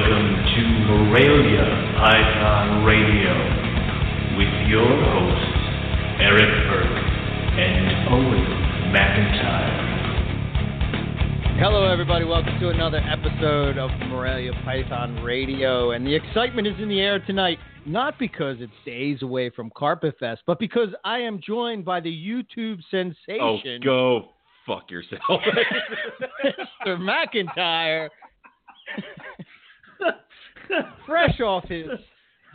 Welcome to Morelia Python Radio with your hosts, Eric Burke and Owen McIntyre. Hello, everybody. Welcome to another episode of Morelia Python Radio. And the excitement is in the air tonight, not because it's days away from Carpet Fest, but because I am joined by the YouTube sensation. Oh, sensation, go fuck yourself. Mr. McIntyre, fresh off his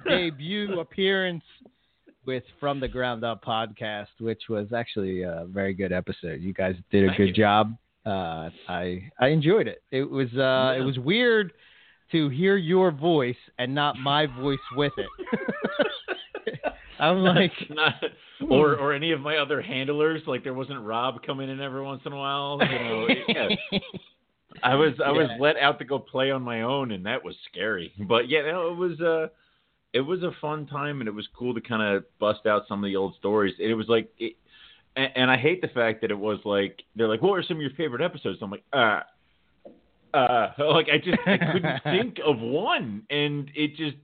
debut appearance with From the Ground Up podcast, which was actually a very good episode. You guys did a Thank good you. job. Uh, I I enjoyed it. It was uh, it was weird to hear your voice and not my voice with it. I'm like, Not- or or any of my other handlers. Like there wasn't Rob coming in every once in a while. You know, yeah. I was I was let out to go play on my own, and that was scary. But yeah, no, it was uh it was a fun time, and it was cool to kind of bust out some of the old stories. It was like, it, and, and I hate the fact that it was like they're like, what are some of your favorite episodes? I'm like, uh. Uh, like I just I couldn't think of one, and it just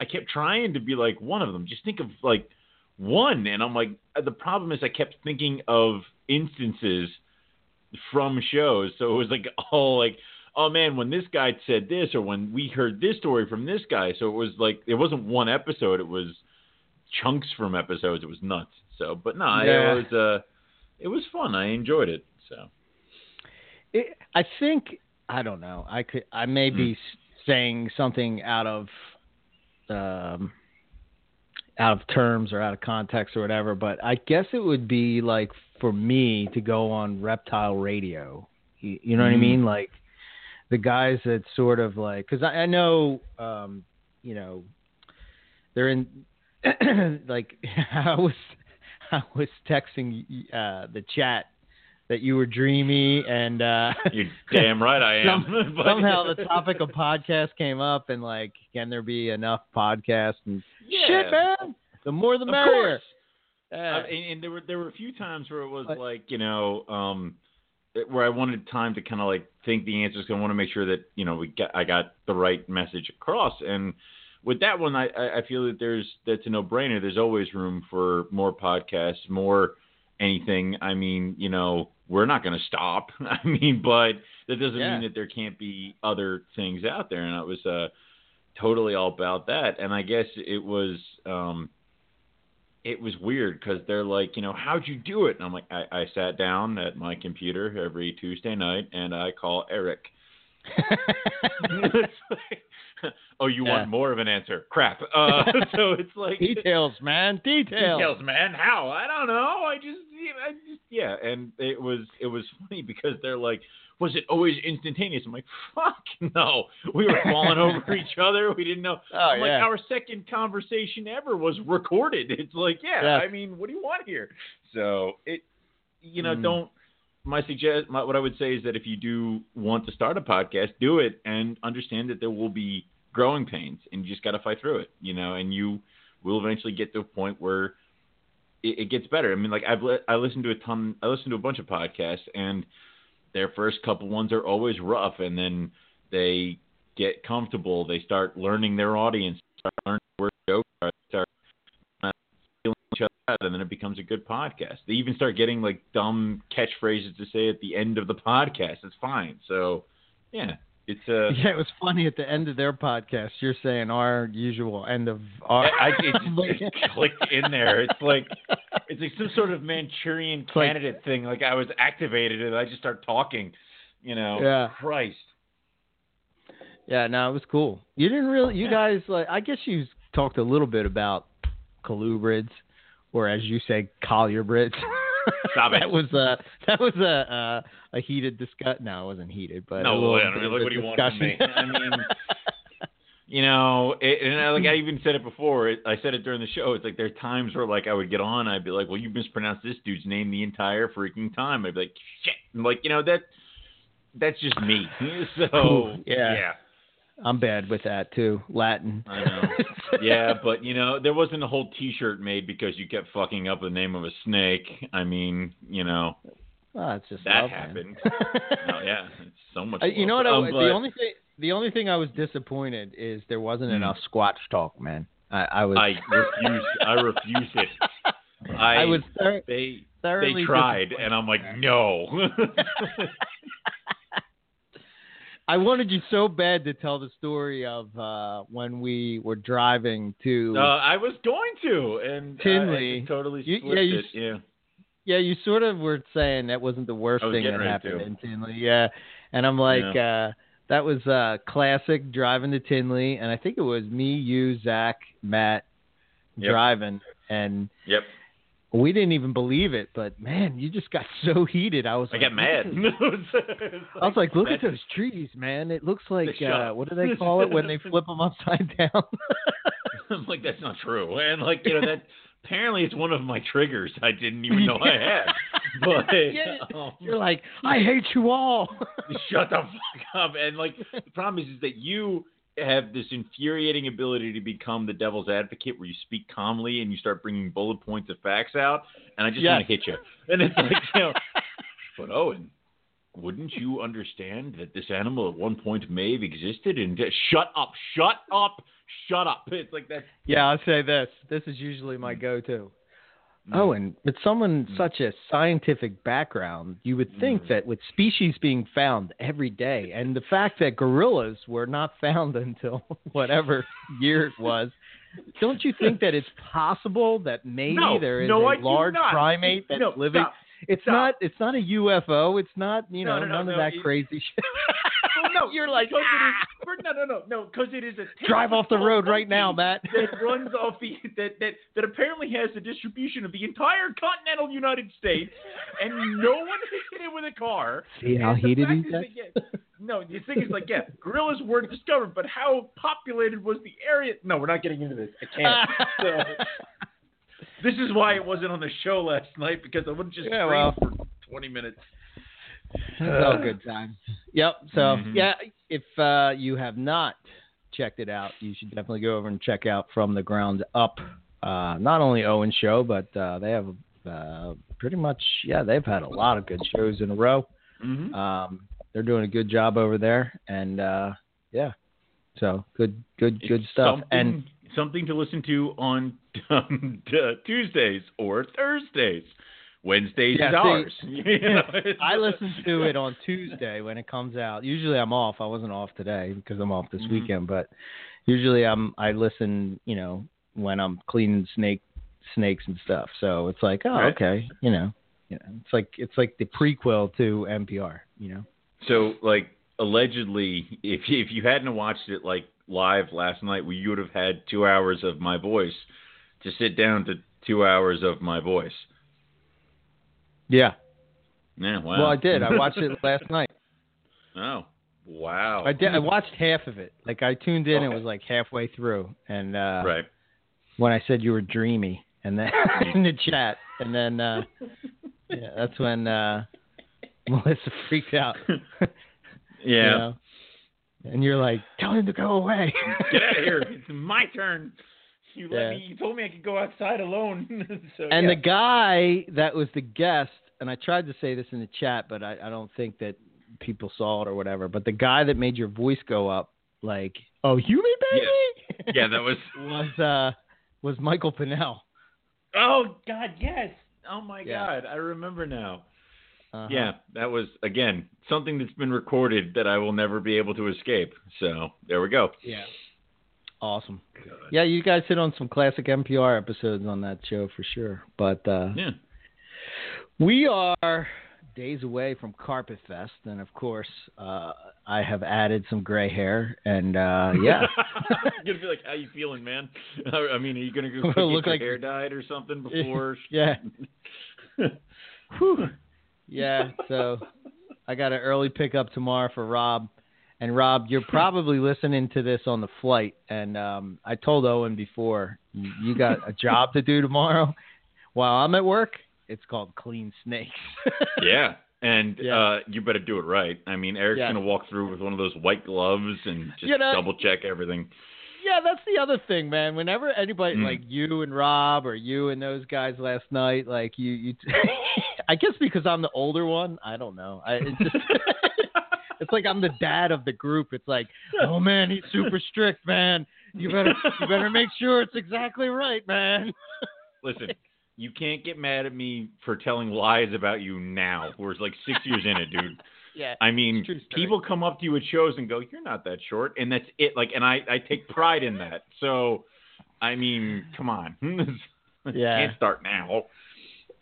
I kept trying to be like one of them. Just think of like one, and I'm like the problem is I kept thinking of instances from shows, so it was like all like oh man when this guy said this or when we heard this story from this guy, so it was like it wasn't one episode, it was chunks from episodes. It was nuts. So, but no, Yeah. it was uh it was fun. I enjoyed it. So it, I think I don't know. I could I may be saying something out of um out of terms or out of context or whatever, but I guess it would be like for me to go on Reptile Radio. You, you know what I Mm. mean? Like the guys that sort of like because I, I know um you know they're in like I was I was texting uh the chat that you were dreamy and uh you're damn right I am. some- somehow the topic of podcast came up and like can there be enough podcasts and yeah. shit man the more the merrier. Uh, and, and there were there were a few times where it was But- like you know um where I wanted time to kind of like think the answers. I want to make sure that you know we got I got the right message across. And with that one, I I I feel that there's that's a no brainer. There's always room for more podcasts, more anything. I mean, you know, we're not going to stop. I mean, but that doesn't Yeah. mean that there can't be other things out there. And I was uh totally all about that. And I guess it was um it was weird because they're like, you know, how'd you do it? And I'm like, I, I sat down at my computer every Tuesday night and I call Eric. Like, oh, you Yeah. want more of an answer? Crap. Uh, so it's like details man details, details, man. How? I don't know. I just, I just, yeah. And it was, it was funny because they're like, was it always instantaneous? I'm like, fuck no. We were falling over each other. We didn't know. oh I'm like, our second conversation ever was recorded. It's like, yeah, Yes. I mean, what do you want here? So it, you know, Mm. don't. My suggest, my, what I would say is that if you do want to start a podcast, do it and understand that there will be growing pains, and you just got to fight through it. You know, and you will eventually get to a point where it, it gets better. I mean, like I've I listened to a ton, I listened to a bunch of podcasts, and their first couple ones are always rough, and then they get comfortable. They start learning their audience, start learning where jokes are, start uh, feeling each other out, and then it becomes a good podcast. They even start getting like dumb catchphrases to say at the end of the podcast. It's fine. So, yeah, it's uh, yeah it was funny at the end of their podcast you're saying our usual end of our I, it just clicked in there. It's like like some sort of Manchurian like- candidate thing. Like I was activated and I just start talking. You know, Yeah. Christ. Yeah, no, it was cool. You didn't really, you Yeah. guys, like, I guess you talked a little bit about colubrids, or as you say, collarbrids. Stop it. that was a that was a a, a heated discussion. No, it wasn't heated, but No, little I don't bit know. of Like, a what do you want from me? I mean, you know, it, and I, like I even said it before. It, I said it during the show. It's like there are times where like I would get on, I'd be like, "Well, you mispronounced this dude's name the entire freaking time." I'd be like, "Shit!" I'm like, you know that that's just me. So Yeah. yeah. I'm bad with that too. Latin. I know. yeah, but you know, there wasn't a whole T-shirt made because you kept fucking up the name of a snake. I mean, you know, Oh, it's just that love, happened. oh yeah, it's so much. Uh, you know what? I, Um, the only thing the only thing I was disappointed is there wasn't Hmm. enough Squatch talk, man. I, I was I refuse. I refuse it. I, I was They they tried, and I'm like, no. I wanted you so bad to tell the story of uh, when we were driving to. uh, I was going to, and I Tinley. totally You- yeah, you it. Yeah. yeah, you sort of were saying that wasn't the worst thing that happened to. in Tinley. Yeah, and I'm like, uh, that was uh, classic driving to Tinley, and I think it was me, you, Zach, Matt Yep. driving, and Yep. we didn't even believe it. But man, you just got so heated. I was I like, got mad. I was like, look at those trees, man. It looks like uh, what do they call it when they flip them upside down? I'm like, that's not true. And like, you know, that apparently it's one of my triggers. I didn't even know I had. But Yeah, um, You're like, I hate you all. shut the fuck up. And like, the problem is, is that you have this infuriating ability to become the devil's advocate, where you speak calmly and you start bringing bullet points of facts out, and I just want Yes. to hit you. And it's like, you know, but Owen. Wouldn't you understand that this animal at one point may have existed? And just, shut up, shut up, shut up. It's like that. yeah, I'll say this. This is usually my go-to. Mm. Oh, and with someone Mm. such a scientific background, you would think Mm. that with species being found every day, and the fact that gorillas were not found until whatever year it was, don't you think that it's possible that maybe No, there is no, a I large primate that's no, living? stop. It's stop. not. It's not a UFO. It's not. You know, no, no, none of no, that it- crazy shit. Well, no, You're like, "Ah!" is, no, no, no, no, because it is a Drive off the road right now, Matt. that runs off the that, that that apparently has the distribution of the entire continental United States, and no one has hit it with a car. See how heated he gets? that, no, the thing is like, yeah, gorillas were discovered, but how populated was the area? No, we're not getting into this. I can't. So, this is why it wasn't on the show last night because I would have just Yeah, well. for 20 minutes. It's all good times. Yep. So Mhm. yeah, if uh, you have not checked it out, you should definitely go over and check out from the ground up. Uh, not only Owen show, but uh, they have uh, pretty much yeah they've had a lot of good shows in a row. Mm-hmm. Um, they're doing a good job over there, and uh, yeah, so good good good It's stuff. Something, And something to listen to on um, Tuesdays or Thursdays. Wednesdays Yeah, is see, ours. You know, I listen to it on Tuesday when it comes out. Usually I'm off. I wasn't off today because I'm off this Mhm. weekend, but usually I'm I listen, you know, when I'm cleaning snake snakes and stuff. So it's like, oh, Right. okay, you know. You know, it's like it's like the prequel to MPR, you know. So, like, allegedly, if you, if you hadn't watched it like live last night, we would have had two hours of my voice to sit down to two hours of my voice. Yeah. Yeah, wow. Well, I did. I watched it last night. oh, wow. I did. I watched half of it. Like I tuned in. It was like halfway through, and uh Right. when I said you were dreamy, and then in the chat, and then uh yeah, that's when uh Melissa freaked out. Yeah. you know? And you're like, tell him to go away. Get out of here. It's my turn. You let Yeah. me. You told me I could go outside alone. so, and yeah. the guy that was the guest, and I tried to say this in the chat, but I, I don't think that people saw it or whatever. But the guy that made your voice go up, like, oh, me baby, yeah, that was. was uh was Michael Pinnell. Oh God, yes. Oh my Yeah. God, I remember now. Uh-huh. Yeah, that was again something that's been recorded that I will never be able to escape. So there we go. Yeah. Awesome. Yeah, you guys hit on some classic MPR episodes on that show for sure. But uh, Yeah. we are days away from Carpet Fest, and of course, uh, I have added some gray hair, and uh, yeah, You're gonna be like, "How you feeling, man?" I mean, are you gonna go get look your like- hair dyed or something before? yeah, yeah. So I got an early pickup tomorrow for Rob. And Rob, you're probably listening to this on the flight, and um, I told Owen before you, got a job to do tomorrow while I'm at work. It's called clean snakes. yeah. And Yeah. uh you better do it right. I mean, Eric's Yeah. gonna walk through with one of those white gloves and just You know- double check everything. Yeah, that's the other thing, man. Whenever anybody Mm. like you and Rob or you and those guys last night, like you, you, I guess because I'm the older one. I don't know. I it just it's like I'm the dad of the group. It's like, oh man, he's super strict, man. You better you better make sure it's exactly right, man. Listen, you can't get mad at me for telling lies about you now. We're like six years in it, dude. Yeah. I mean, people come up to you at shows and go, "You're not that short," and that's it. Like, and I I take pride in that. So, I mean, come on. Yeah. Can't start now. Oh,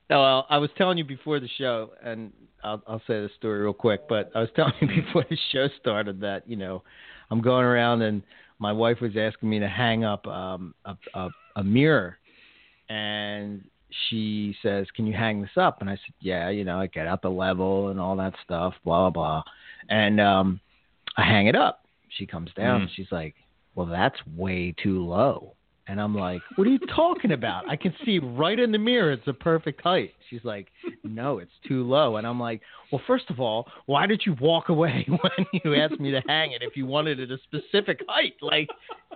well, I was telling you before the show, and I'll, I'll say the story real quick, but I was telling you before the show started that, you know, I'm going around and my wife was asking me to hang up um, a, a, a mirror. And she says, Can you hang this up? And I said, Yeah, you know, I get out the level and all that stuff, blah, blah, blah. And um, I hang it up. She comes down Mm. and she's like, Well, that's way too low. And I'm like, what are you talking about? I can see right in the mirror. It's the perfect height. She's like, no, it's too low. And I'm like, well, first of all, why did you walk away when you asked me to hang it if you wanted it a specific height? Like,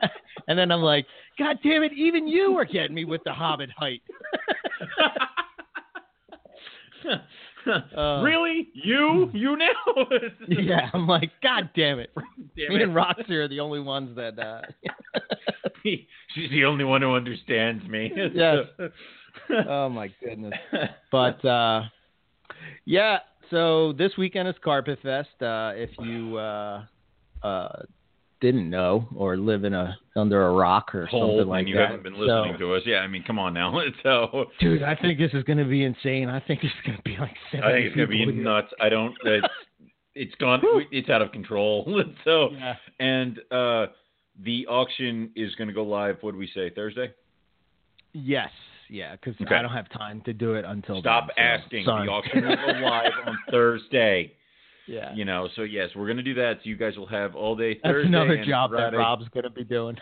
and then I'm like, God damn it, even you are getting me with the Hobbit height. Uh, really? You? You now? yeah, I'm like, God damn it. Damn me it. and Roxy are the only ones that. Uh, She's the only one who understands me. Yes. oh my goodness. but uh, yeah, so this weekend is Carpet Fest. Uh, if you uh, uh, didn't know or live in a under a rock or Hole, something like and you that, haven't been listening so, to us. Yeah, I mean, come on now. So dude, I think this is going to be insane. I think it's going to be like seven. I think it's gonna be nuts. I don't. It's, it's gone. It's out of control. so Yeah. and uh, the auction is gonna go live. What do we say? Thursday. Yes. Yeah, because Okay. I don't have time to do it until. Stop then, so, asking. sorry. The auction will go live on Thursday. Yeah. You know. So yes, we're gonna do that. So you guys will have all day Thursday. That's another and job Friday. that Rob's going to be doing.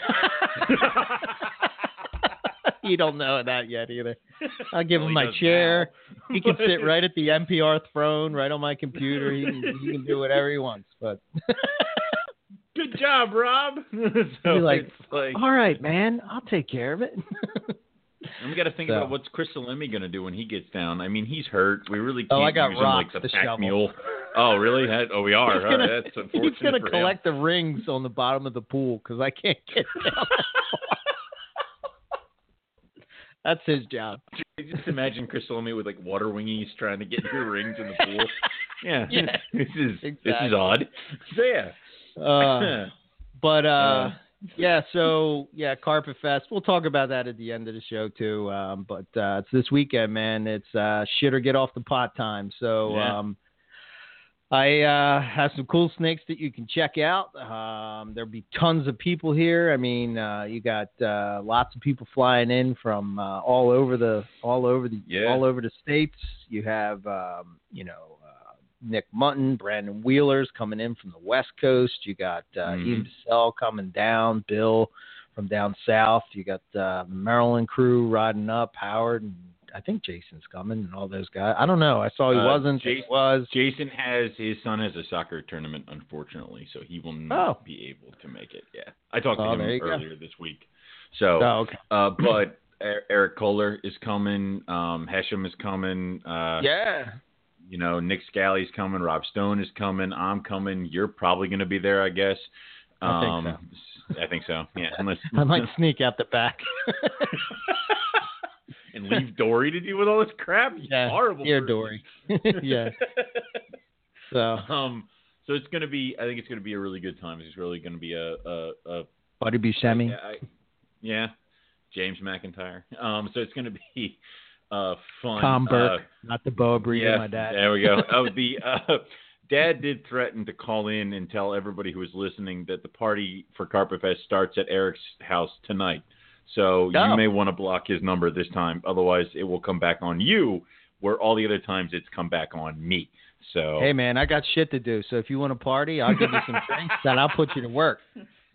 you don't know that yet either. I'll give Well, him my chair. He can sit right at the MPR throne, right on my computer. He can, he can do whatever he wants. But Good job, Rob. so like, it's like all right, man, I'll take care of it. and we got to think So. about what's Chris Salemi going to do when he gets down. I mean, he's hurt. We really can't Oh, I got use him like the, the pack shovel. mule. Oh, really? That- oh, we are. he's gonna, right, That's unfortunate he's for him. collect the rings on the bottom of the pool because I can't get down. That's his job. Just imagine Chris Salemi with like water wingies trying to get your rings in the pool. Yeah, Yeah, this is this is odd. So yeah, Uh, but uh, Uh. yeah, so yeah, Carpet Fest. We'll talk about that at the end of the show too. Um, but uh, it's this weekend, man. It's uh, shit or get off the pot time. So Yeah. um, I uh, have some cool snakes that you can check out. Um, there'll be tons of people here. I mean, uh, you got uh, lots of people flying in from uh, all over the all over the Yeah. all over the states. You have um, you know. Uh, Nick Mutton, Brandon Wheelers coming in from the West Coast. You got uh, Mhm. Ian Bissell coming down, Bill from down south. You got uh, the Maryland crew riding up, Howard, and I think Jason's coming, and all those guys. I don't know. I saw he Uh, wasn't. Jason- was. Jason has his son has a soccer tournament, unfortunately, so he will not Oh. be able to make it. Yeah, I talked Oh, to you him go. earlier this week. So, Oh, okay. uh, but Er- Eric Kohler is coming. Um, Hesham is coming. Uh, yeah. You know, Nick Scally's coming. Rob Stone is coming. I'm coming. You're probably going to be there, I guess. I think Um, I think so. Yeah, unless I might sneak out the back. and leave Dory to deal with all this crap. You yeah. horrible. Yeah. Dory. yeah. So. um. So it's going to be. I think it's going to be a really good time. It's really going to be a a, a Buddy Buscemi. Yeah, I- yeah, James McIntyre. Um, so it's going to be uh, fun. Tom Burke, Uh, not the boa breeder, yeah, my dad. There we go. Oh, the uh, dad did threaten to call in and tell everybody who was listening that the party for Carpet Fest starts at Eric's house tonight. So Oh. you may want to block his number this time. Otherwise, it will come back on you, where all the other times it's come back on me. So Hey man, I got shit to do. So if you want to party, I'll give you some drinks and I'll put you to work.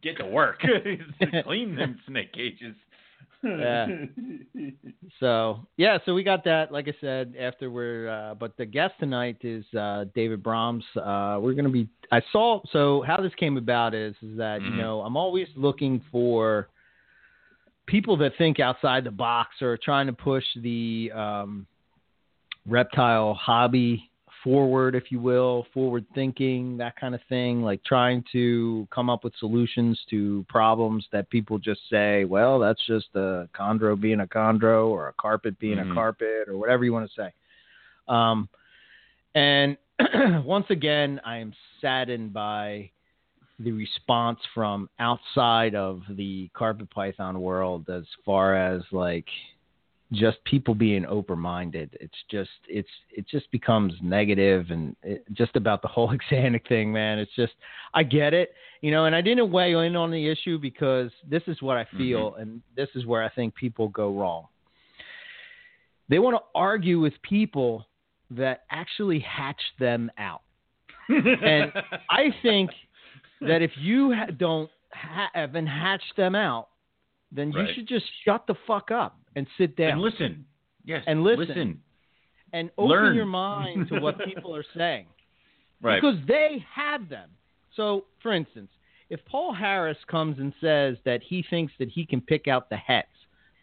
get to work. Clean them snake cages. Yeah. So yeah, so we got that. Like I said, after we're, uh, but the guest tonight is uh, David Brahms. Uh, we're gonna be. I saw. So how this came about is is that you Mhm. know I'm always looking for people that think outside the box or trying to push the um, reptile hobby forward, if you will, forward thinking, that kind of thing, like trying to come up with solutions to problems that people just say, well, that's just a chondro being a chondro or a carpet being Mhm. a carpet or whatever you want to say. Um, and once again, I am saddened by the response from outside of the carpet python world as far as like just people being open-minded. It's just it's it just becomes negative and it, just about the whole Xanic thing, man. It's just I get it, you know, and I didn't weigh in on the issue because this is what I mm-hmm. feel and this is where I think people go wrong. They want to argue with people that actually hatch them out. And I think that if you ha- don't ha- haven't hatched them out, then you Right. should just shut the fuck up and sit down and listen. Yes. And listen. Listen. and open learn. your mind to what people are saying Right. because they have them. So, for instance, if Paul Harris comes and says that he thinks that he can pick out the hets,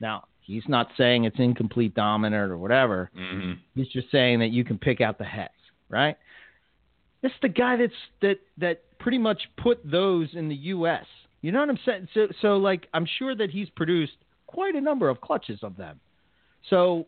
now he's not saying it's incomplete dominant or whatever. hmm He's just saying that you can pick out the hets, right? This is the guy that's that that pretty much put those in the U.S. You know what I'm saying? So, so like I'm sure that he's produced quite a number of clutches of them. So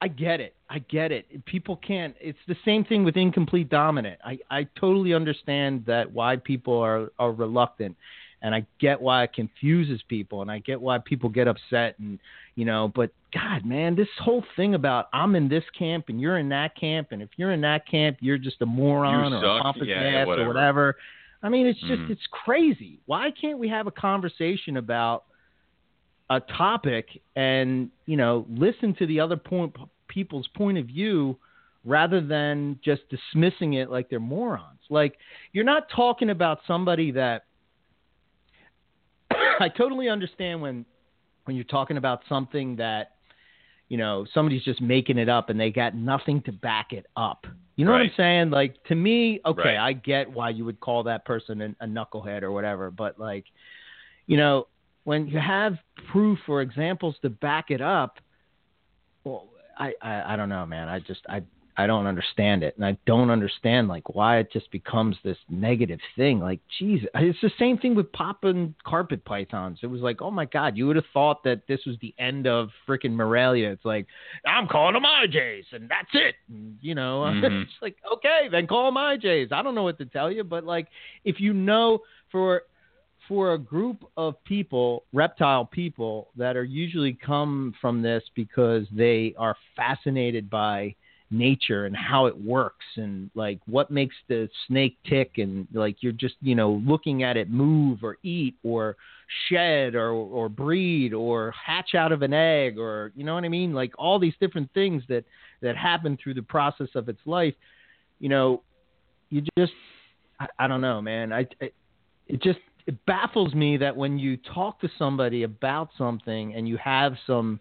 I get it. I get it. People can't. It's the same thing with incomplete dominant. I I totally understand that why people are are reluctant, and I get why it confuses people, and I get why people get upset, and you know. But God, man, this whole thing about I'm in this camp and you're in that camp, and if you're in that camp, you're just a moron You or suck. a pompous Yeah, ass whatever. or whatever. I mean, it's just Mhm. it's crazy. Why can't we have a conversation about a topic and you know listen to the other point people's point of view rather than just dismissing it like they're morons like you're not talking about somebody that i totally understand when when you're talking about something that you know somebody's just making it up and they got nothing to back it up you know what i'm saying like to me okay Right. i get why you would call that person a, a knucklehead or whatever but like you know when you have proof or examples to back it up, well, I, I, I don't know, man. I just I I don't understand it, and I don't understand like why it just becomes this negative thing. Like, geez, it's the same thing with Papuan carpet pythons. It was like, oh my god, you would have thought that this was the end of freaking Morelia. It's like I'm calling them IJs, and that's it. And, you know, Mhm. it's like okay, then call them IJs. I don't know what to tell you, but like if you know for for a group of people, reptile people, that are usually come from this because they are fascinated by nature and how it works and like what makes the snake tick and like you're just you know looking at it move or eat or shed or or breed or hatch out of an egg or you know what I mean? Like all these different things that that happen through the process of its life you know you just I, I don't know man. I, I it just it baffles me that when you talk to somebody about something and you have some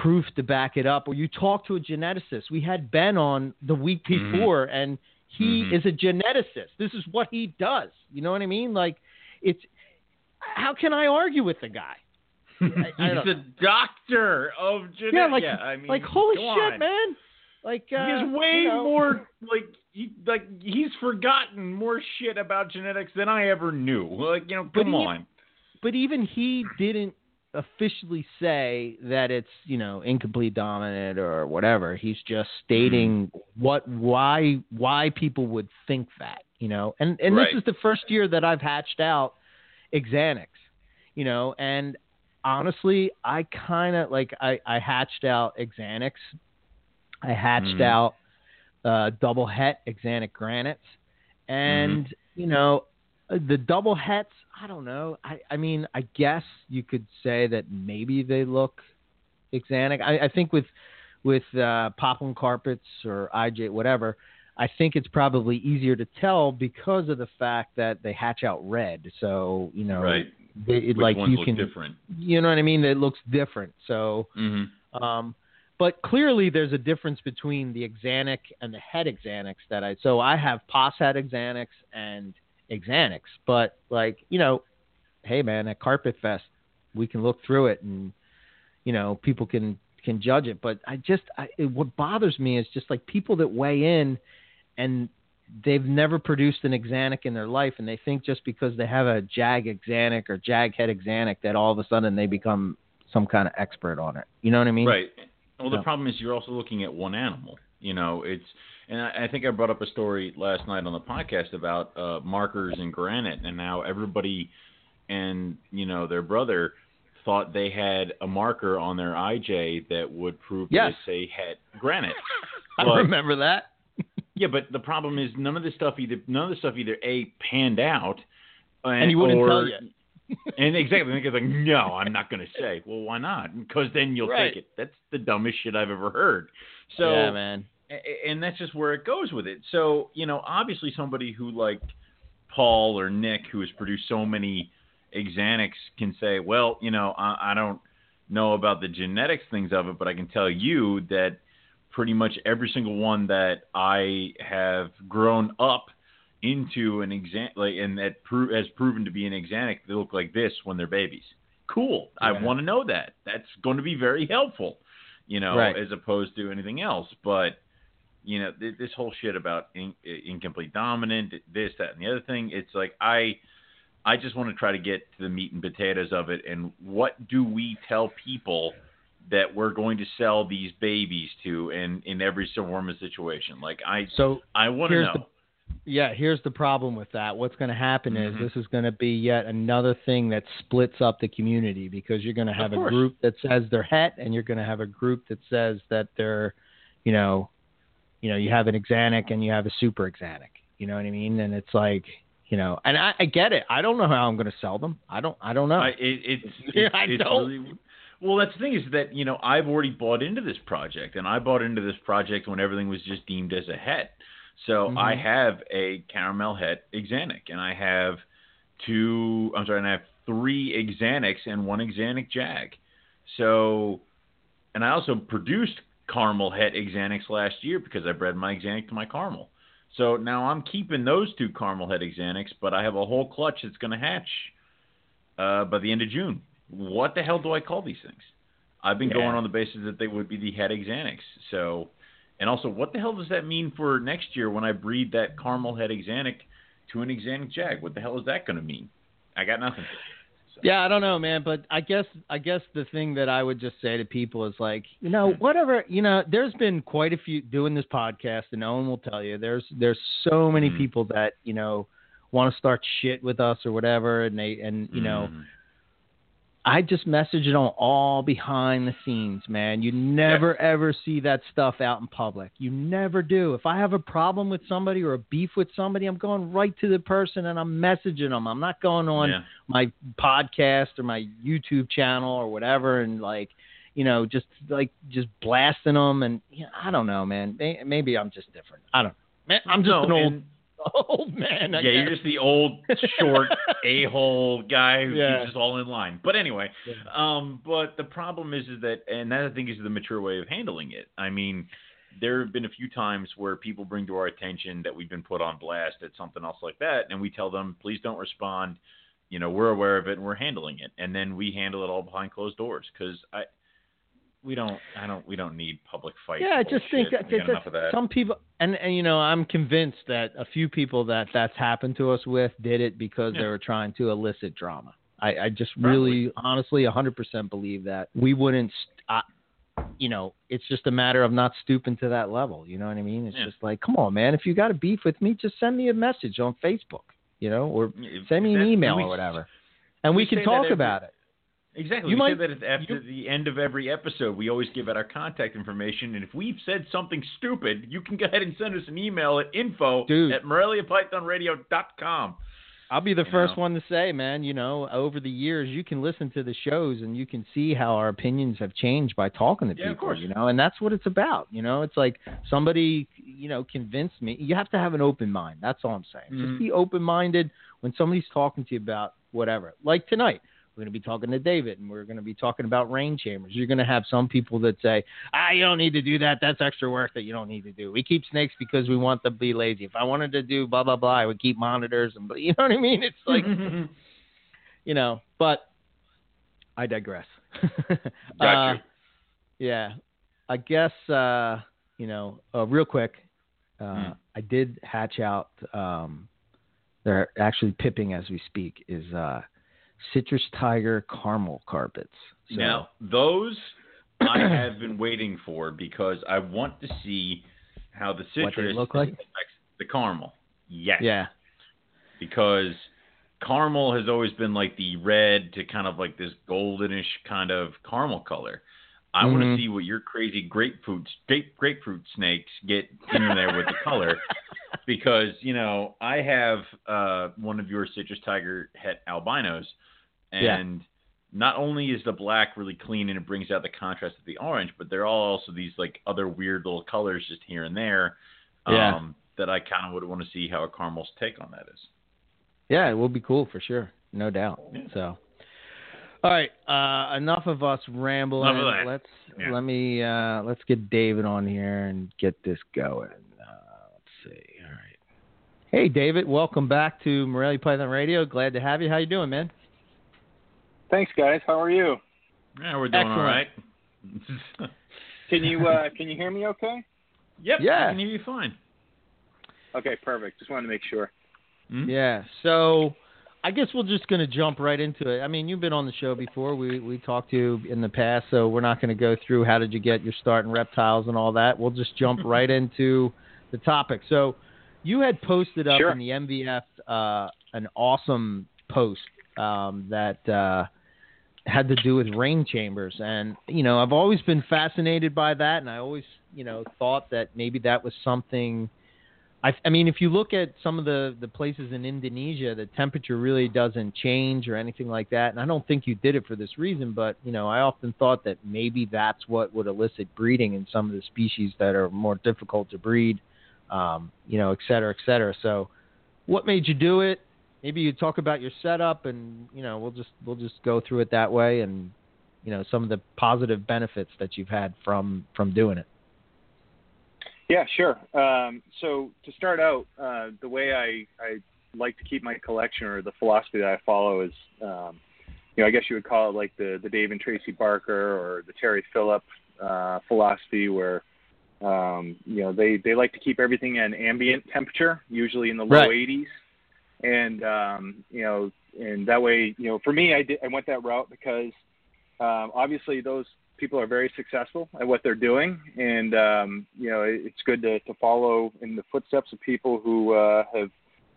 proof to back it up or you talk to a geneticist we had ben on the week Mhm. before and he Mhm. is a geneticist this is what he does you know what i mean like it's how can i argue with the guy I He's a doctor of genetics. yeah like I mean, like holy shit on. man like uh, he has way you know, more like he like he's forgotten more shit about genetics than I ever knew. Like you know, But come he- on. but even he didn't officially say that it's you know incomplete dominant or whatever. He's just stating what why why people would think that you know? And and Right. this is the first year that i've hatched out axanthics you know? And honestly i kind of like i i hatched out axanthics i hatched Mhm. out uh double het axanthic granites. And you know the double hets i don't know i i mean i guess you could say that maybe they look axanthic i i think with with uh Papuan carpets or ij whatever i think it's probably easier to tell because of the fact that they hatch out red so you know Right. they, it, Which like ones you look can different? you know what i mean it looks different so Mm-hmm. um, but clearly, there's a difference between the Axanthic and the het Axanthics that I. So I have pos het Axanthics and Axanthics, but like you know, hey man, at Carpet Fest, we can look through it and you know people can can judge it. But I just I, it, what bothers me is just like people that weigh in and they've never produced an Axanthic in their life, and they think just because they have a Jag Axanthic or Jag Het Axanthic that all of a sudden they become some kind of expert on it. You know what I mean? Right. Well, the No. problem is you're also looking at one animal. You know, it's and I, I think I brought up a story last night on the podcast about uh, markers in granite and how everybody and you know their brother thought they had a marker on their IJ that would prove Yes. that they had granite. I But- remember that. Yeah, but the problem is none of this stuff either none of the stuff either a panned out, And he wouldn't or, tell you. and exactly, and the like, no, I'm not going to say. Well, why not? Because then you'll Right. take it. That's the dumbest shit I've ever heard. So, yeah, man. And that's just where it goes with it. So, you know, obviously somebody who like Paul or Nick, who has produced so many Xanax, can say, well, you know, I, I don't know about the genetics things of it, but I can tell you that pretty much every single one that I have grown up into an exan like and that pro- has proven to be an Xanax, they look like this when they're babies. Cool. I want to know that. That's going to be very helpful, you know, Right. as opposed to anything else. But you know, th- this whole shit about in- incomplete dominant, this, that, and the other thing. It's like I, I just want to try to get to the meat and potatoes of it. And what do we tell people that we're going to sell these babies to in in every form of situation? Like I, So I want to know. Yeah, here's the problem with that. What's going to happen is mm-hmm. this is going to be yet another thing that splits up the community because you're going to have a group that says they're het, and you're going to have a group that says that they're, you know, you know, you have an Xanac and you have a super Xanac. You know what I mean? And it's like, you know, and I, I get it. I don't know how I'm going to sell them. I don't. I don't know. I, it, it's, it's, I it's don't. really well. That's the thing is that you know I've already bought into this project, and I bought into this project when everything was just deemed as a het. So Mhm. I have a caramel het Xanac, and I have two. I'm sorry, and I have three Xanacs and one Xanac Jag. So, and I also produced caramel het Xanacs last year because I bred my Xanac to my caramel. So now I'm keeping those two caramel het Xanacs, but I have a whole clutch that's going to hatch uh, by the end of June. What the hell do I call these things? I've been Yeah. going on the basis that they would be the het Xanacs. So, and also, what the hell does that mean for next year when I breed that caramel het Xanac to an Xanac Jag? What the hell is that going to mean? I got nothing. So, Yeah, I don't know, man, but I guess I guess the thing that I would just say to people is like, you know, whatever, you know, there's been quite a few doing this podcast, and Owen will tell you, there's there's so many Mhm. people that you know want to start shit with us or whatever, and they and you know, Mhm. I just message it on all behind the scenes, man. You never ever see that stuff out in public. You never do. If I have a problem with somebody or a beef with somebody, I'm going right to the person and I'm messaging them. I'm not going on Yeah. my podcast or my YouTube channel or whatever, and like, you know, just like just blasting them. And you know, I don't know, man. Maybe I'm just different. I don't. Man, I'm just No, an old and- old man. I yeah, you're just the old, short, a hole guy who's Yeah. keeps us all in line. But anyway, Yeah. um, but the problem is, is that, and that I think is the mature way of handling it. I mean, there have been a few times where people bring to our attention that we've been put on blast at something else like that, and we tell them, please don't respond. You know, we're aware of it and we're handling it, and then we handle it all behind closed doors because I. We don't. I don't. We don't need public fights. Yeah, I just think that, that- that. some people, and, and you know, I'm convinced that a few people that that's happened to us with did it because they were trying to elicit drama. I, I just Probably. really, honestly, 100% believe that we wouldn't. St- I, you know, it's just a matter of not stooping to that level. You know what I mean? It's Yeah. just like, come on, man. If you got a beef with me, just send me a message on Facebook. You know, or send me an email we- or whatever, and we, we can talk every- about it. Exactly. You we might- say that after the end of every episode, we always give out our contact information, and if we've said something stupid, you can go ahead and send us an email at info Dude. at moreliapythonradio.com. I'll be the you first know. one to say, man, you know, over the years you can listen to the shows and you can see how our opinions have changed by talking to Yeah, of people, course. you know, and that's what it's about. You know, it's like somebody, you know, convinced me. You have to have an open mind. That's all I'm saying. Mhm. Just be open minded when somebody's talking to you about whatever. Like tonight. We're going to be talking to David, and we're going to be talking about rain chambers. You're going to have some people that say, "Ah, you don't need to do that. That's extra work that you don't need to do. We keep snakes because we want them to be lazy. If I wanted to do blah blah blah, I would keep monitors and you know what I mean. It's like you know, but I digress. Got Uh. Yeah, I guess uh, you know, uh, real quick. uh, Mm. I did hatch out. Um, they're actually pipping as we speak. Is uh, citrus tiger caramel carpets. So, Now, those I have been waiting for because I want to see how the citrus look like? affects the caramel. Yes. yeah, Because caramel has always been like the red to kind of like this goldenish kind of caramel color. I want Mhm. to see what your crazy grapefruit grape, grapefruit snakes get in there with the color because you know I have uh, one of your citrus tiger het albinos, Yeah. and not only is the black really clean and it brings out the contrast of the orange, but there are also these like other weird little colors just here and there. Um, Yeah. That I kind of would want to see how a caramel's take on that is. yeah, it will be cool for sure, no doubt. Yeah. So, all right, uh, enough of us rambling. Of. Let's Yeah. let me uh, let's get David on here and get this going. Uh, let's see. All right. Hey, David, welcome back to Morelia Python Radio. Glad to have you. How you doing, man? Thanks, guys. How are you? Yeah, we're doing all right. Can you uh, can you hear me? Okay. yep. Yeah. I can hear you fine. Okay, perfect. Just wanted to make sure. Mhm. Yeah. So I guess we're just going to jump right into it. I mean, you've been on the show before. We we talked to you in the past, so we're not going to go through how did you get your start in reptiles and all that. We'll just jump right into the topic. So you had posted up Sure. in the MVF uh, an awesome post um, that uh, had to do with rain chambers, and you know I've always been fascinated by that, and I always you know thought that maybe that was something. I, I mean, if you look at some of the, the places in Indonesia, the temperature really doesn't change or anything like that. And I don't think you did it for this reason, but you know, I often thought that maybe that's what would elicit breeding in some of the species that are more difficult to breed, um, you know, et cetera, et cetera. So, what made you do it? Maybe you talk about your setup, and you know, we'll just we'll just go through it that way, and you know, some of the positive benefits that you've had from from doing it. Yeah, sure. Um, so to start out, uh, the way I, I like to keep my collection or the philosophy that I follow is, um, you know, I guess you would call it like the, the Dave and Tracy Barker or the Terry Phillip uh, philosophy where, um, you know, they, they like to keep everything at an ambient temperature, usually in the low Right. 80s. And, um, you know, and that way, you know, for me, I, did, I went that route because um, obviously those people are very successful at what they're doing, and um, you know it- it's good to, to follow in the footsteps of people who uh, have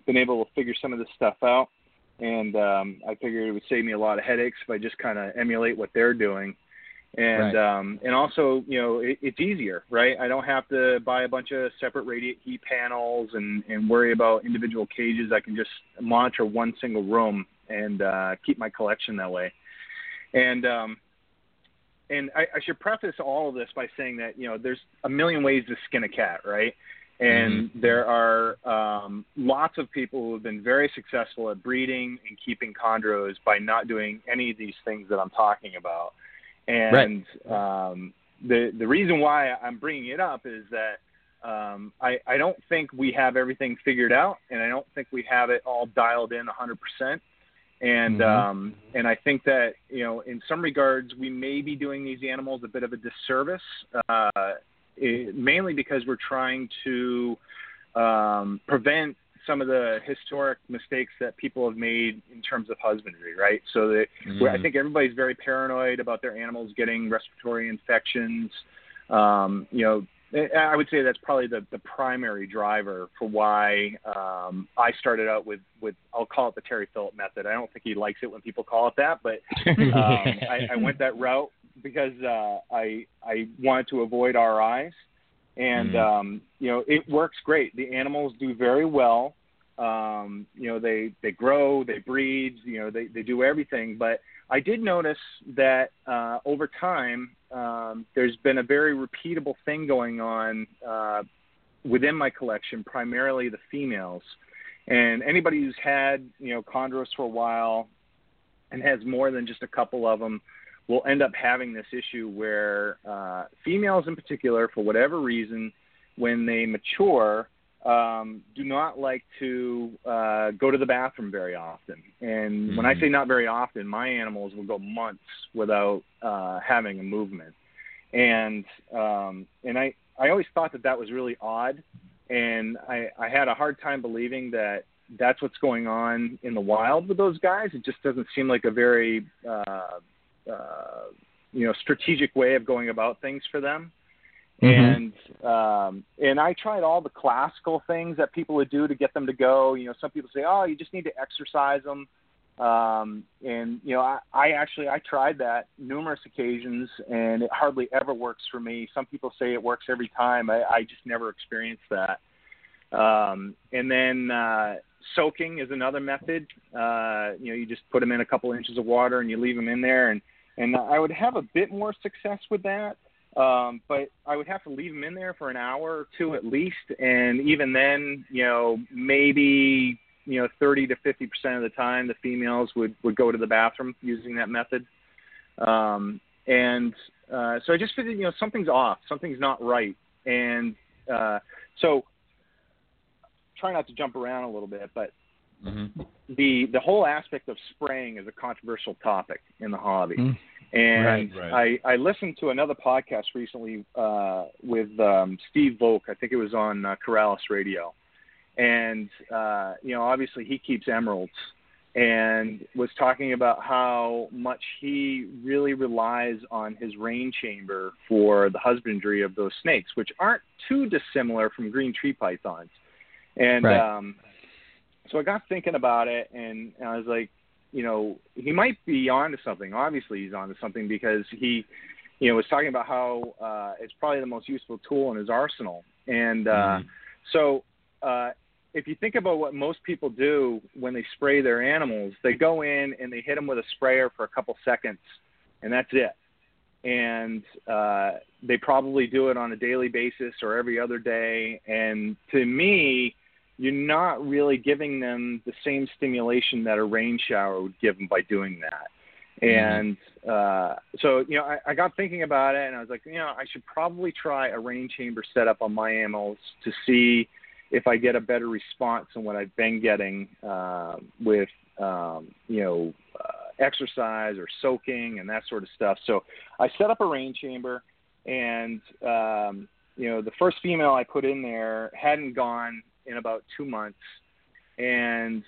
been able to figure some of this stuff out. And um, I figured it would save me a lot of headaches if I just kind of emulate what they're doing. And um, and also, you know, it, it's easier, right? I don't have to buy a bunch of separate radiant heat panels and and worry about individual cages. I can just monitor one single room and uh, keep my collection that way. And um, and I, I should preface all of this by saying that you know there's a million ways to skin a cat, right? And there are um, lots of people who have been very successful at breeding and keeping chondros by not doing any of these things that I'm talking about. And um, the the reason why I'm bringing it up is that um, I I don't think we have everything figured out, and I don't think we have it all dialed in 100 percent and Mhm. um, and I think that you know in some regards we may be doing these animals a bit of a disservice, uh, it, mainly because we're trying to um, prevent some of the historic mistakes that people have made in terms of husbandry, right? So that where I think everybody's very paranoid about their animals getting respiratory infections. Um, you know, I would say that's probably the, the primary driver for why um, I started out with, with I'll call it the Terry Phillip method. I don't think he likes it when people call it that, but um, I, I went that route because uh, I I wanted to avoid RIs, and Mhm. um, you know it works great. The animals do very well. Um, you know they they grow, they breed, you know they they do everything. But I did notice that uh, over time um, there's been a very repeatable thing going on uh, within my collection, primarily the females. And anybody who's had you know chondros for a while and has more than just a couple of them will end up having this issue where uh, females in particular, for whatever reason, when they mature, um, do not like to uh, go to the bathroom very often. And when I Mhm. say not very often, my animals will go months without uh, having a movement. And um, and I, I always thought that that was really odd. and I, I had a hard time believing that that's what's going on in the wild with those guys. It just doesn't seem like a very uh, uh, you know strategic way of going about things for them. Mhm. And um, and I tried all the classical things that people would do to get them to go. You know, some people say, "Oh, you just need to exercise them." Um, and you know, I, I actually I tried that numerous occasions, and it hardly ever works for me. Some people say it works every time. I, I just never experienced that. Um, and then uh, soaking is another method. Uh, you know, you just put them in a couple inches of water and you leave them in there, and and I would have a bit more success with that. Um, but I would have to leave them in there for an hour or two at least, and even then, you know, maybe you know 30 to 50 percent of the time, the females would would go to the bathroom using that method. Um, and uh, so I just figured, you know, something's off, something's not right, and uh, so try not to jump around a little bit, but hmm the the whole aspect of spraying is a controversial topic in the hobby. Mm. And Right, right. I, I listened to another podcast recently uh, with um, Steve Volk. I think it was on uh, Corallus Radio. And, uh, you know, obviously he keeps emeralds and was talking about how much he really relies on his rain chamber for the husbandry of those snakes, which aren't too dissimilar from green tree pythons. And Right. um, so I got thinking about it, and, and I was like, you know, he might be onto something. Obviously, he's onto something because he, you know, was talking about how uh, it's probably the most useful tool in his arsenal. And uh, Mhm. so, uh, if you think about what most people do when they spray their animals, they go in and they hit them with a sprayer for a couple seconds, and that's it. And uh, they probably do it on a daily basis or every other day. And to me, you're not really giving them the same stimulation that a rain shower would give them by doing that. And uh, so, you know, I, I got thinking about it, and I was like, you know, I should probably try a rain chamber setup on my animals to see if I get a better response than what I've been getting uh, with, um, you know, uh, exercise or soaking and that sort of stuff. So I set up a rain chamber, and um, you know, the first female I put in there hadn't gone in about two months, and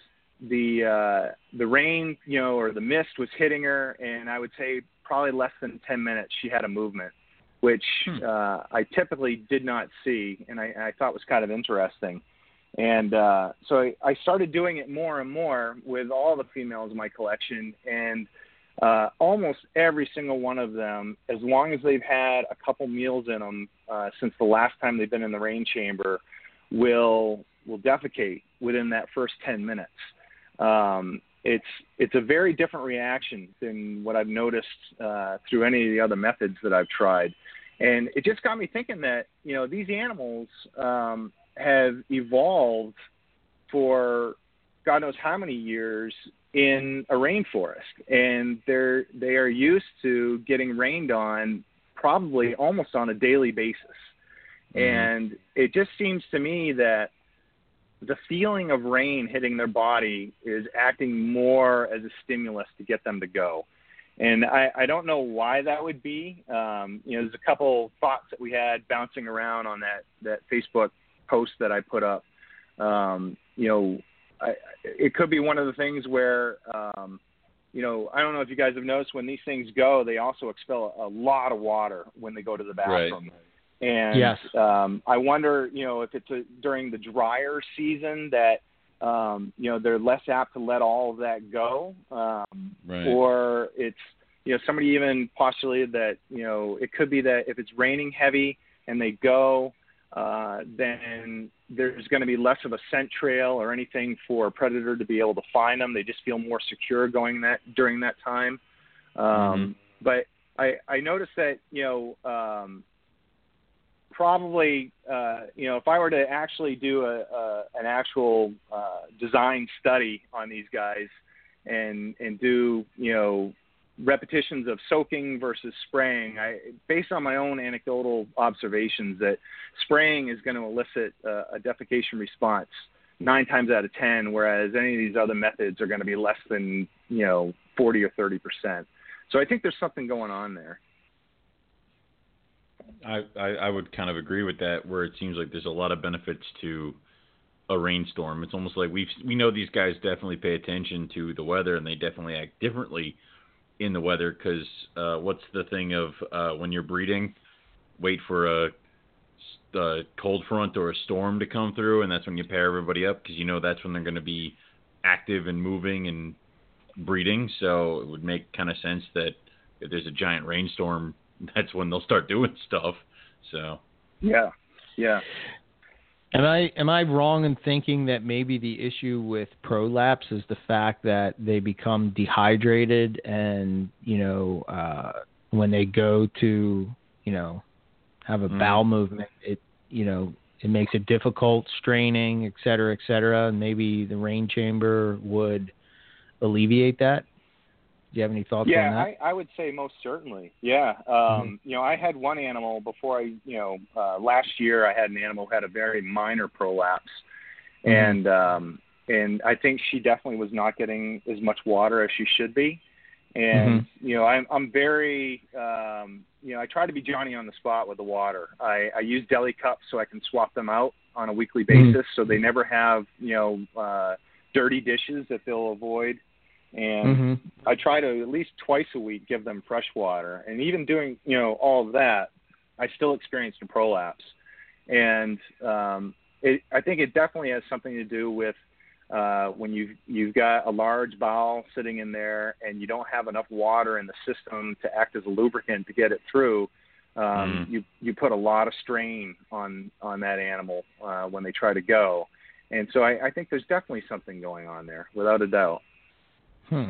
the uh, the rain, you know, or the mist was hitting her, and I would say probably less than ten minutes she had a movement, which Hmm. uh, I typically did not see, and I, I thought was kind of interesting. And uh, so I, I started doing it more and more with all the females in my collection, and uh, almost every single one of them, as long as they've had a couple meals in them uh, since the last time they've been in the rain chamber, will will defecate within that first 10 minutes. Um, it's it's a very different reaction than what I've noticed uh, through any of the other methods that I've tried, and it just got me thinking that you know these animals um, have evolved for God knows how many years in a rainforest, and they're they are used to getting rained on probably almost on a daily basis. And it just seems to me that the feeling of rain hitting their body is acting more as a stimulus to get them to go. And I, I don't know why that would be. Um, you know, there's a couple thoughts that we had bouncing around on that, that Facebook post that I put up. Um, you know, I, it could be one of the things where, um, you know, I don't know if you guys have noticed when these things go, they also expel a lot of water when they go to the bathroom. And Yes. um, I wonder, you know, if it's a, during the drier season that, um, you know, they're less apt to let all of that go, um, Right. or it's, you know, somebody even postulated that, you know, it could be that if it's raining heavy and they go, uh, then there's going to be less of a scent trail or anything for a predator to be able to find them. They just feel more secure going that during that time. Um, But I, I noticed that you know um, probably uh, you know if I were to actually do a, a an actual uh, design study on these guys and and do you know repetitions of soaking versus spraying I based on my own anecdotal observations that spraying is going to elicit a, defecation response nine times out of ten whereas any of these other methods are going to be less than you know 40 or 30 percent. So I think there's something going on there I, I, would kind of agree with that. Where it seems like there's a lot of benefits to a rainstorm. It's almost like we we know these guys definitely pay attention to the weather, and they definitely act differently in the weather. Because uh, what's the thing of uh, when you're breeding, wait for a, a cold front or a storm to come through, and that's when you pair everybody up because you know that's when they're going to be active and moving and breeding. So it would make kind of sense that if there's a giant rainstorm, that's when they'll start doing stuff. So yeah, yeah. Am I am I wrong in thinking that maybe the issue with prolapse is the fact that they become dehydrated and you know uh, when they go to you know have a mm. bowel movement, it you know it makes it difficult, straining, et cetera, et cetera, and maybe the rain chamber would alleviate that. Do you have any thoughts yeah, on that? Yeah, I, I would say most certainly. Yeah. Um, mm-hmm. You know, I had one animal before I, you know, uh, last year I had an animal who had a very minor prolapse. Mm-hmm. And, um, and I think she definitely was not getting as much water as she should be. And, mm-hmm. you know, I'm, I'm very, um, you know, I try to be Johnny on the spot with the water. I, I use deli cups so I can swap them out on a weekly mm-hmm. basis so they never have, you know, uh, dirty dishes that they'll avoid and mm-hmm. I try to at least twice a week give them fresh water. And even doing you know all of that, I still experienced a prolapse, and um, it, I think it definitely has something to do with uh, when you've you've got a large bowel sitting in there and you don't have enough water in the system to act as a lubricant to get it through. Um, mm. You you put a lot of strain on on that animal uh, when they try to go, and so I, I think there's definitely something going on there, without a doubt. Hmm.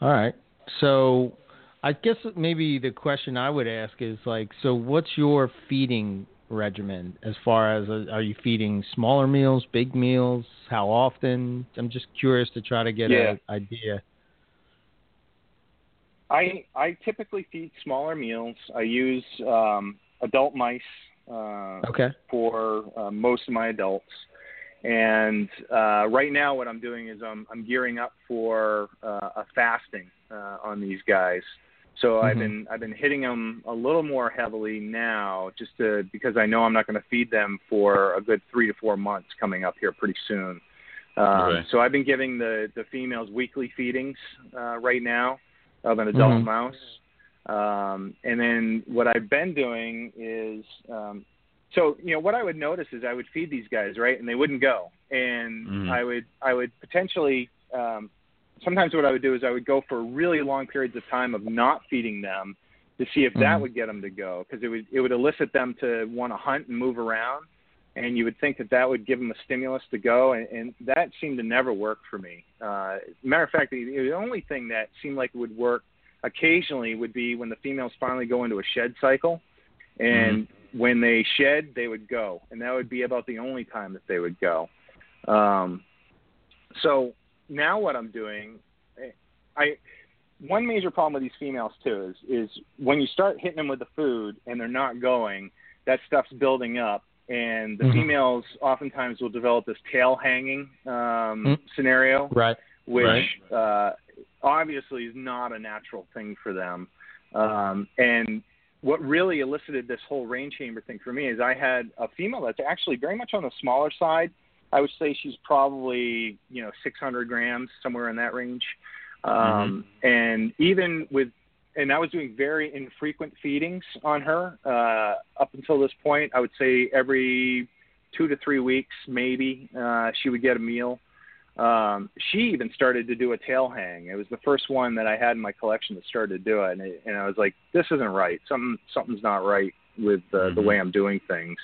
All right. So I guess maybe the question I would ask is like, so what's your feeding regimen as far as uh, are you feeding smaller meals, big meals, how often? I'm just curious to try to get yeah. an idea. I I typically feed smaller meals. I use um, adult mice uh, okay. for uh, most of my adults. And uh, right now, what I'm doing is I'm, I'm gearing up for uh, a fasting uh, on these guys. So mm-hmm. I've been I've been hitting them a little more heavily now, just to because I know I'm not going to feed them for a good three to four months coming up here pretty soon. Um, okay. So I've been giving the the females weekly feedings uh, right now of an adult mm-hmm. mouse. Um, and then what I've been doing is um, so you know what I would notice is I would feed these guys right, and they wouldn't go, and mm. I would I would potentially um, sometimes what I would do is I would go for really long periods of time of not feeding them to see if mm. that would get them to go because it would it would elicit them to want to hunt and move around, and you would think that that would give them a stimulus to go, and, and that seemed to never work for me. Uh, matter of fact, the, the only thing that seemed like it would work occasionally would be when the females finally go into a shed cycle, and mm when they shed, they would go, and that would be about the only time that they would go. Um, so now what I'm doing, I one major problem with these females too is is when you start hitting them with the food and they're not going, that stuff's building up, and the mm-hmm. females oftentimes will develop this tail hanging um, mm-hmm. scenario, right? Which right. Uh, obviously is not a natural thing for them. Um, and what really elicited this whole rain chamber thing for me is I had a female that's actually very much on the smaller side. I would say she's probably you know 600 grams, somewhere in that range. Um, mm-hmm. And even with, and I was doing very infrequent feedings on her uh, up until this point. I would say every two to three weeks, maybe uh, she would get a meal um, she even started to do a tail hang. It was the first one that I had in my collection that started to do it, and, it, and I was like, "This isn't right. Something something's not right with uh, mm-hmm. the way I'm doing things."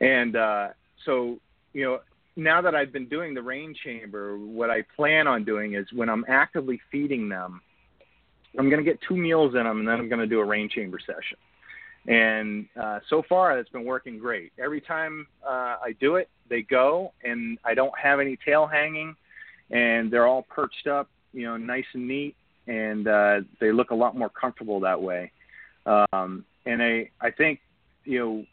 And uh, so, you know, now that I've been doing the rain chamber, what I plan on doing is when I'm actively feeding them, I'm going to get two meals in them, and then I'm going to do a rain chamber session. And uh, so far, it's been working great. Every time uh, I do it, they go, and I don't have any tail hanging, and they're all perched up, you know, nice and neat, and uh, they look a lot more comfortable that way. Um, and I, I think, you know,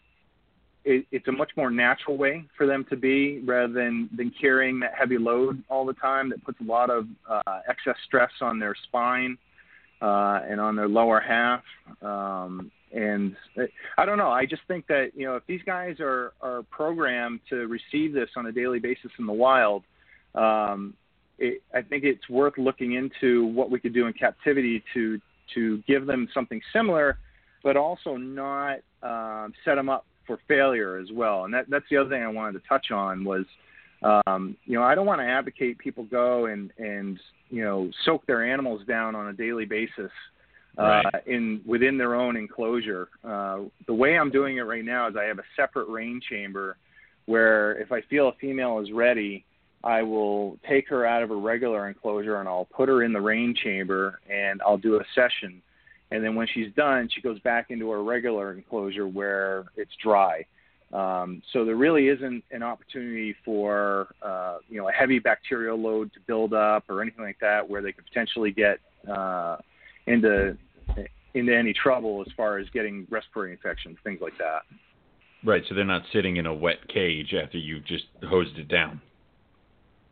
it, it's a much more natural way for them to be rather than than carrying that heavy load all the time that puts a lot of uh, excess stress on their spine uh, and on their lower half. Um, and I don't know. I just think that you know if these guys are are programmed to receive this on a daily basis in the wild, um, it, I think it's worth looking into what we could do in captivity to to give them something similar, but also not um, set them up for failure as well. And that, that's the other thing I wanted to touch on was, um, you know, I don't want to advocate people go and and you know soak their animals down on a daily basis uh, right. in within their own enclosure. Uh, the way I'm doing it right now is I have a separate rain chamber where if I feel a female is ready, I will take her out of a regular enclosure and I'll put her in the rain chamber and I'll do a session. And then when she's done, she goes back into her regular enclosure where it's dry. Um, so there really isn't an opportunity for uh, you know a heavy bacterial load to build up or anything like that, where they could potentially get uh, into into any trouble as far as getting respiratory infections, things like that. Right. So they're not sitting in a wet cage after you've just hosed it down.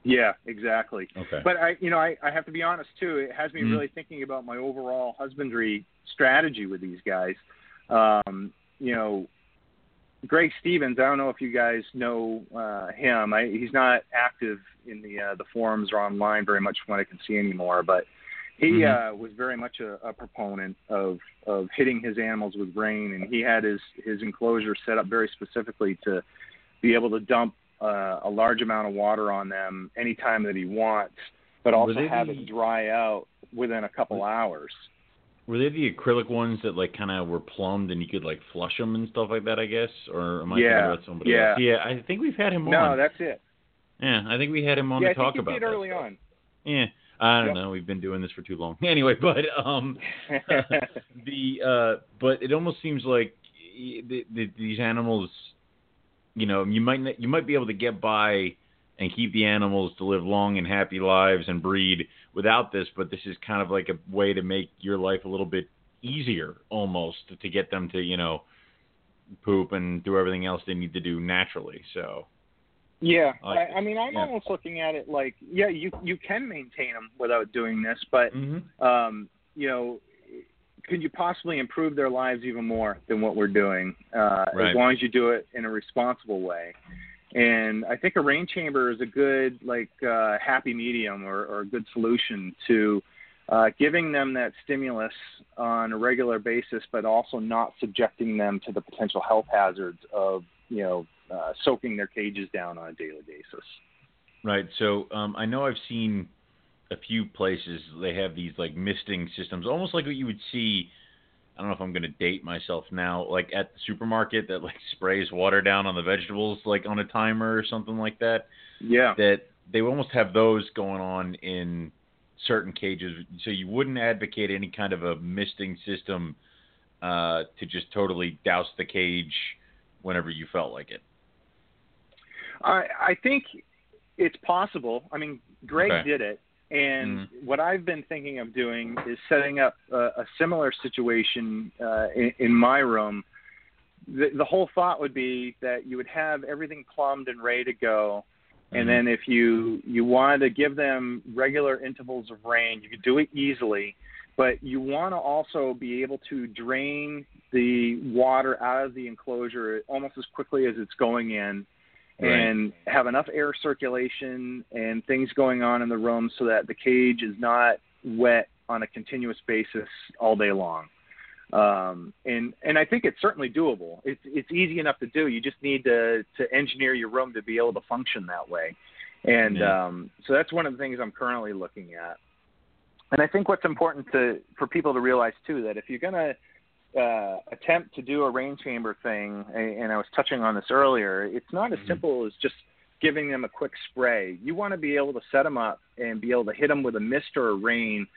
Yeah, exactly. Okay. But I, you know, I, I have to be honest too. It has me mm really thinking about my overall husbandry strategy with these guys. Um, you know, Greg Stevens. I don't know if you guys know uh, him. I, he's not active in the uh, the forums or online very much from what I can see anymore. But he mm-hmm. uh, was very much a, a proponent of of hitting his animals with rain, and he had his his enclosure set up very specifically to be able to dump uh, a large amount of water on them anytime that he wants, but also have it dry out within a couple hours. Were they the acrylic ones that like kind of were plumbed and you could like flush them and stuff like that? I guess, or am I yeah, thinking about somebody yeah. else? Yeah, I think we've had him no, on. No, that's it. Yeah, I think we had him on yeah, to talk about that. early stuff. on. Yeah, I don't yep. know. We've been doing this for too long. Anyway, but um, the uh, but it almost seems like the, the, these animals, you know, you might you might be able to get by and keep the animals to live long and happy lives and breed without this, but this is kind of like a way to make your life a little bit easier almost to get them to you know poop and do everything else they need to do naturally. So yeah, I, I mean, I'm yeah. almost looking at it like, yeah, you you can maintain them without doing this, but mm-hmm. um, you know, could you possibly improve their lives even more than what we're doing? Uh, right. As long as you do it in a responsible way. And I think a rain chamber is a good, like, uh, happy medium or, or a good solution to uh, giving them that stimulus on a regular basis, but also not subjecting them to the potential health hazards of, you know, uh, soaking their cages down on a daily basis. Right. So um, I know I've seen a few places they have these like misting systems, almost like what you would see. I don't know if I'm going to date myself now, like at the supermarket that like sprays water down on the vegetables, like on a timer or something like that. Yeah. That they almost have those going on in certain cages, so you wouldn't advocate any kind of a misting system uh, to just totally douse the cage whenever you felt like it. I I think it's possible. I mean, Greg okay. did it, and mm-hmm. what I've been thinking of doing is setting up a, a similar situation uh, in, in my room. The, the whole thought would be that you would have everything plumbed and ready to go, and mm-hmm. then if you you wanted to give them regular intervals of rain, you could do it easily. But you want to also be able to drain the water out of the enclosure almost as quickly as it's going in Right. and have enough air circulation and things going on in the room so that the cage is not wet on a continuous basis all day long. Um, and and I think it's certainly doable. It's it's easy enough to do. You just need to to engineer your room to be able to function that way. And Yeah. um, so that's one of the things I'm currently looking at. And I think what's important to for people to realize too that if you're gonna uh, attempt to do a rain chamber thing, and I was touching on this earlier, it's not as Mhm. simple as just giving them a quick spray. You want to be able to set them up and be able to hit them with a mist or a rain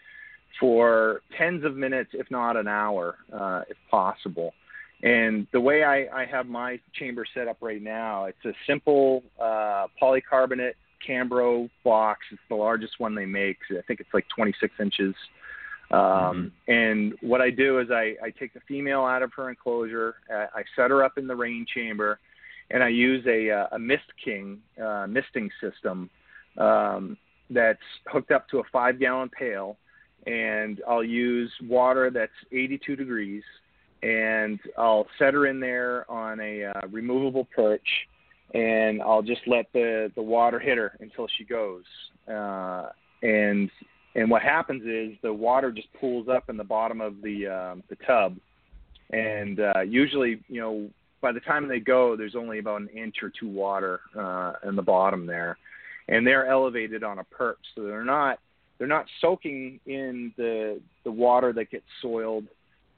for tens of minutes, if not an hour, uh, if possible. And the way I, I have my chamber set up right now, it's a simple uh, polycarbonate Cambro box. It's the largest one they make. I think it's like 26 inches. Um, And what I do is I, I take the female out of her enclosure, uh, I set her up in the rain chamber, and I use a, uh, a Mist King uh, misting system um, that's hooked up to a five gallon pail. And I'll use water that's 82 degrees. and I'll set her in there on a uh, removable perch, and I'll just let the the water hit her until she goes. Uh, and and what happens is the water just pools up in the bottom of the um, the tub, and uh, usually you know by the time they go, there's only about an inch or two water uh, in the bottom there, and they're elevated on a perch, so they're not they're not soaking in the the water that gets soiled,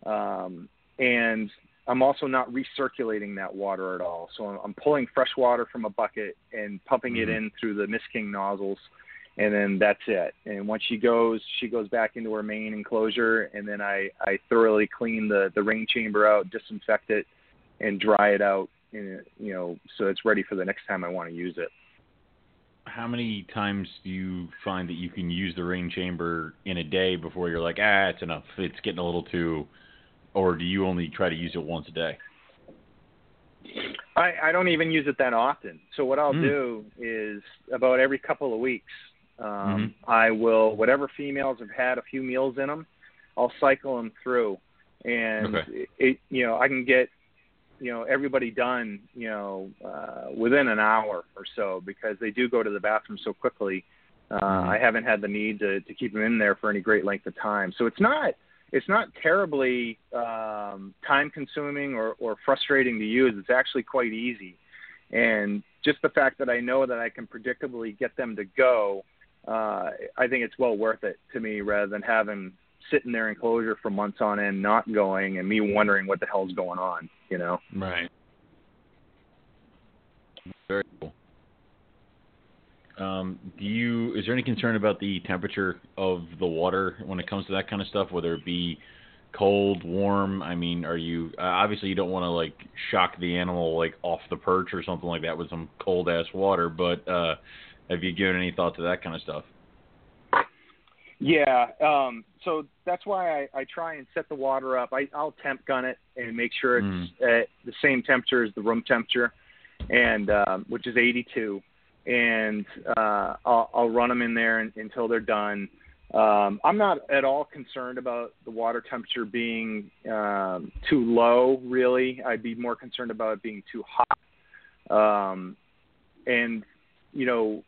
um, and I'm also not recirculating that water at all. So I'm, I'm pulling fresh water from a bucket and pumping mm-hmm. it in through the Mist King nozzles, and then that's it. And once she goes, she goes back into her main enclosure, and then I I thoroughly clean the the rain chamber out, disinfect it, and dry it out, and you know so it's ready for the next time I want to use it how many times do you find that you can use the rain chamber in a day before you're like, ah, it's enough. It's getting a little too, or do you only try to use it once a day? I, I don't even use it that often. So what I'll mm. do is about every couple of weeks, um, mm-hmm. I will whatever females have had a few meals in them, I'll cycle them through, and okay. it, it you know I can get you know everybody done you know uh, within an hour or so because they do go to the bathroom so quickly. Uh, mm-hmm. I haven't had the need to, to keep them in there for any great length of time. So it's not it's not terribly um, time consuming or, or frustrating to use. It's actually quite easy, and just the fact that I know that I can predictably get them to go, uh, I think it's well worth it to me rather than having sit in their enclosure for months on end not going and me wondering what the hell's going on you know? Right. Very cool. Um, do you is there any concern about the temperature of the water when it comes to that kind of stuff whether it be cold warm? I mean are you uh, obviously you don't want to like shock the animal like off the perch or something like that with some cold ass water but uh have you given any thought to that kind of stuff yeah, um, so that's why I, I try and set the water up. I, I'll temp gun it and make sure it's mm. at the same temperature as the room temperature, and um, which is 82. And uh, I'll, I'll run them in there until they're done. Um, I'm not at all concerned about the water temperature being um, too low. Really, I'd be more concerned about it being too hot. Um, and you know,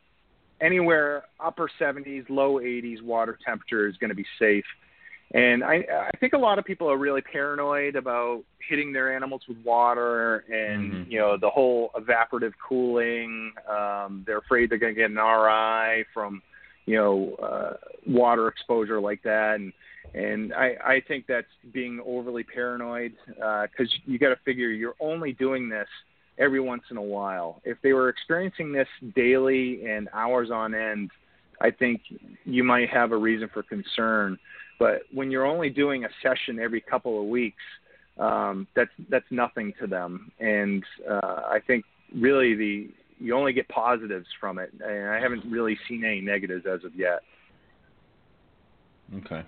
anywhere upper 70s, low 80s water temperature is going to be safe. And I, I think a lot of people are really paranoid about hitting their animals with water and mm-hmm. you know the whole evaporative cooling. Um, they're afraid they're going to get an RI from you know uh, water exposure like that. And and I, I think that's being overly paranoid because uh, you got to figure you're only doing this every once in a while. If they were experiencing this daily and hours on end, I think you might have a reason for concern. But when you're only doing a session every couple of weeks, um, that's that's nothing to them. And uh, I think really the you only get positives from it, and I haven't really seen any negatives as of yet. Okay.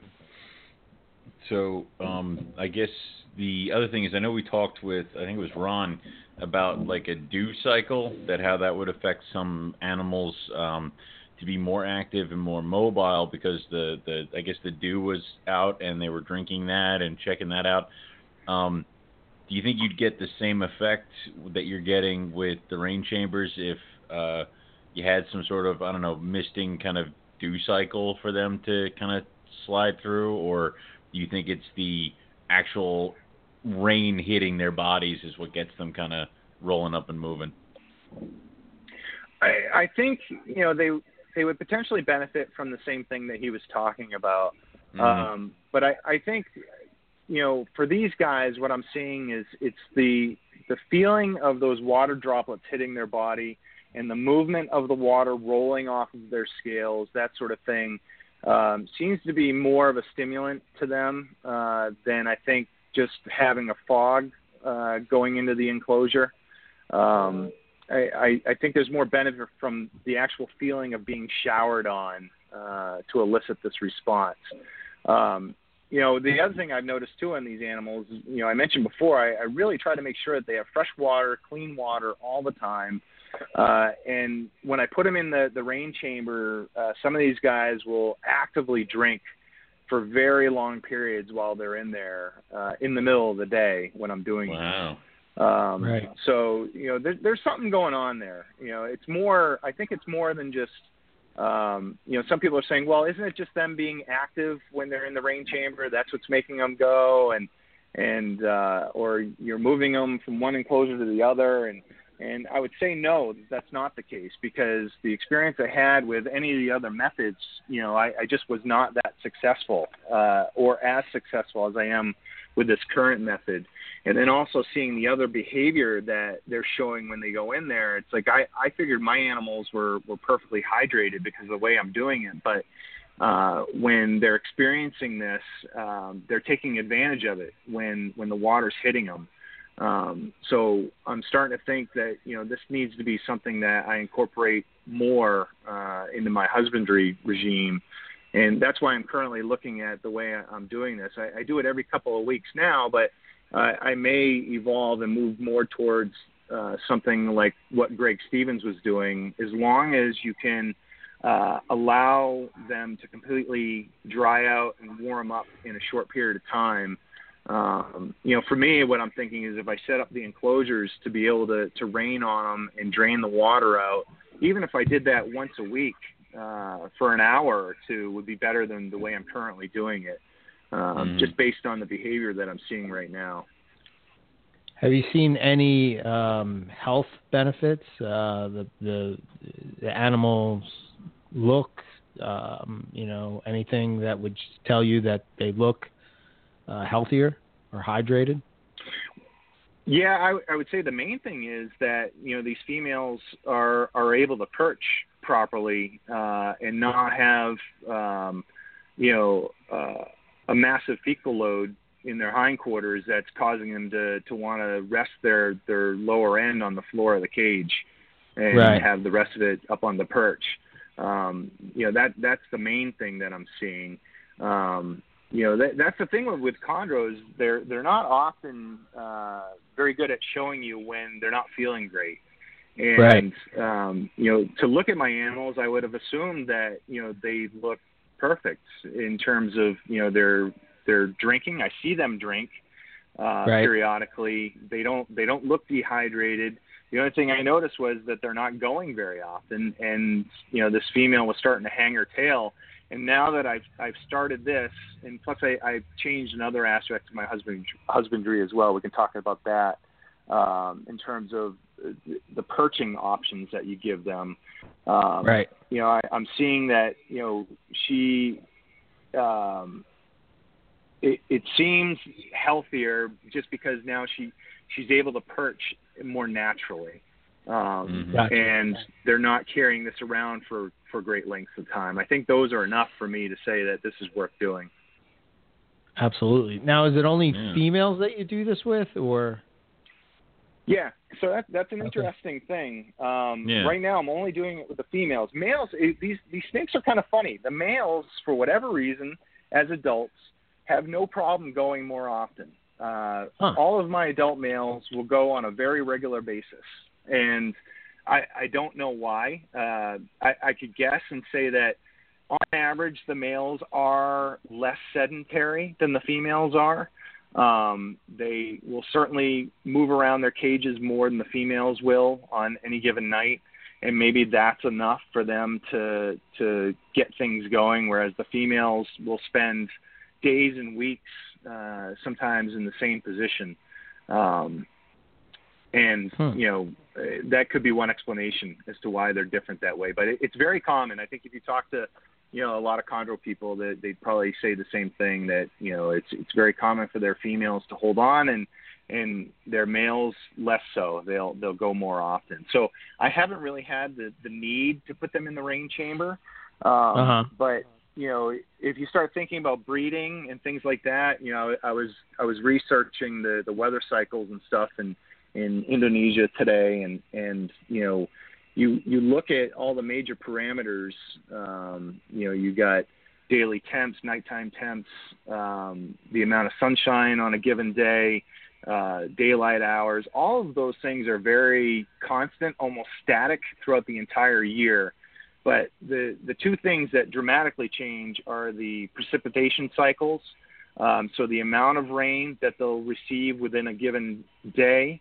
So um, I guess the other thing is I know we talked with I think it was Ron about like a dew cycle that how that would affect some animals um, to be more active and more mobile because the the I guess the dew was out and they were drinking that and checking that out. Um, do you think you'd get the same effect that you're getting with the rain chambers if uh, you had some sort of I don't know misting kind of dew cycle for them to kind of slide through, or do you think it's the actual rain hitting their bodies is what gets them kind of rolling up and moving. I, I think you know they they would potentially benefit from the same thing that he was talking about. Mm-hmm. Um, but I, I think you know for these guys, what I'm seeing is it's the the feeling of those water droplets hitting their body and the movement of the water rolling off of their scales, that sort of thing, um, seems to be more of a stimulant to them uh, than I think just having a fog uh, going into the enclosure. Um, I, I, I think there's more benefit from the actual feeling of being showered on uh, to elicit this response. Um, you know, the other thing I've noticed too on these animals, you know, I mentioned before, I, I really try to make sure that they have fresh water, clean water all the time. Uh, and when I put them in the, the rain chamber, uh, some of these guys will actively drink for very long periods while they're in there uh, in the middle of the day when I'm doing wow. it. Um, Right. So you know, there, there's something going on there. You know, it's more. I think it's more than just. Um, you know, some people are saying, well, isn't it just them being active when they're in the rain chamber? That's what's making them go, and and uh, or you're moving them from one enclosure to the other, and and I would say no, that's not the case because the experience I had with any of the other methods, you know, I, I just was not that successful uh, or as successful as I am with this current method. And then also seeing the other behavior that they're showing when they go in there, it's like I, I figured my animals were, were perfectly hydrated because of the way I'm doing it. But uh, when they're experiencing this, um, they're taking advantage of it when, when the water's hitting them. Um, so I'm starting to think that you know this needs to be something that I incorporate more uh, into my husbandry regime, and that's why I'm currently looking at the way I'm doing this. I, I do it every couple of weeks now, but uh, I may evolve and move more towards uh, something like what Greg Stevens was doing, as long as you can uh, allow them to completely dry out and warm up in a short period of time um, you know, for me, what I'm thinking is if I set up the enclosures to be able to, to rain on them and drain the water out, even if I did that once a week uh, for an hour or two, would be better than the way I'm currently doing it, um, Mm. just based on the behavior that I'm seeing right now. Have you seen any um, health benefits? Uh, the, the the animals look, um, you know, anything that would tell you that they look uh, healthier or hydrated? Yeah, I, I would say the main thing is that you know these females are are able to perch properly uh, and not have um, you know uh, a massive fecal load in their hindquarters that's causing them to to want to rest their their lower end on the floor of the cage and Right. have the rest of it up on the perch. Um, you know that that's the main thing that I'm seeing. Um, you know that, that's the thing with, with chondros they're they're not often uh, very good at showing you when they're not feeling great. And um, you know to look at my animals i would have assumed that you know they look perfect in terms of you know their their drinking. I see them drink uh, Right. periodically. They don't they don't look dehydrated. The only thing i noticed was that they're not going very often. And you know this female was starting to hang her tail and now that I've I've started this, and plus I, I've changed another aspect of my husband husbandry as well. We can talk about that um, in terms of uh, the perching options that you give them. Um, Right. You know, I, I'm seeing that you know she. Um, it, it seems healthier just because now she she's able to perch more naturally. Um, Mhm. Gotcha. and they're not carrying this around for for great lengths of time. I think those are enough for me to say that this is worth doing. Absolutely. Now, is it only Yeah. females that you do this with, or Yeah, so that, that's an Okay. interesting thing. Um, Yeah. Right now, I'm only doing it with the females. Males, it, these these snakes are kind of funny. The males, for whatever reason, as adults, have no problem going more often. Uh, Huh. All of my adult males will go on a very regular basis, and I, I don't know why. Uh, I, I could guess and say that on average, the males are less sedentary than the females are. Um, they will certainly move around their cages more than the females will on any given night, and maybe that's enough for them to to get things going. Whereas the females will spend days and weeks, uh, sometimes in the same position, um, and Hmm. you know that could be one explanation as to why they're different that way. But it, it's very common. I think if you talk to you know a lot of chondro people that they'd probably say the same thing that you know it's it's very common for their females to hold on and and their males less so they'll they'll go more often so i haven't really had the the need to put them in the rain chamber um Uh-huh. but you know if you start thinking about breeding and things like that you know i was i was researching the the weather cycles and stuff in in indonesia today and and you know you you look at all the major parameters. Um, you know, you got daily temps, nighttime temps, um, the amount of sunshine on a given day, uh, daylight hours. All of those things are very constant, almost static throughout the entire year. But the the two things that dramatically change are the precipitation cycles. Um, so the amount of rain that they'll receive within a given day,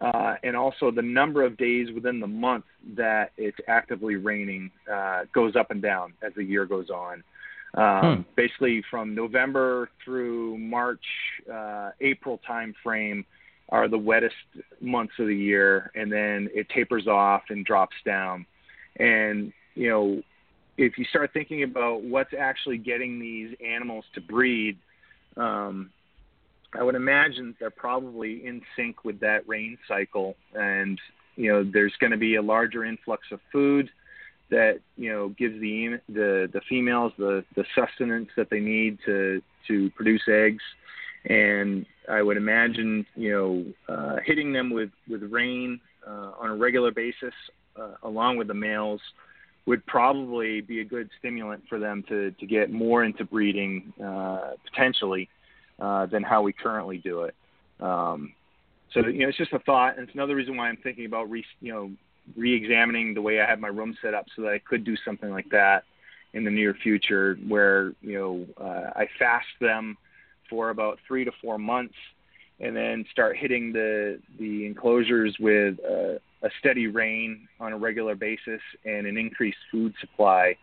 uh, and also the number of days within the month that it's actively raining uh, goes up and down as the year goes on. Um, hmm. Basically, from November through March, uh, April time frame are the wettest months of the year, and then it tapers off and drops down. And you know, if you start thinking about what's actually getting these animals to breed, um, I would imagine they're probably in sync with that rain cycle, and you know, there's going to be a larger influx of food that you know gives the the the females the the sustenance that they need to to produce eggs. And I would imagine you know uh, hitting them with with rain uh, on a regular basis uh, along with the males would probably be a good stimulant for them to to get more into breeding uh, potentially uh, than how we currently do it. Um, so you know, it's just a thought, and it's another reason why I'm thinking about re, you know re-examining the way I have my room set up so that I could do something like that in the near future, where you know uh, I fast them for about three to four months, and then start hitting the the enclosures with uh, a steady rain on a regular basis and an increased food supply,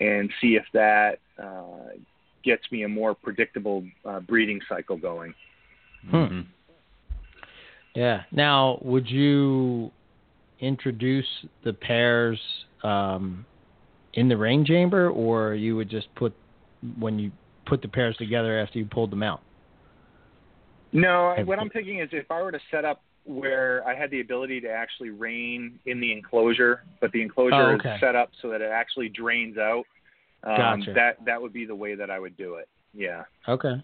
and see if that uh, gets me a more predictable uh, breeding cycle going. Hmm. Yeah. Now, would you introduce the pairs um, in the rain chamber, or you would just put when you put the pairs together after you pulled them out? No, what I'm thinking is if I were to set up where I had the ability to actually rain in the enclosure, but the enclosure oh, okay. is set up so that it actually drains out. Um, gotcha. That that would be the way that I would do it. Yeah. Okay.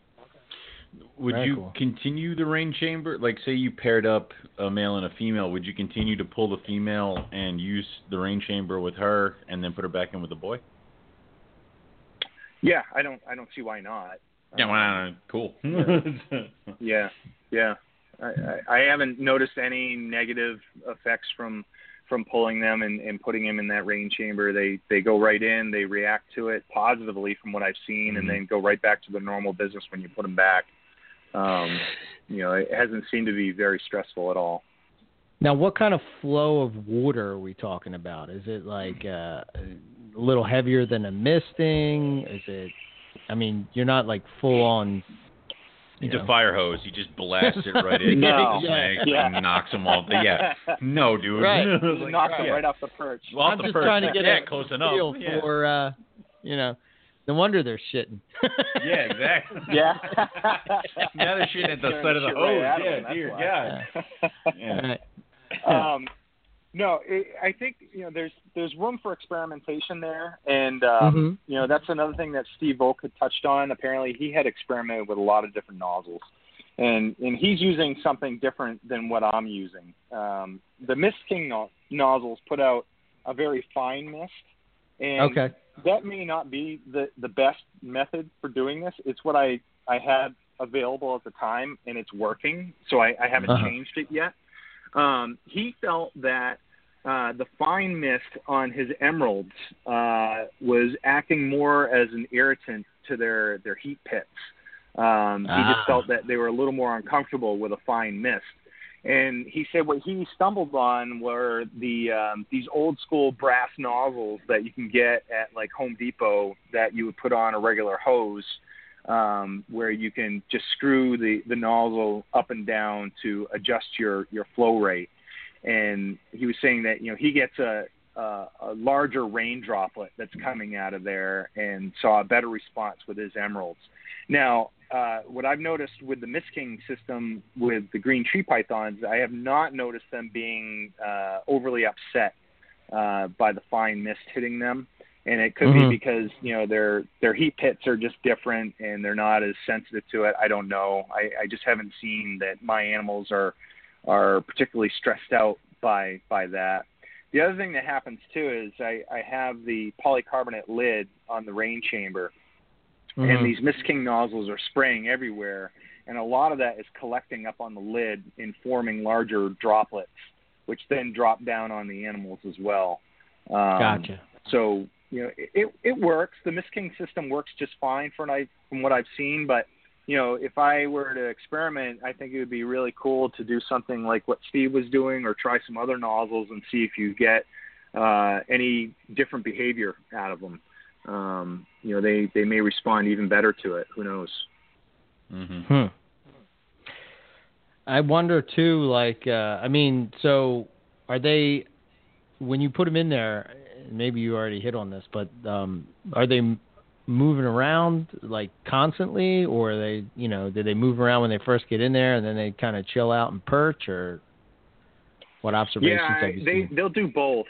Would Very you cool. continue the rain chamber? Like, say you paired up a male and a female, would you continue to pull the female and use the rain chamber with her, and then put her back in with the boy? Yeah, I don't. I don't see why not. Yeah, why not? Cool. yeah, yeah. I, I, I haven't noticed any negative effects from from pulling them and, and putting them in that rain chamber. They they go right in. They react to it positively from what I've seen, mm-hmm. and then go right back to the normal business when you put them back. Um, you know, it hasn't seemed to be very stressful at all. Now, what kind of flow of water are we talking about? Is it like uh, a little heavier than a misting? Is it? I mean, you're not like full on. It's a fire hose. You just blast it right in. no. yeah. yeah. and knocks them off. Yeah. No, dude. Right. like, knocks them right off the perch. Well, off I'm the just perch. trying to get yeah, a close enough. feel yeah. for, uh, you know, no wonder they're shitting. yeah, exactly. Yeah. now they're shitting at the side of the hose. Right yeah, dear God. Yeah. yeah. Um, no, it, I think you know there's there's room for experimentation there, and um, mm-hmm. you know that's another thing that Steve Volk had touched on. Apparently, he had experimented with a lot of different nozzles, and and he's using something different than what I'm using. Um, the Mist King no- nozzles put out a very fine mist, and okay. that may not be the the best method for doing this. It's what I I had available at the time, and it's working. So I, I haven't uh-huh. changed it yet. Um, he felt that uh, the fine mist on his emeralds uh, was acting more as an irritant to their their heat pits. Um, ah. He just felt that they were a little more uncomfortable with a fine mist. And he said what he stumbled on were the um, these old school brass nozzles that you can get at like Home Depot that you would put on a regular hose um, where you can just screw the, the nozzle up and down to adjust your, your flow rate. And he was saying that, you know, he gets a, a, a larger rain droplet that's coming out of there and saw a better response with his emeralds. Now, uh, what I've noticed with the Mist King system with the green tree pythons, I have not noticed them being uh, overly upset uh, by the fine mist hitting them and it could mm-hmm. be because you know their their heat pits are just different and they're not as sensitive to it. I don't know. I, I just haven't seen that my animals are are particularly stressed out by by that. The other thing that happens too is I, I have the polycarbonate lid on the rain chamber, mm-hmm. and these Mist King nozzles are spraying everywhere, and a lot of that is collecting up on the lid and forming larger droplets, which then drop down on the animals as well. Um, gotcha. so you know it it works. The Mist King system works just fine for night from what I've seen, but you know, if I were to experiment, I think it would be really cool to do something like what Steve was doing, or try some other nozzles and see if you get uh, any different behavior out of them. Um, you know, they they may respond even better to it. Who knows? Mm-hmm. Hmm. I wonder too. Like, uh, I mean, so are they? When you put them in there, maybe you already hit on this, but um, are they moving around like constantly, or are they, you know, do they move around when they first get in there and then they kind of chill out and perch, or what observations yeah, have you they seen? they'll do both.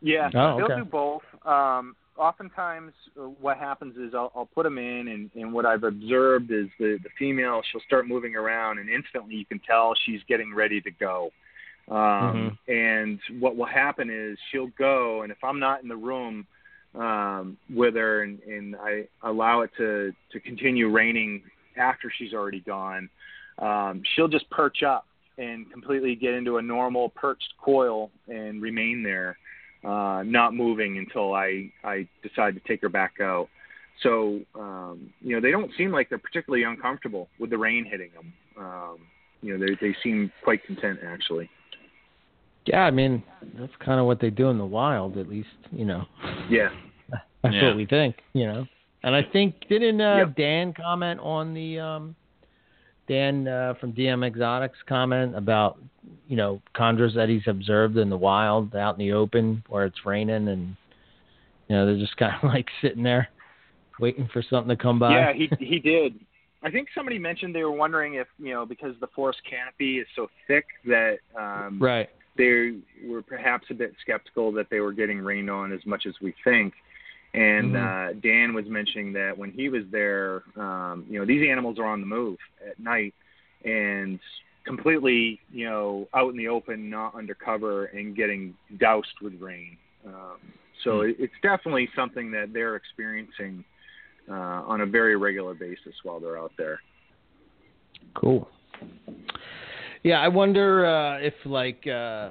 Yeah, Oh, they'll do both. Um, oftentimes, uh, what happens is I'll, I'll put them in, and, and what I've observed is the the female she'll start moving around, and instantly you can tell she's getting ready to go. Um, And what will happen is she'll go, and if I'm not in the room um, with her, and, and I allow it to to continue raining after she's already gone, um, she'll just perch up and completely get into a normal perched coil and remain there, uh, not moving until I I decide to take her back out. So um, you know they don't seem like they're particularly uncomfortable with the rain hitting them. Um, you know they they seem quite content actually. Yeah, I mean, that's kind of what they do in the wild, at least, you know. Yeah. That's Yeah. what we think, you know. And I think didn't uh, Yep. Dan comment on the um, Dan uh, from DM Exotics comment about you know chondros that he's observed in the wild, out in the open where it's raining, and you know they're just kind of like sitting there waiting for something to come by. Yeah, he he did. I think somebody mentioned they were wondering if you know because the forest canopy is so thick that um, right. They were perhaps a bit skeptical that they were getting rained on as much as we think. And Mhm. uh, Dan was mentioning that when he was there, um, you know, these animals are on the move at night and completely, you know, out in the open, not undercover, and getting doused with rain. Um, so Hmm. it, it's definitely something that they're experiencing uh, on a very regular basis while they're out there. Cool. Yeah, I wonder uh, if like uh,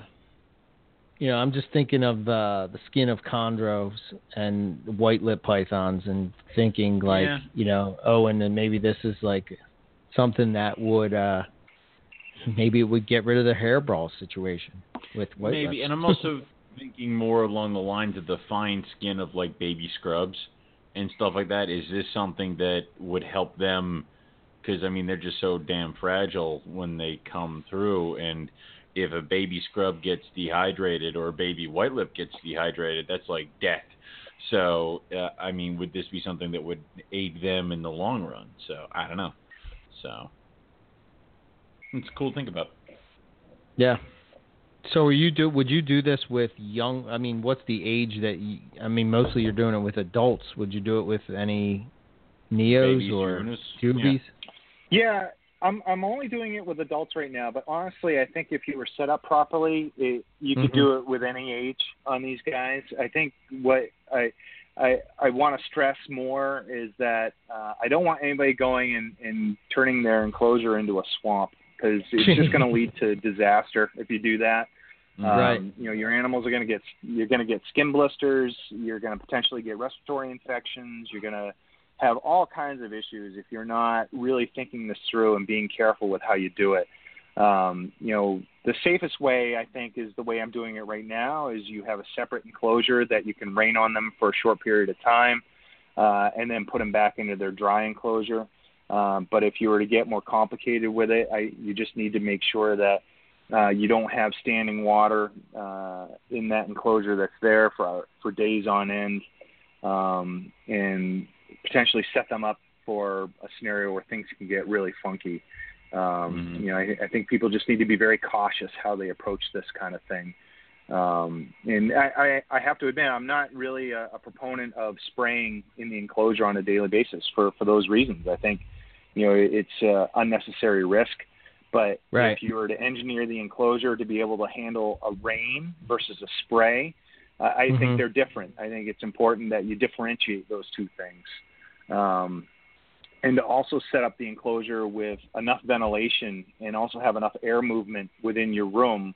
you know, I'm just thinking of uh, the skin of chondros and white lip pythons, and thinking like Yeah. you know, oh, and then maybe this is like something that would uh, maybe it would get rid of the hairball situation with white Maybe, lips. and I'm also thinking more along the lines of the fine skin of like baby scrubs and stuff like that. Is this something that would help them? Because I mean, they're just so damn fragile when they come through, and if a baby scrub gets dehydrated or a baby white lip gets dehydrated, that's like death. So, uh, I mean, would this be something that would aid them in the long run? So, I don't know. So, it's cool to think about. yeah. So, are you do? Would you do this with young? I mean, what's the age that? You, I mean, mostly you're doing it with adults. Would you do it with any neos Babies, or juvenis, juvies? Yeah, I'm I'm only doing it with adults right now, but honestly, I think if you were set up properly, it, you could Mhm. do it with any age on these guys. I think what I I I want to stress more is that uh, I don't want anybody going and, and turning their enclosure into a swamp because it's just going to lead to disaster if you do that. Um, Right. You know, your animals are going to get you're going to get skin blisters. You're going to potentially get respiratory infections. You're going to have all kinds of issues if you're not really thinking this through and being careful with how you do it. Um, you know, the safest way I think is the way I'm doing it right now is you have a separate enclosure that you can rain on them for a short period of time, uh, and then put them back into their dry enclosure. Um, but if you were to get more complicated with it, I, you just need to make sure that uh, you don't have standing water uh, in that enclosure that's there for for days on end, um, and potentially set them up for a scenario where things can get really funky. Um, Mhm. You know, I, I think people just need to be very cautious how they approach this kind of thing. Um, and I, I, I have to admit, I'm not really a, a proponent of spraying in the enclosure on a daily basis for, for those reasons. I think, you know, it's uh, unnecessary risk. But Right. if you were to engineer the enclosure to be able to handle a rain versus a spray, uh, I Mhm. think they're different. I think it's important that you differentiate those two things. Um, and to also set up the enclosure with enough ventilation and also have enough air movement within your room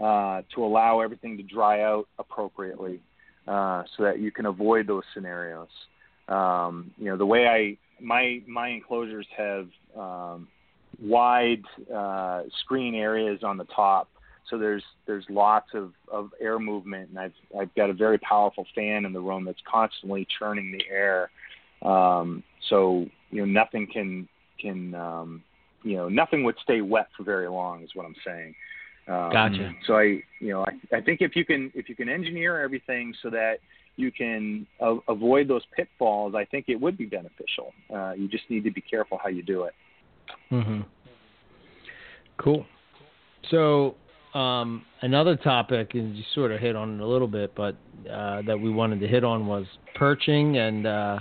uh, to allow everything to dry out appropriately. uh, so that you can avoid those scenarios. Um, you know, the way I my my enclosures have um, wide uh, screen areas on the top, so there's there's lots of, of air movement, and I've I've got a very powerful fan in the room that's constantly churning the air. Um, so you know nothing can can um, you know nothing would stay wet for very long is what I'm saying. Um, gotcha. So I you know I, I think if you can if you can engineer everything so that you can uh, avoid those pitfalls, I think it would be beneficial. Uh, you just need to be careful how you do it. Mm-hmm. Cool. So um, another topic, and you sort of hit on it a little bit, but uh, that we wanted to hit on was perching, and uh,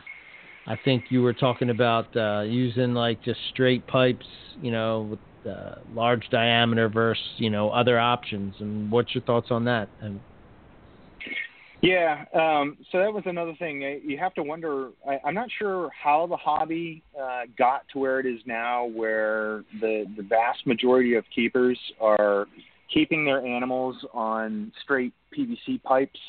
I think you were talking about uh, using like just straight pipes, you know, with uh, large diameter versus you know other options. And what's your thoughts on that? And yeah, um, so that was another thing. Uh, you have to wonder. I, I'm not sure how the hobby uh, got to where it is now, where the the vast majority of keepers are keeping their animals on straight PVC pipes.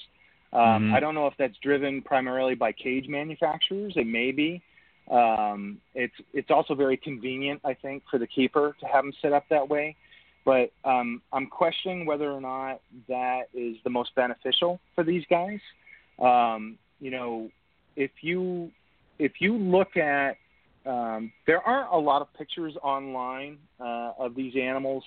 Um, mm-hmm. I don't know if that's driven primarily by cage manufacturers. It may be. Um, it's it's also very convenient, I think, for the keeper to have them set up that way. But um, I'm questioning whether or not that is the most beneficial for these guys. Um, you know, if you if you look at um, there aren't a lot of pictures online uh, of these animals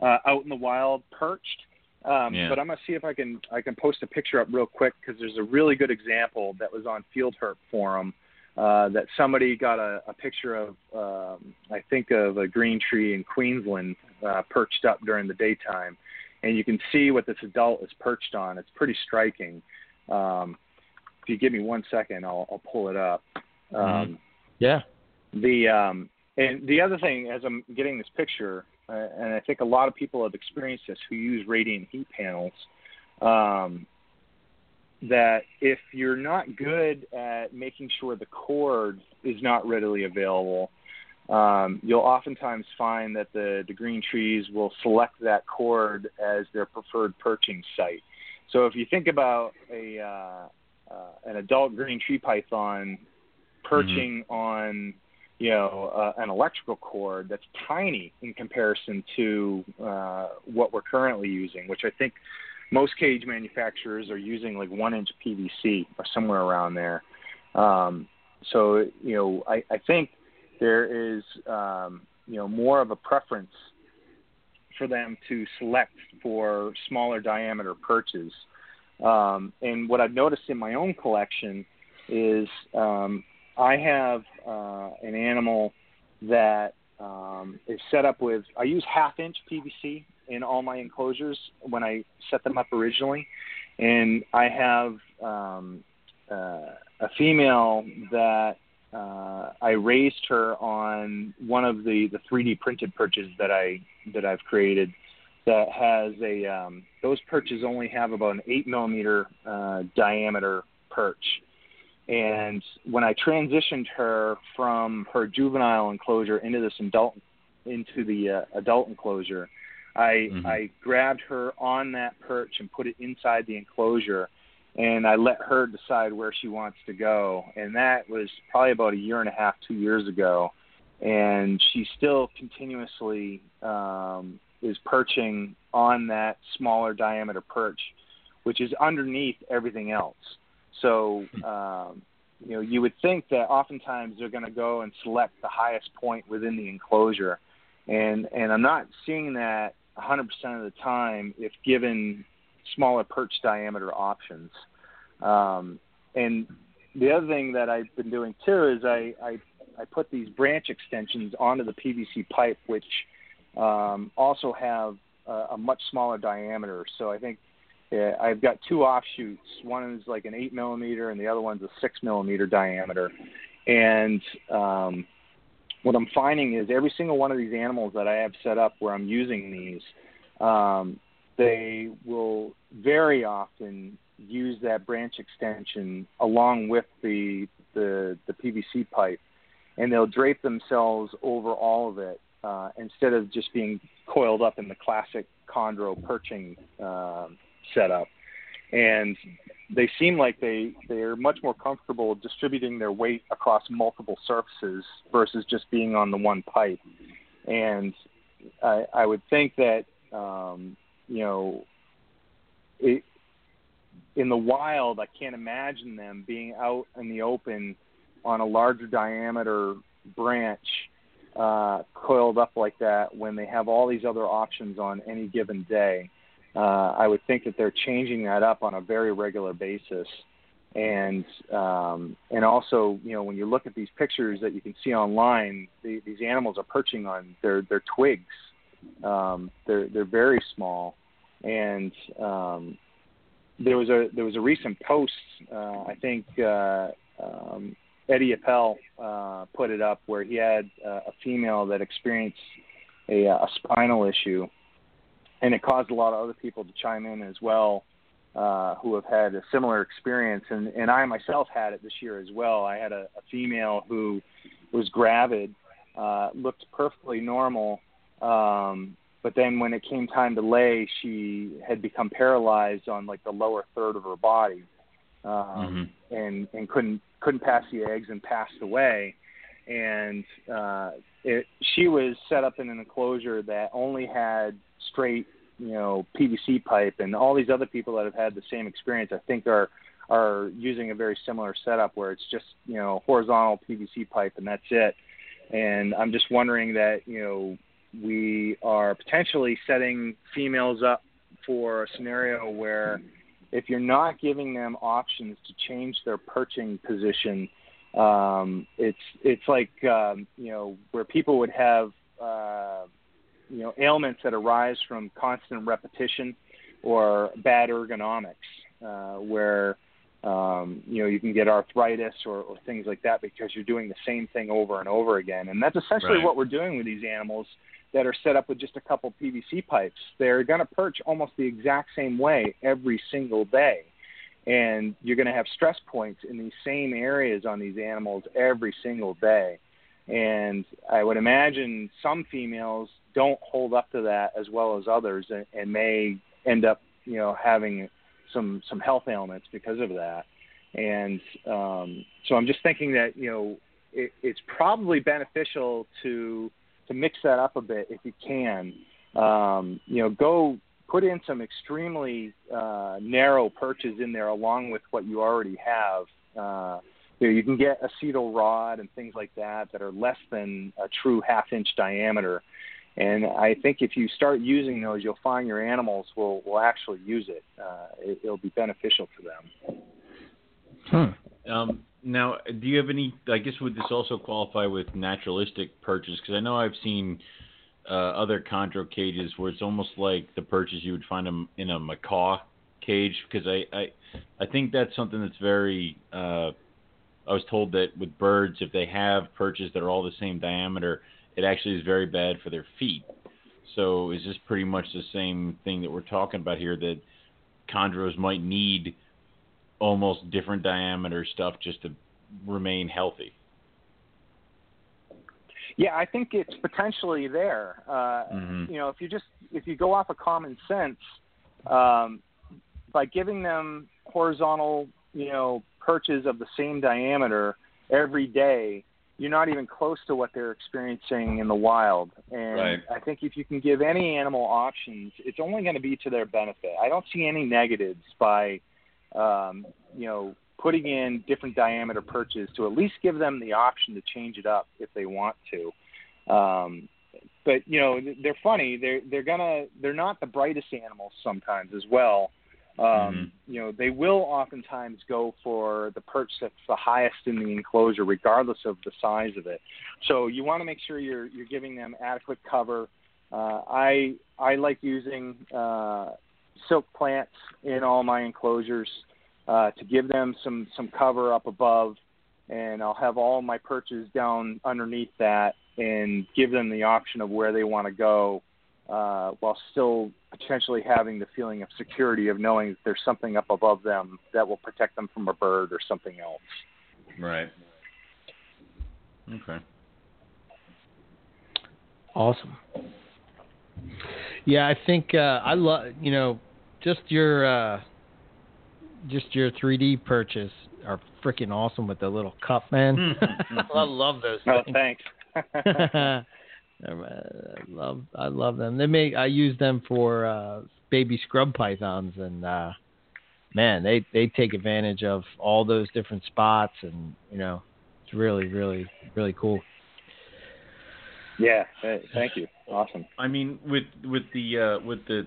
uh, out in the wild perched. Um, yeah. But I'm gonna see if I can I can post a picture up real quick because there's a really good example that was on Field Herp Forum uh, that somebody got a, a picture of, um, I think of a green tree in Queensland uh, perched up during the daytime, and you can see what this adult is perched on. It's pretty striking. Um, if you give me one second, I'll, I'll pull it up. Mm-hmm. Um. Yeah. The um, and the other thing, as I'm getting this picture, and I think a lot of people have experienced this who use radiant heat panels. Um, that if you're not good at making sure the cord is not readily available, um, you'll oftentimes find that the, the green trees will select that cord as their preferred perching site. So if you think about a uh, uh, an adult green tree python perching mm-hmm. on you know uh, an electrical cord that's tiny in comparison to uh, what we're currently using, which I think most cage manufacturers are using like one inch PVC or somewhere around there. Um, so you know, I, I think there is um, you know more of a preference for them to select for smaller diameter perches. Um, and what I've noticed in my own collection is um, I have uh, an animal that um, is set up with I use half inch PVC in all my enclosures when I set them up originally, and I have um, uh, a female that uh, I raised her on one of the the 3D printed perches that I that I've created that has a um, those perches only have about an eight millimeter uh, diameter perch. And when I transitioned her from her juvenile enclosure into this adult into the uh, adult enclosure, I mm-hmm. I grabbed her on that perch and put it inside the enclosure, and I let her decide where she wants to go. And that was probably about a year and a half, two years ago, and she still continuously um, is perching on that smaller diameter perch, which is underneath everything else. So. Um, you know, you would think that oftentimes they're going to go and select the highest point within the enclosure, and and I'm not seeing that 100% of the time if given smaller perch diameter options. Um, and the other thing that I've been doing too is I, I, I put these branch extensions onto the PVC pipe, which um, also have a, a much smaller diameter. So I think uh, I've got two offshoots. One is like an eight millimeter, and the other one's a six millimeter diameter. And um, what I'm finding is every single one of these animals that I have set up where I'm using these, um, they will very often use that branch extension along with the, the the PVC pipe, and they'll drape themselves over all of it uh, instead of just being coiled up in the classic chondro perching uh, setup. And they seem like they they are much more comfortable distributing their weight across multiple surfaces versus just being on the one pipe. And I, I would think that um, you know it, in the wild, I can't imagine them being out in the open on a larger diameter branch uh, coiled up like that when they have all these other options on any given day. Uh, I would think that they're changing that up on a very regular basis. And um, and also, you know, when you look at these pictures that you can see online, the, these animals are perching on their their twigs. Um, they're they're very small, and um, there was a there was a recent post. Uh, I think uh, um, Eddie Appel uh, put it up where he had uh, a female that experienced a, a spinal issue, and it caused a lot of other people to chime in as well. Uh, who have had a similar experience, and, and I myself had it this year as well. I had a, a female who was gravid, uh, looked perfectly normal, um, but then when it came time to lay, she had become paralyzed on like the lower third of her body, um, mm-hmm. and and couldn't couldn't pass the eggs and passed away. And uh, it, she was set up in an enclosure that only had straight, you know, PVC pipe, and all these other people that have had the same experience, I think, are are using a very similar setup where it's just you know horizontal PVC pipe and that's it. And I'm just wondering that you know we are potentially setting females up for a scenario where if you're not giving them options to change their perching position, um, it's it's like um, you know where people would have uh, you know ailments that arise from constant repetition or bad ergonomics, uh, where um, you know you can get arthritis or, or things like that because you're doing the same thing over and over again, and that's essentially right. what we're doing with these animals that are set up with just a couple PVC pipes. They're going to perch almost the exact same way every single day. And you're going to have stress points in these same areas on these animals every single day. And I would imagine some females don't hold up to that as well as others and, and may end up, you know, having some some health ailments because of that. And um, so I'm just thinking that, you know, it, it's probably beneficial to to mix that up a bit if you can. Um, you know, go put in some extremely uh, narrow perches in there along with what you already have. Uh, you, know, you can get acetal rod and things like that that are less than a true half inch diameter. And I think if you start using those, you'll find your animals will, will actually use it. Uh, it. It'll be beneficial to them. Hmm. Um, now, do you have any? I guess would this also qualify with naturalistic perches? Because I know I've seen uh, other chondro cages where it's almost like the perches you would find them in a macaw cage. Because I, I, I think that's something that's very. Uh, I was told that with birds, if they have perches that are all the same diameter, it actually is very bad for their feet. So is this pretty much the same thing that we're talking about here? That chondros might need almost different diameter stuff just to remain healthy. Yeah, I think it's potentially there. Uh, mm-hmm. You know, if you just if you go off of common sense, um, by giving them horizontal, you know, perches of the same diameter every day, you're not even close to what they're experiencing in the wild. And right. I think if you can give any animal options, it's only going to be to their benefit. I don't see any negatives by um, you know, putting in different diameter perches to at least give them the option to change it up if they want to. Um, but you know, they're funny. They're they're gonna they're not the brightest animals sometimes as well. Um, mm-hmm. You know, they will oftentimes go for the perch that's the highest in the enclosure, regardless of the size of it. So you want to make sure you're you're giving them adequate cover. Uh, I I like using uh, silk plants in all my enclosures uh, to give them some some cover up above, and I'll have all my perches down underneath that and give them the option of where they want to go, uh, while still potentially having the feeling of security of knowing that there's something up above them that will protect them from a bird or something else. Right. Okay. Awesome. Yeah, I think uh, I love you know just your uh, just your 3D purchase are freaking awesome with the little cup, man. I love those. Oh, things. thanks. I love I love them. They make I use them for uh baby scrub pythons and uh man, they they take advantage of all those different spots and you know, it's really really really cool. yeah, th- thank you. Awesome. I mean, with with the uh, with the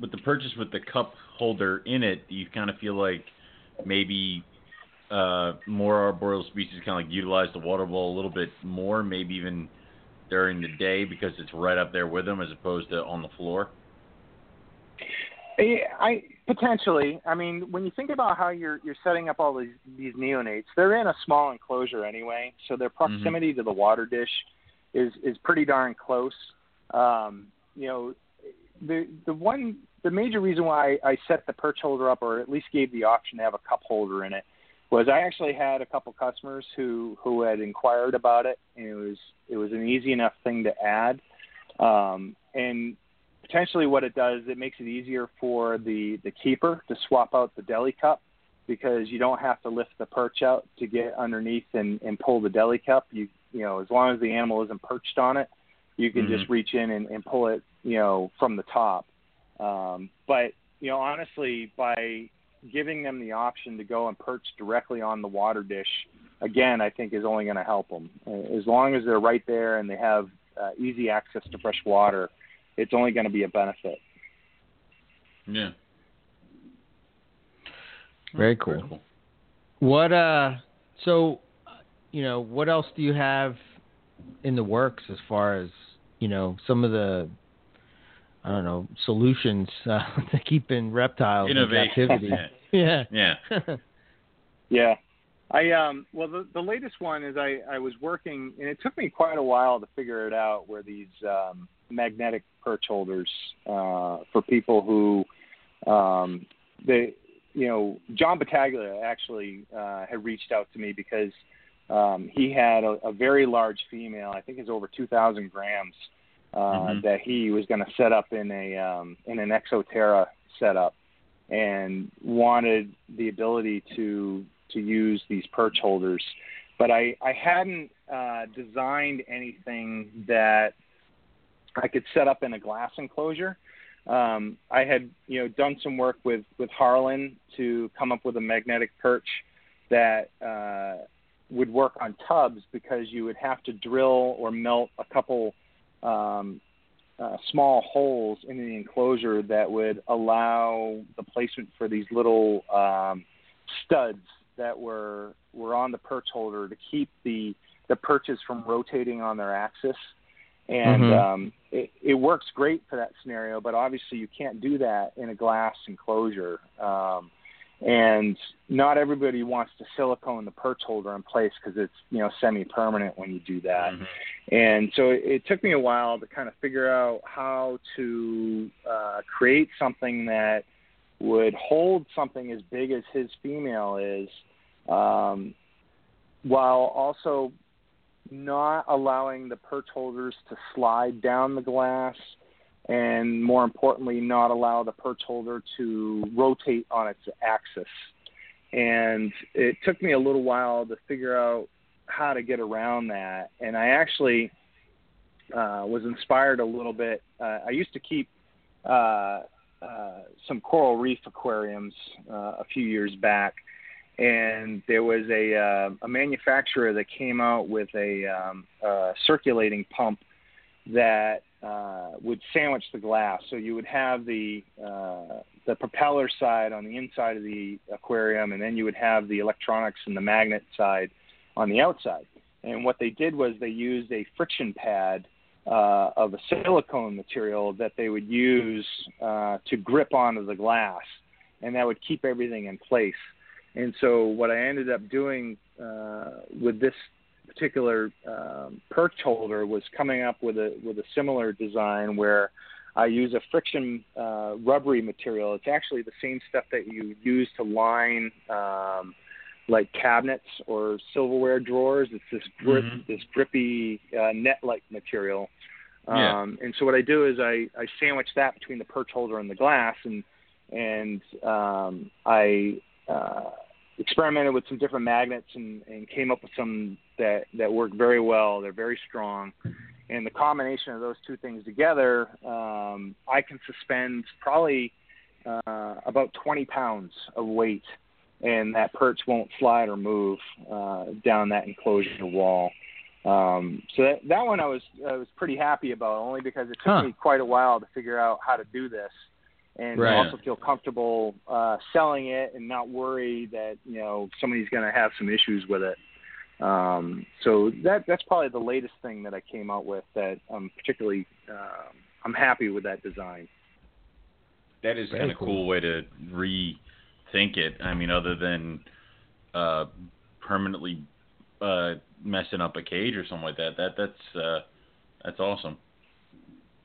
with the purchase with the cup holder in it, you kind of feel like maybe uh, more arboreal species kind of like utilize the water bowl a little bit more, maybe even during the day because it's right up there with them as opposed to on the floor. Yeah, I potentially. I mean, when you think about how you're you're setting up all these these neonates, they're in a small enclosure anyway, so their proximity to the water dish is is pretty darn close. Um, you know, the the one the major reason why I, I set the perch holder up, or at least gave the option to have a cup holder in it, was I actually had a couple customers who who had inquired about it, and it was it was an easy enough thing to add, um, and potentially what it does, it makes it easier for the the keeper to swap out the deli cup because you don't have to lift the perch out to get underneath and, and pull the deli cup. You you know as long as the animal isn't perched on it, you can just reach in and, and pull it you know from the top. Um, but you know honestly, by giving them the option to go and perch directly on the water dish, again I think is only going to help them. As long as they're right there and they have uh, easy access to fresh water, it's only going to be a benefit. Yeah. Very cool. What uh so you know, what else do you have in the works as far as, you know, some of the I don't know, solutions uh, to keeping reptiles in Innovation. captivity. Yeah. Yeah. Yeah. Yeah. I um well the the latest one is I I was working and it took me quite a while to figure it out where these um magnetic perch holders uh for people who um they you know John Battaglia actually uh had reached out to me because um he had a, a very large female I think it's over 2000 grams uh Mhm. that he was going to set up in a um in an Exoterra setup and wanted the ability to to use these perch holders. But I, I hadn't uh, designed anything that I could set up in a glass enclosure. Um, I had you know done some work with with Harlan to come up with a magnetic perch that uh, would work on tubs because you would have to drill or melt a couple um, uh, small holes in the enclosure that would allow the placement for these little um, studs that were were on the perch holder to keep the the perches from rotating on their axis. And Mhm. um, it, it works great for that scenario, but obviously you can't do that in a glass enclosure. Um, and not everybody wants to silicone the perch holder in place because it's you know semi-permanent when you do that. Mhm. And so it, it took me a while to kind of figure out how to uh, create something that would hold something as big as his female is, um, while also not allowing the perch holders to slide down the glass, and more importantly, not allow the perch holder to rotate on its axis. And it took me a little while to figure out how to get around that. And I actually uh, was inspired a little bit. Uh, I used to keep uh, uh, some coral reef aquariums uh, a few years back, and there was a, uh, a manufacturer that came out with a um, uh, circulating pump that uh, would sandwich the glass. So you would have the uh, the propeller side on the inside of the aquarium, and then you would have the electronics and the magnet side on the outside. And what they did was they used a friction pad uh, of a silicone material that they would use uh, to grip onto the glass, and that would keep everything in place. And so what I ended up doing uh, with this particular um, perch holder was coming up with a with a similar design where I use a friction uh, rubbery material. It's actually the same stuff that you use to line um, like cabinets or silverware drawers. It's this grip, Mhm. this grippy uh, net-like material. Yeah. Um, and so what I do is I, I sandwich that between the perch holder and the glass, and and um, I uh, experimented with some different magnets and, and came up with some that that work very well. They're very strong, and the combination of those two things together, um, I can suspend probably uh, about 20 pounds of weight, and that perch won't slide or move uh, down that enclosure wall. Um, so that that one I was I was pretty happy about, only because it took Huh. me quite a while to figure out how to do this, and Right. also feel comfortable uh, selling it and not worry that you know somebody's going to have some issues with it. Um, so that that's probably the latest thing that I came out with that I'm particularly um, I'm happy with that design. That is Very kind of cool. cool way to rethink it. I mean, other than uh, permanently uh, messing up a cage or something like that. That that's uh, that's awesome.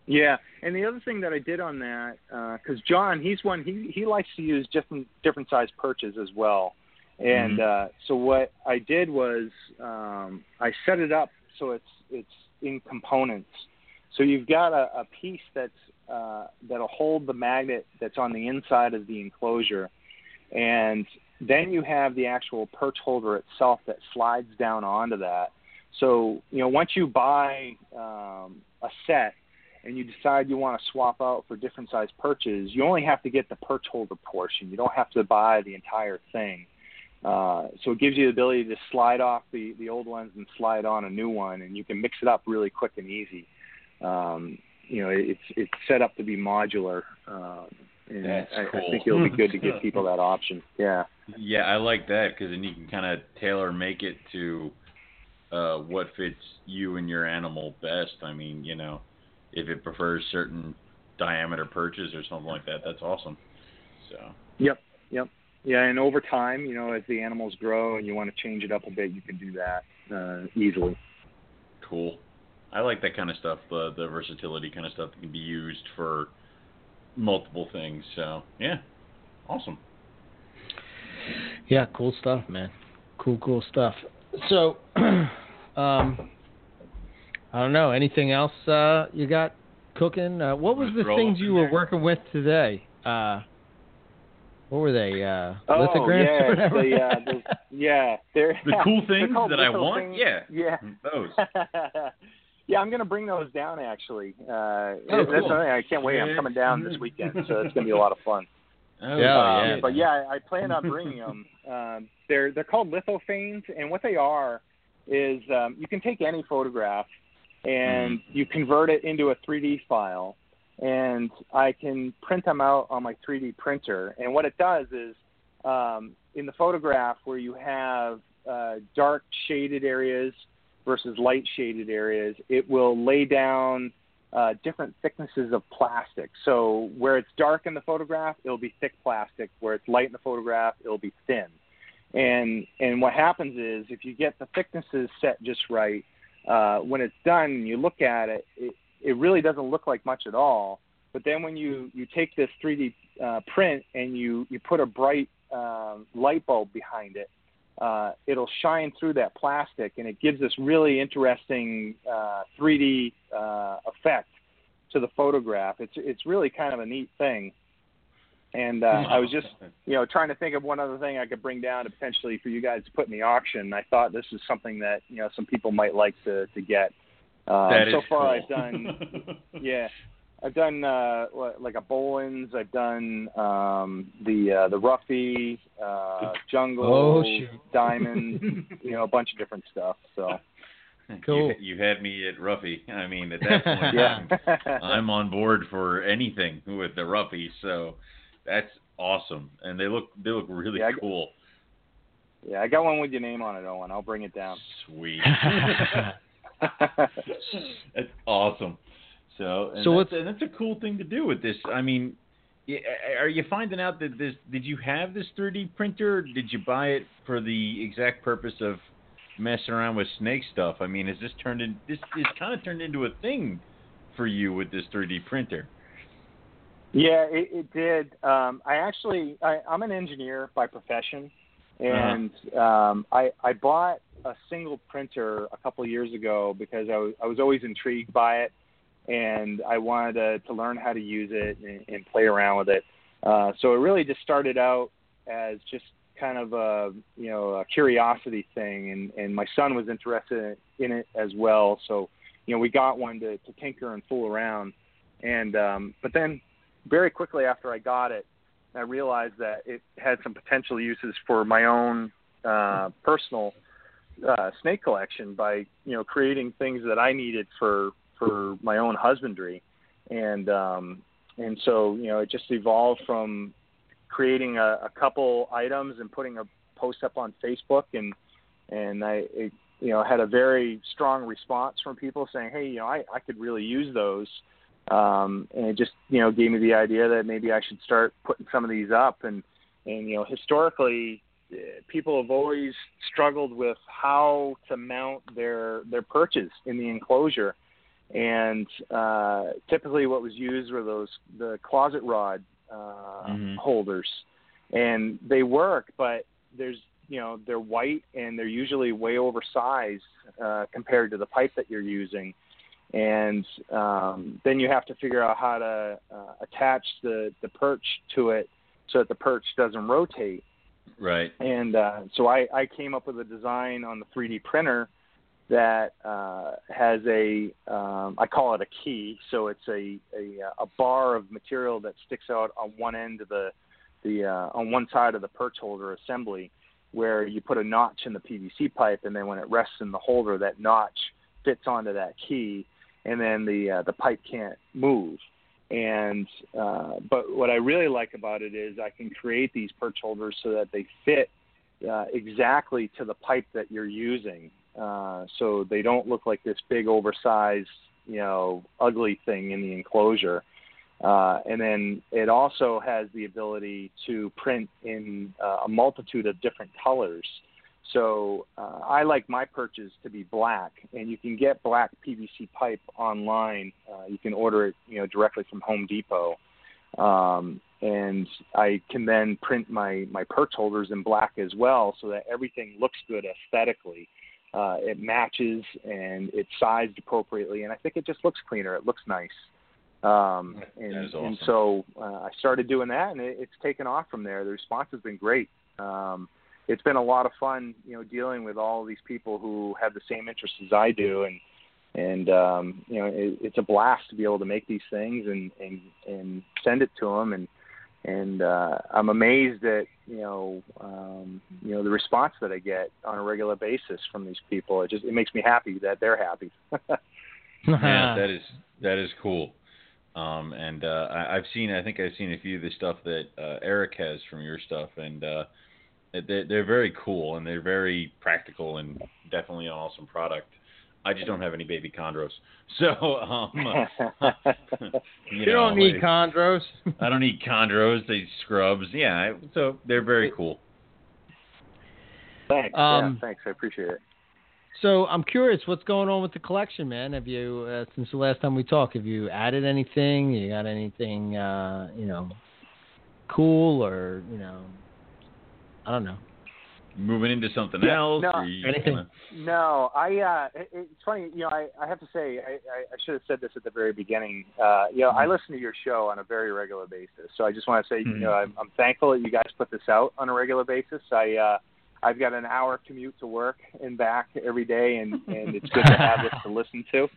Yeah, and the other thing that I did on that, because John, he's one he he likes to use different different size perches as well, and uh, so what I did was um, I set it up so it's it's in components. So you've got a, a piece that's uh, that'll hold the magnet that's on the inside of the enclosure, and then you have the actual perch holder itself that slides down onto that. So you know once you buy um, a set and you decide you want to swap out for different size perches, you only have to get the perch holder portion. You don't have to buy the entire thing. Uh, so it gives you the ability to slide off the, the old ones and slide on a new one, and you can mix it up really quick and easy. Um, you know, it's it's set up to be modular, um, and That's I, cool. I think it'll be good to give people that option. Yeah. Yeah, I like that because then you can kind of tailor make it to uh, what fits you and your animal best. I mean, you know, if it prefers certain diameter perches or something like that, that's awesome. So Yep. Yep. Yeah, and over time, you know, as the animals grow and you want to change it up a bit, you can do that uh, easily. cool. I like that kind of stuff. The the versatility kind of stuff that can be used for multiple things. So yeah, awesome. Yeah, cool stuff, man. Cool, cool stuff. So, um, I don't know. Anything else uh, you got cooking? Uh, what was the things you were there? working with today? Uh, what were they? Uh, Oh lithograms or yeah, whatever? the, uh, the, yeah, they're The cool they're things that I want? things. Yeah. yeah. Those. yeah, I'm gonna bring those down actually. Uh, Oh, that's cool. something I can't wait. I'm coming down this weekend, so it's gonna be a lot of fun. Oh, Yeah, Um, yeah. But yeah, I plan on bringing them. Um, they're they're called lithophanes, and what they are is um, you can take any photograph and you convert it into a 3D file, and I can print them out on my 3D printer. And what it does is, um, in the photograph where you have uh, dark shaded areas versus light shaded areas, it will lay down uh, different thicknesses of plastic. So where it's dark in the photograph, it'll be thick plastic. Where it's light in the photograph, it'll be thin. And and what happens is if you get the thicknesses set just right, uh, when it's done, and you look at it, it, it really doesn't look like much at all. But then when you you take this 3D uh, print and you you put a bright um, light bulb behind it, uh, it'll shine through that plastic, and it gives this really interesting uh, 3D uh, effect to the photograph. It's it's really kind of a neat thing. And uh, I was just you know trying to think of one other thing I could bring down to potentially for you guys to put in the auction. I thought this is something that you know some people might like to to get. Um, That is so far, cool. I've done yeah. I've done uh, like a Bowen's. I've done um, the uh, the Ruffy, uh, Jungle, Oh. Diamond. you know, a bunch of different stuff. So Cool. You, you had me at Ruffy. I mean, at that point, yeah. I'm, I'm on board for anything with the Ruffy. So that's awesome, and they look they look really Yeah, I- cool. yeah, I got one with your name on it, Owen. I'll bring it down. Sweet. that's awesome. So, and So that's, what's- and that's a cool thing to do with this. I mean, are you finding out that this? Did you have this 3D printer? Or did you buy it for the exact purpose of messing around with snake stuff? I mean, has this turned in? This is kind of turned into a thing for you with this 3D printer. Yeah, it, it did. Um, I actually, I, I'm an engineer by profession, and um, I, I bought a single printer a couple of years ago because I was, I was always intrigued by it, and I wanted to, to learn how to use it and, and play around with it. Uh, so it really just started out as just kind of a you know a curiosity thing, and and my son was interested in it as well. So you know we got one to, to tinker and fool around, and um, but then very quickly after I got it, I realized that it had some potential uses for my own uh, personal uh, snake collection by you know creating things that I needed for for my own husbandry, and um, and so you know it just evolved from creating a, a couple items and putting a post up on Facebook. And and I it, you know had a very strong response from people saying hey you know I I could really use those um, and it just you know gave me the idea that maybe I should start putting some of these up. And and you know historically eh, people have always struggled with how to mount their their perches in the enclosure. And uh, typically what was used were those the closet rod uh, mm-hmm. holders. And they work but there's you know they're white and they're usually way oversized uh, compared to the pipe that you're using and um, then you have to figure out how to uh, attach the the perch to it so that the perch doesn't rotate. Right. And uh, so I, I came up with a design on the 3D printer that uh, has a um, I call it a key. So it's a, a a bar of material that sticks out on one end of the the uh, on one side of the perch holder assembly, where you put a notch in the PVC pipe, and then when it rests in the holder, that notch fits onto that key, and then the uh, the pipe can't move. And uh, but what I really like about it is I can create these perch holders so that they fit uh, exactly to the pipe that you're using, uh, so they don't look like this big oversized, you know, ugly thing in the enclosure. Uh, and then it also has the ability to print in uh, a multitude of different colors. So uh, I like my perches to be black, and you can get black PVC pipe online. Uh, you can order it, you know, directly from Home Depot, um, and I can then print my my perch holders in black as well, so that everything looks good aesthetically. Uh, it matches and it's sized appropriately, and I think it just looks cleaner. It looks nice. Um, and, awesome. and so uh, I started doing that, and it, it's taken off from there. The response has been great. Um, it's been a lot of fun, you know, dealing with all these people who have the same interests as I do, and and um, you know, it, it's a blast to be able to make these things and and and send it to them, and and uh, I'm amazed at you know um, you know the response that I get on a regular basis from these people. It just it makes me happy that they're happy. yeah, that is that is cool. Um, and uh, I, I've seen I think I've seen a few of the stuff that uh, Eric has from your stuff, and uh, they're, they're very cool and they're very practical and definitely an awesome product. I just don't have any baby chondros, so um, you, you know, don't need chondros. I don't need chondros. They scrubs, yeah. So they're very cool. Thanks. Um, yeah, thanks. I appreciate it. So I'm curious, what's going on with the collection, man? Have you, uh, since the last time we talked, have you added anything? You got anything, uh, you know, cool or you know, I don't know. Moving into something yeah, else? No, anything? Kinda... No, I. Uh, it, it's funny, you know. I, I have to say, I, I, I should have said this at the very beginning. Uh, you know, mm-hmm. I listen to your show on a very regular basis, so I just want to say, mm-hmm. you know, I'm, I'm thankful that you guys put this out on a regular basis. I. Uh, I've got an hour commute to work and back every day, and and it's good to have this to listen to.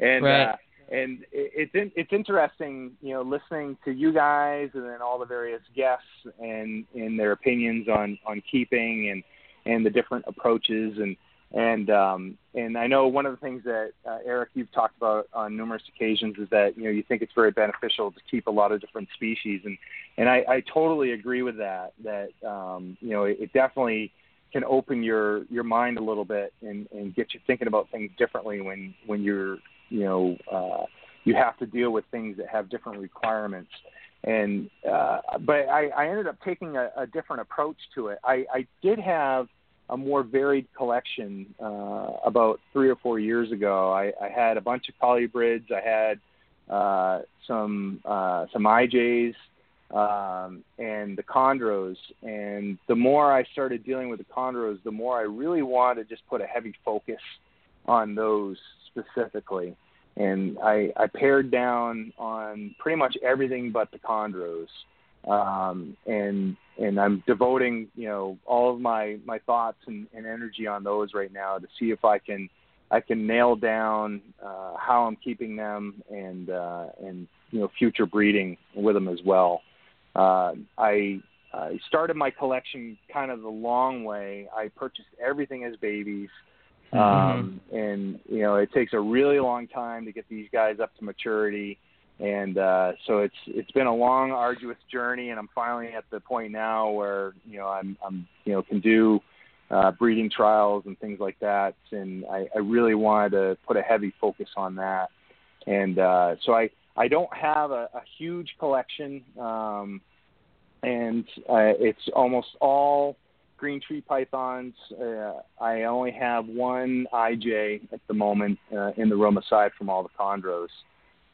And right. uh, and it's in, it's interesting, you know, listening to you guys and then all the various guests and and their opinions on on keeping and and the different approaches. And and um, and I know one of the things that uh, Eric you've talked about on numerous occasions is that you know you think it's very beneficial to keep a lot of different species. And and I, I totally agree with that that um, you know it, it definitely can open your your mind a little bit and and get you thinking about things differently when when you're you know uh, you have to deal with things that have different requirements. And uh, but I, I ended up taking a, a different approach to it. I, I did have a more varied collection uh, about three or four years ago. I, I had a bunch of colubrids. I had uh, some uh, some IJs um, and the chondros. And the more I started dealing with the chondros, the more I really wanted to just put a heavy focus on those specifically. And I, I pared down on pretty much everything but the chondros. um, and and I'm devoting you know all of my my thoughts and, and energy on those right now to see if I can I can nail down uh, how I'm keeping them and uh, and you know future breeding with them as well. Uh, I I started my collection kind of the long way. I purchased everything as babies. Mm-hmm. Um, and you know, it takes a really long time to get these guys up to maturity. And uh, so it's it's been a long, arduous journey, and I'm finally at the point now where you know I'm I'm you know can do uh, breeding trials and things like that. And I, I really wanted to put a heavy focus on that. And uh, so I I don't have a, a huge collection. Um, and uh, it's almost all green tree pythons. Uh, I only have one IJ at the moment uh, in the room aside from all the chondros.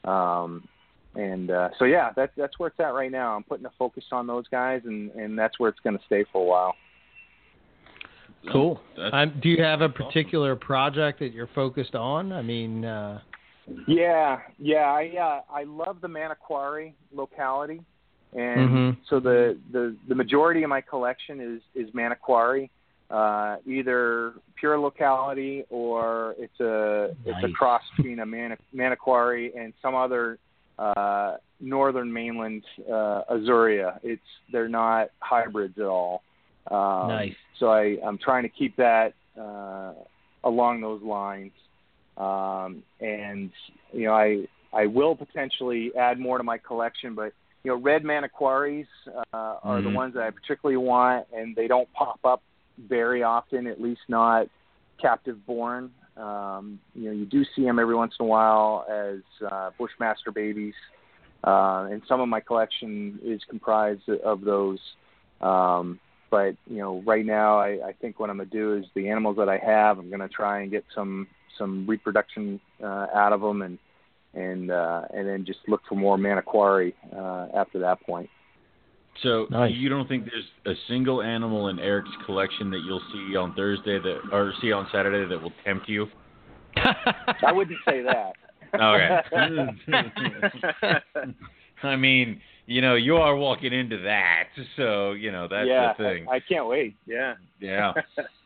Um, and uh, so yeah, that's that's where it's at right now. I'm putting a focus on those guys, and and that's where it's going to stay for a while. Cool. That's- Um, do you have a particular project that you're focused on? I mean, uh, Yeah, yeah, I uh, I love the Manokwari locality, and Mhm. so the, the the majority of my collection is is Manokwari, uh, either pure locality or it's a it's a cross between a Man- Manokwari and some other uh, northern mainland uh, Azurea. It's they're not hybrids at all. Um, Nice. So I I'm trying to keep that uh, along those lines. Um, and you know, I I will potentially add more to my collection, but you know, red Manokwaris uh, are the Mhm. ones that I particularly want, and they don't pop up very often, at least not captive born. Um, you know, you do see them every once in a while as uh, Bushmaster babies, uh, and some of my collection is comprised of those. Um, but you know, right now, I, I think what I'm gonna do is the animals that I have, I'm gonna try and get some some reproduction uh, out of them, and and uh, and then just look for more Manokwari uh, after that point. So Nice. you don't think there's a single animal in Eric's collection that you'll see on Thursday that or see on Saturday that will tempt you? I wouldn't say that. Okay. I mean, you know, you are walking into that, so you know that's yeah, the thing. I, I can't wait. Yeah. yeah.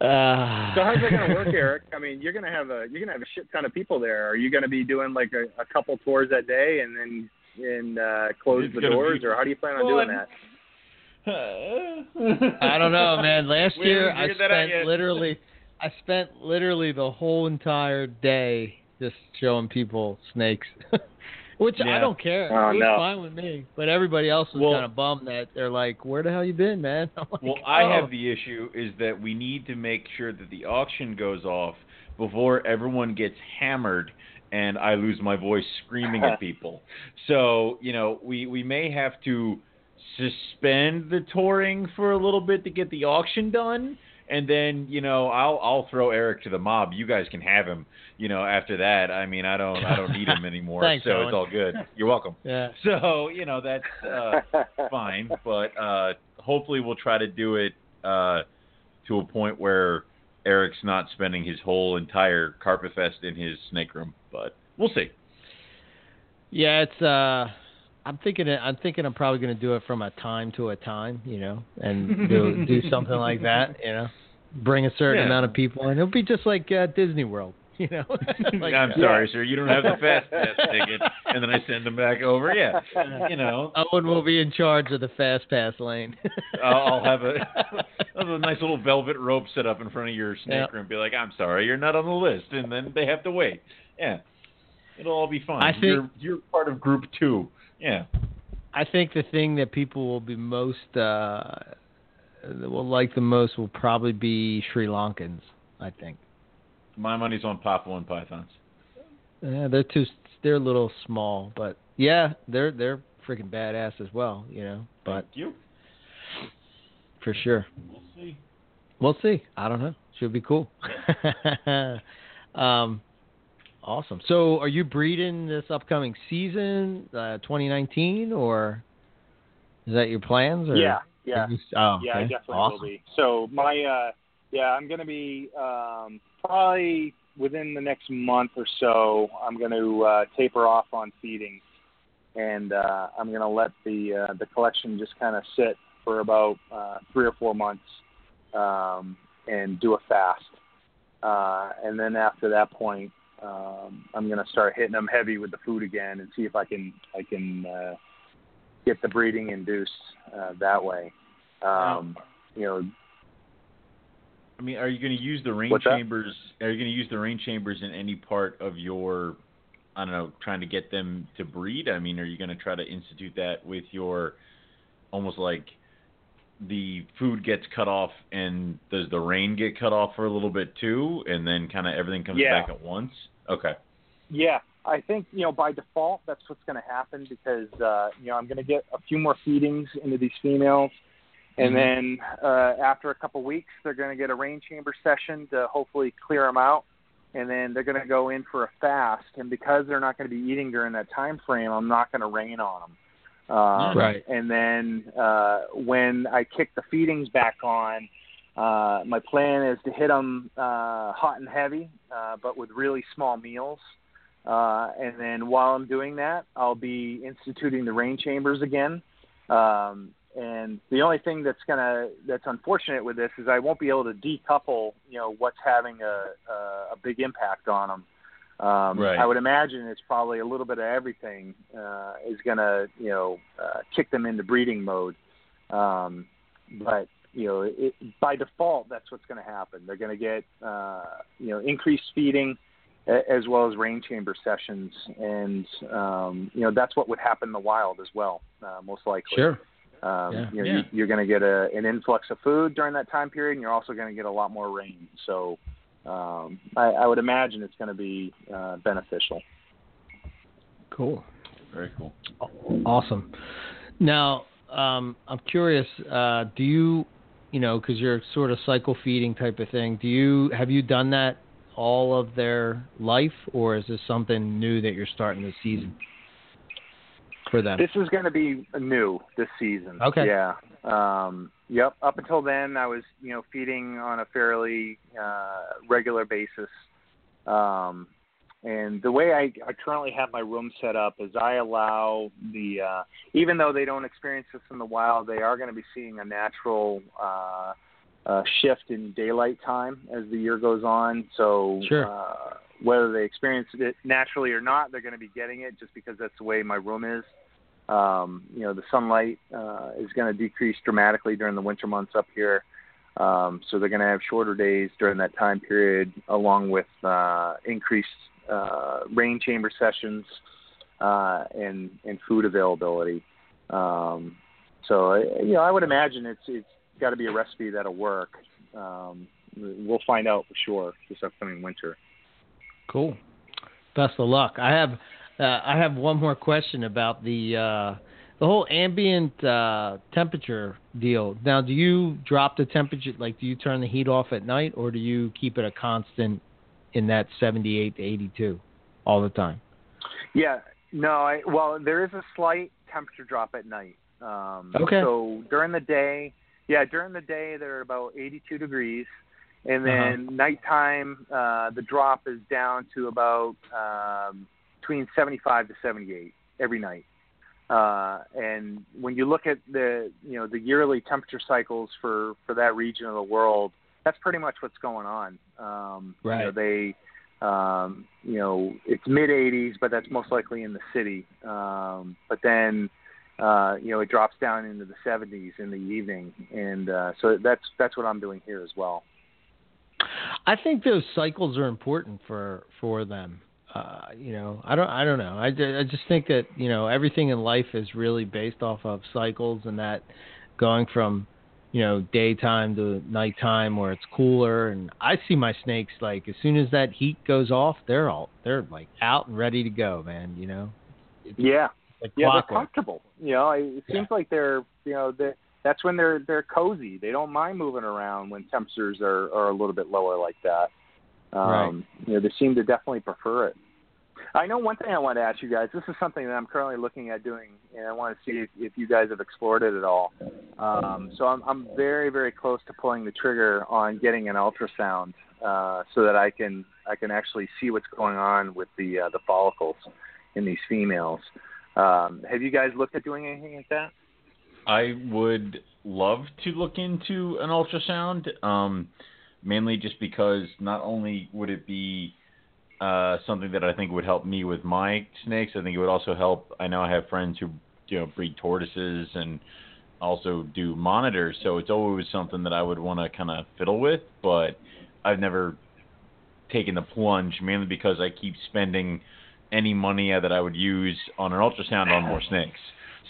uh, So how's that going to work, Eric? I mean, you're going to have a you're going to have a shit ton of people there. Are you going to be doing like a, a couple tours that day and then and uh, close It's the doors, be or how do you plan on fun. doing that? I don't know, man. Last We year I figured that out spent literally, I spent literally the whole entire day just showing people snakes, which I don't care. Oh, it was no. fine with me, but everybody else was Well- kind of bummed that they're like, "Where the hell you been, man?" Like, Well, I "Oh." have the issue is that we need to make sure that the auction goes off before everyone gets hammered and I lose my voice screaming at people. So, you know, we we may have to suspend the touring for a little bit to get the auction done and then, you know, I'll I'll throw Eric to the mob. You guys can have him, you know, after that. I mean, I don't I don't need him anymore. Thanks, so Owen. it's all good. You're welcome. Yeah. So, you know, that's uh fine, but uh, hopefully we'll try to do it uh, to a point where Eric's not spending his whole entire carpet fest in his snake room. But we'll see. Yeah, it's uh I'm thinking I'm thinking I'm probably going to do it from a time to a time, you know, and do do something like that, you know. Bring a certain Yeah. amount of people and it'll be just like uh, Disney World, you know. like, I'm sorry, sir, you don't have the fast pass ticket, and then I send them back over. Yeah, you know, Owen will be in charge of the fast pass lane. I'll, I'll have a I'll have a nice little velvet rope set up in front of your snake Yeah. room. Be like, I'm sorry, you're not on the list, and then they have to wait. Yeah, it'll all be fine. I think- you're you're part of group two. Yeah. I think the thing that people will be most uh will like the most will probably be Sri Lankans, I think. My money's on Papuan pythons. Yeah, they're too they're a little small, but yeah, they're they're freaking badass as well, you know. But Thank you. for sure. We'll see. We'll see. I don't know. Should be cool. um, awesome. So, are you breeding this upcoming season, uh, 2019, or is that your plans? Or yeah, yeah. Oh, Yeah, I definitely awesome. will be. So my uh yeah, I'm gonna be um probably within the next month or so I'm gonna uh taper off on feeding. and uh, I'm going to let the uh, the collection just kind of sit for about uh, three or four months um, and do a fast. Uh, and then after that point, um, I'm going to start hitting them heavy with the food again and see if I can I can uh, get the breeding induced uh, that way. Um, you know, I mean, are you going to use the rain What's that? chambers? Are you going to use the rain chambers in any part of your, I don't know, trying to get them to breed? I mean, are you going to try to institute that with your, almost like, the food gets cut off and does the rain get cut off for a little bit too, and then kind of everything comes Yeah. back at once? Okay. Yeah, I think you know by default that's what's going to happen because uh, you know I'm going to get a few more feedings into these females, and then uh, after a couple weeks they're going to get a rain chamber session to hopefully clear them out, and then they're going to go in for a fast. And because they're not going to be eating during that time frame, I'm not going to rain on them. Um, Right. And then uh, when I kick the feedings back on, uh, my plan is to hit them uh, hot and heavy, uh, but with really small meals. Uh, and then while I'm doing that, I'll be instituting the rain chambers again. Um, and the only thing that's gonna that's unfortunate with this is I won't be able to decouple, you know, what's having a a, a big impact on them. Um, Right. I would imagine it's probably a little bit of everything uh, is gonna, you know, uh, kick them into breeding mode. Um, but you know, it, by default, that's what's going to happen. They're going to get, uh, you know, increased feeding a- as well as rain chamber sessions, and um, you know that's what would happen in the wild as well, uh, most likely. Sure. Um, Yeah. You know, yeah. You, are going to get a, an influx of food during that time period, and you're also going to get a lot more rain. So um, I, I would imagine it's going to be uh, beneficial. Cool. Very cool. Awesome. Now, um, I'm curious. Uh, do you, you know, because you're sort of cycle feeding type of thing. Do you have you done that all of their life, or is this something new that you're starting this season for them? This is going to be new this season. Okay. Yeah. Um, yep. Up until then, I was you know feeding on a fairly uh, regular basis. Um, and the way I, I currently have my room set up is I allow the uh, even though they don't experience this in the wild, they are going to be seeing a natural uh, uh, shift in daylight time as the year goes on. So Sure. uh, whether they experience it naturally or not, they're going to be getting it just because that's the way my room is. Um, you know, the sunlight uh, is going to decrease dramatically during the winter months up here. Um, so they're going to have shorter days during that time period, along with uh, increased uh, rain chamber sessions uh, and and food availability. Um, so you know, I would imagine it's it's got to be a recipe that'll work. Um, we'll find out for sure this upcoming winter. Cool. Best of luck. I have uh, I have one more question about the uh, the whole ambient uh, temperature deal. Now, do you drop the temperature? Like, do you turn the heat off at night, or do you keep it a constant in that 78 to 82 all the time? Yeah, no, I well, there is a slight temperature drop at night. Um, Okay. So during the day, yeah, during the day they're about 82 degrees, and then nighttime uh, the drop is down to about um, between 75 to 78 every night. Uh, and when you look at the you know the yearly temperature cycles for for that region of the world, that's pretty much what's going on. Um, You know, Right. they um, you know, it's mid 80s, but that's most likely in the city. Um, but then, uh, you know, it drops down into the 70s in the evening, and uh, so that's that's what I'm doing here as well. I think those cycles are important for for them. Uh, you know, I don't I don't know. I, I just think that you know everything in life is really based off of cycles, and that going from you know daytime to nighttime where it's cooler. And I see my snakes like as soon as that heat goes off, they're all they're like out and ready to go, man. You know, Yeah, like yeah, they're comfortable. You know, it Yeah. seems like they're you know they that's when they're they're cozy. They don't mind moving around when temperatures are are a little bit lower like that. Um, Right. You know, they seem to definitely prefer it. I know one thing I want to ask you guys. This is something that I'm currently looking at doing, and I want to see if, if you guys have explored it at all. Um, so I'm, I'm very, very close to pulling the trigger on getting an ultrasound uh, so that I can I can actually see what's going on with the uh, the follicles in these females. Um, have you guys looked at doing anything like that? I would love to look into an ultrasound, um, mainly just because not only would it be uh, something that I think would help me with my snakes, I think it would also help. I know I have friends who you know breed tortoises and also do monitors, so it's always something that I would want to kind of fiddle with, but I've never taken the plunge mainly because I keep spending any money that I would use on an ultrasound on more snakes.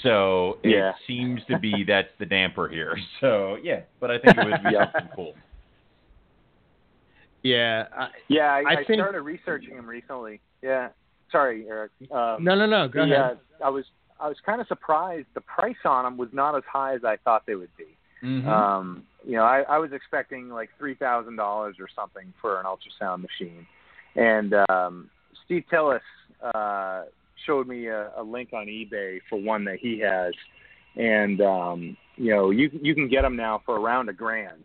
So it Yeah. seems to be that's the damper here. So yeah, but I think it would be something cool. Yeah. I, Yeah, I, I I, think- started researching them recently. Yeah, sorry, Eric. Um, no, no, no. Go the, ahead. uh, I was I was kind of surprised. The price on them was not as high as I thought they would be. Mm-hmm. Um, you know, I, I was expecting like three thousand dollars or something for an ultrasound machine, and um, Steve Tillis uh, showed me a, a link on eBay for one that he has, and um, you know, you you can get them now for around a grand,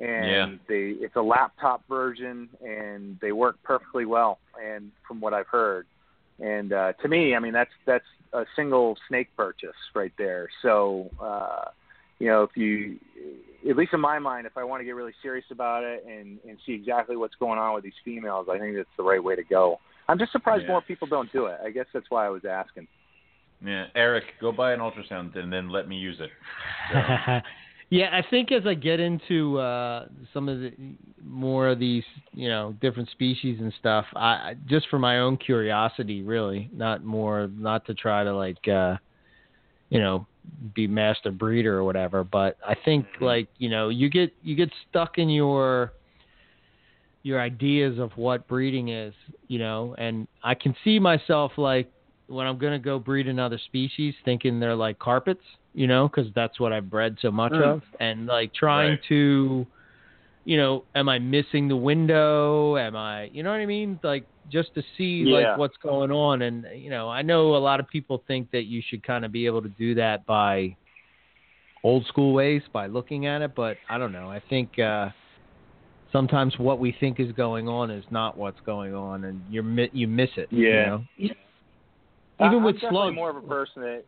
and Yeah. they it's a laptop version, and they work perfectly well, and from what I've heard, and uh, to me, I mean that's that's a single snake purchase right there. So. Uh, you know, if you, at least in my mind, if I want to get really serious about it and and see exactly what's going on with these females, I think that's the right way to go. I'm just surprised Yeah. more people don't do it. I guess that's why I was asking. Yeah, Eric, go buy an ultrasound and then let me use it. yeah, I think as I get into uh, some of the more of these, you know, different species and stuff, I just for my own curiosity, really, not more, not to try to like, uh, you know, be master breeder or whatever. But I think Mm-hmm. like, you know, you get you get stuck in your your ideas of what breeding is, you know, and I can see myself like when I'm gonna go breed another species, thinking they're like carpets, you know, because that's what I've bred so much Mm. of, and like trying Right. to, you know, am I missing the window? Am I, you know what I mean? Like just to see Yeah. like what's going on, and you know, I know a lot of people think that you should kind of be able to do that by old school ways by looking at it, but I don't know. I think. uh Sometimes what we think is going on is not what's going on, and you're mi- you miss it. you Yeah. know? I- Even I'm with definitely slugs. more of a person that.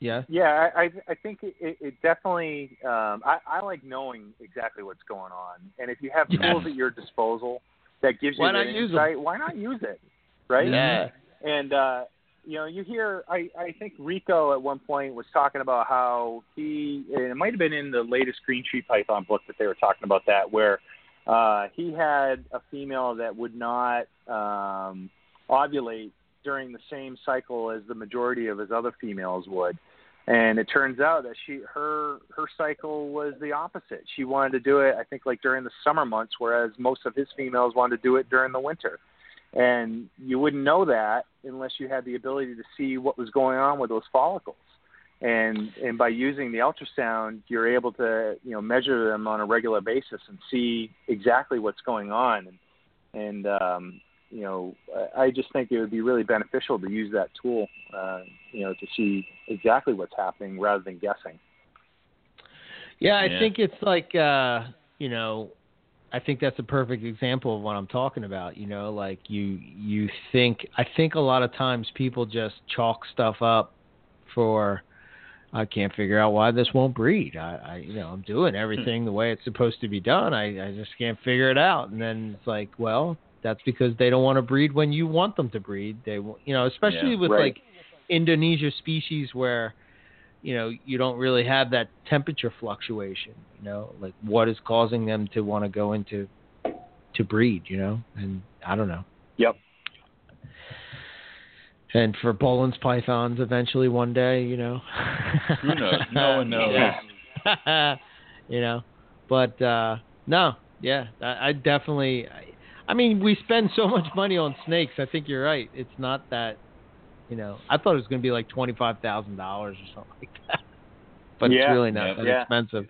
Yeah. Yeah, I I, I think it, it it definitely. Um, I I like knowing exactly what's going on, and if you have Yeah. tools at your disposal that gives you Why not use insight, why not use it? Right? Yeah. And uh, you know, you hear I, I think Rico at one point was talking about how he and it might have been in the latest Green Tree Python book that they were talking about that where uh, he had a female that would not um, ovulate during the same cycle as the majority of his other females would. And it turns out that she her her cycle was the opposite. She wanted to do it, I think, like during the summer months, whereas most of his females wanted to do it during the winter and you wouldn't know that unless you had the ability to see what was going on with those follicles and and by using the ultrasound you're able to you know measure them on a regular basis and see exactly what's going on and and um you know I- i just think it would be really beneficial to use that tool uh you know to see exactly what's happening rather than guessing Yeah, I Yeah. think it's like uh, you know, I think that's a perfect example of what I'm talking about, you know, like you you think I think a lot of times people just chalk stuff up for I can't figure out why this won't breed. I, I you know, I'm doing everything the way it's supposed to be done. I, I just can't figure it out. And then it's like, well, that's because they don't want to breed when you want them to breed. They, you know, especially Yeah. with Right. like Indonesia species where you know you don't really have that temperature fluctuation you know like what is causing them to want to go into to breed you know and i don't know Yep. and for Boelen's pythons eventually one day you know Who knows? No one knows. Yeah. you know but uh no yeah i, I definitely I, I mean we spend so much money on snakes i think you're right it's not that you know i thought it was going to be like twenty five thousand dollars or something like that but Yeah. it's really not Yeah. that Yeah. expensive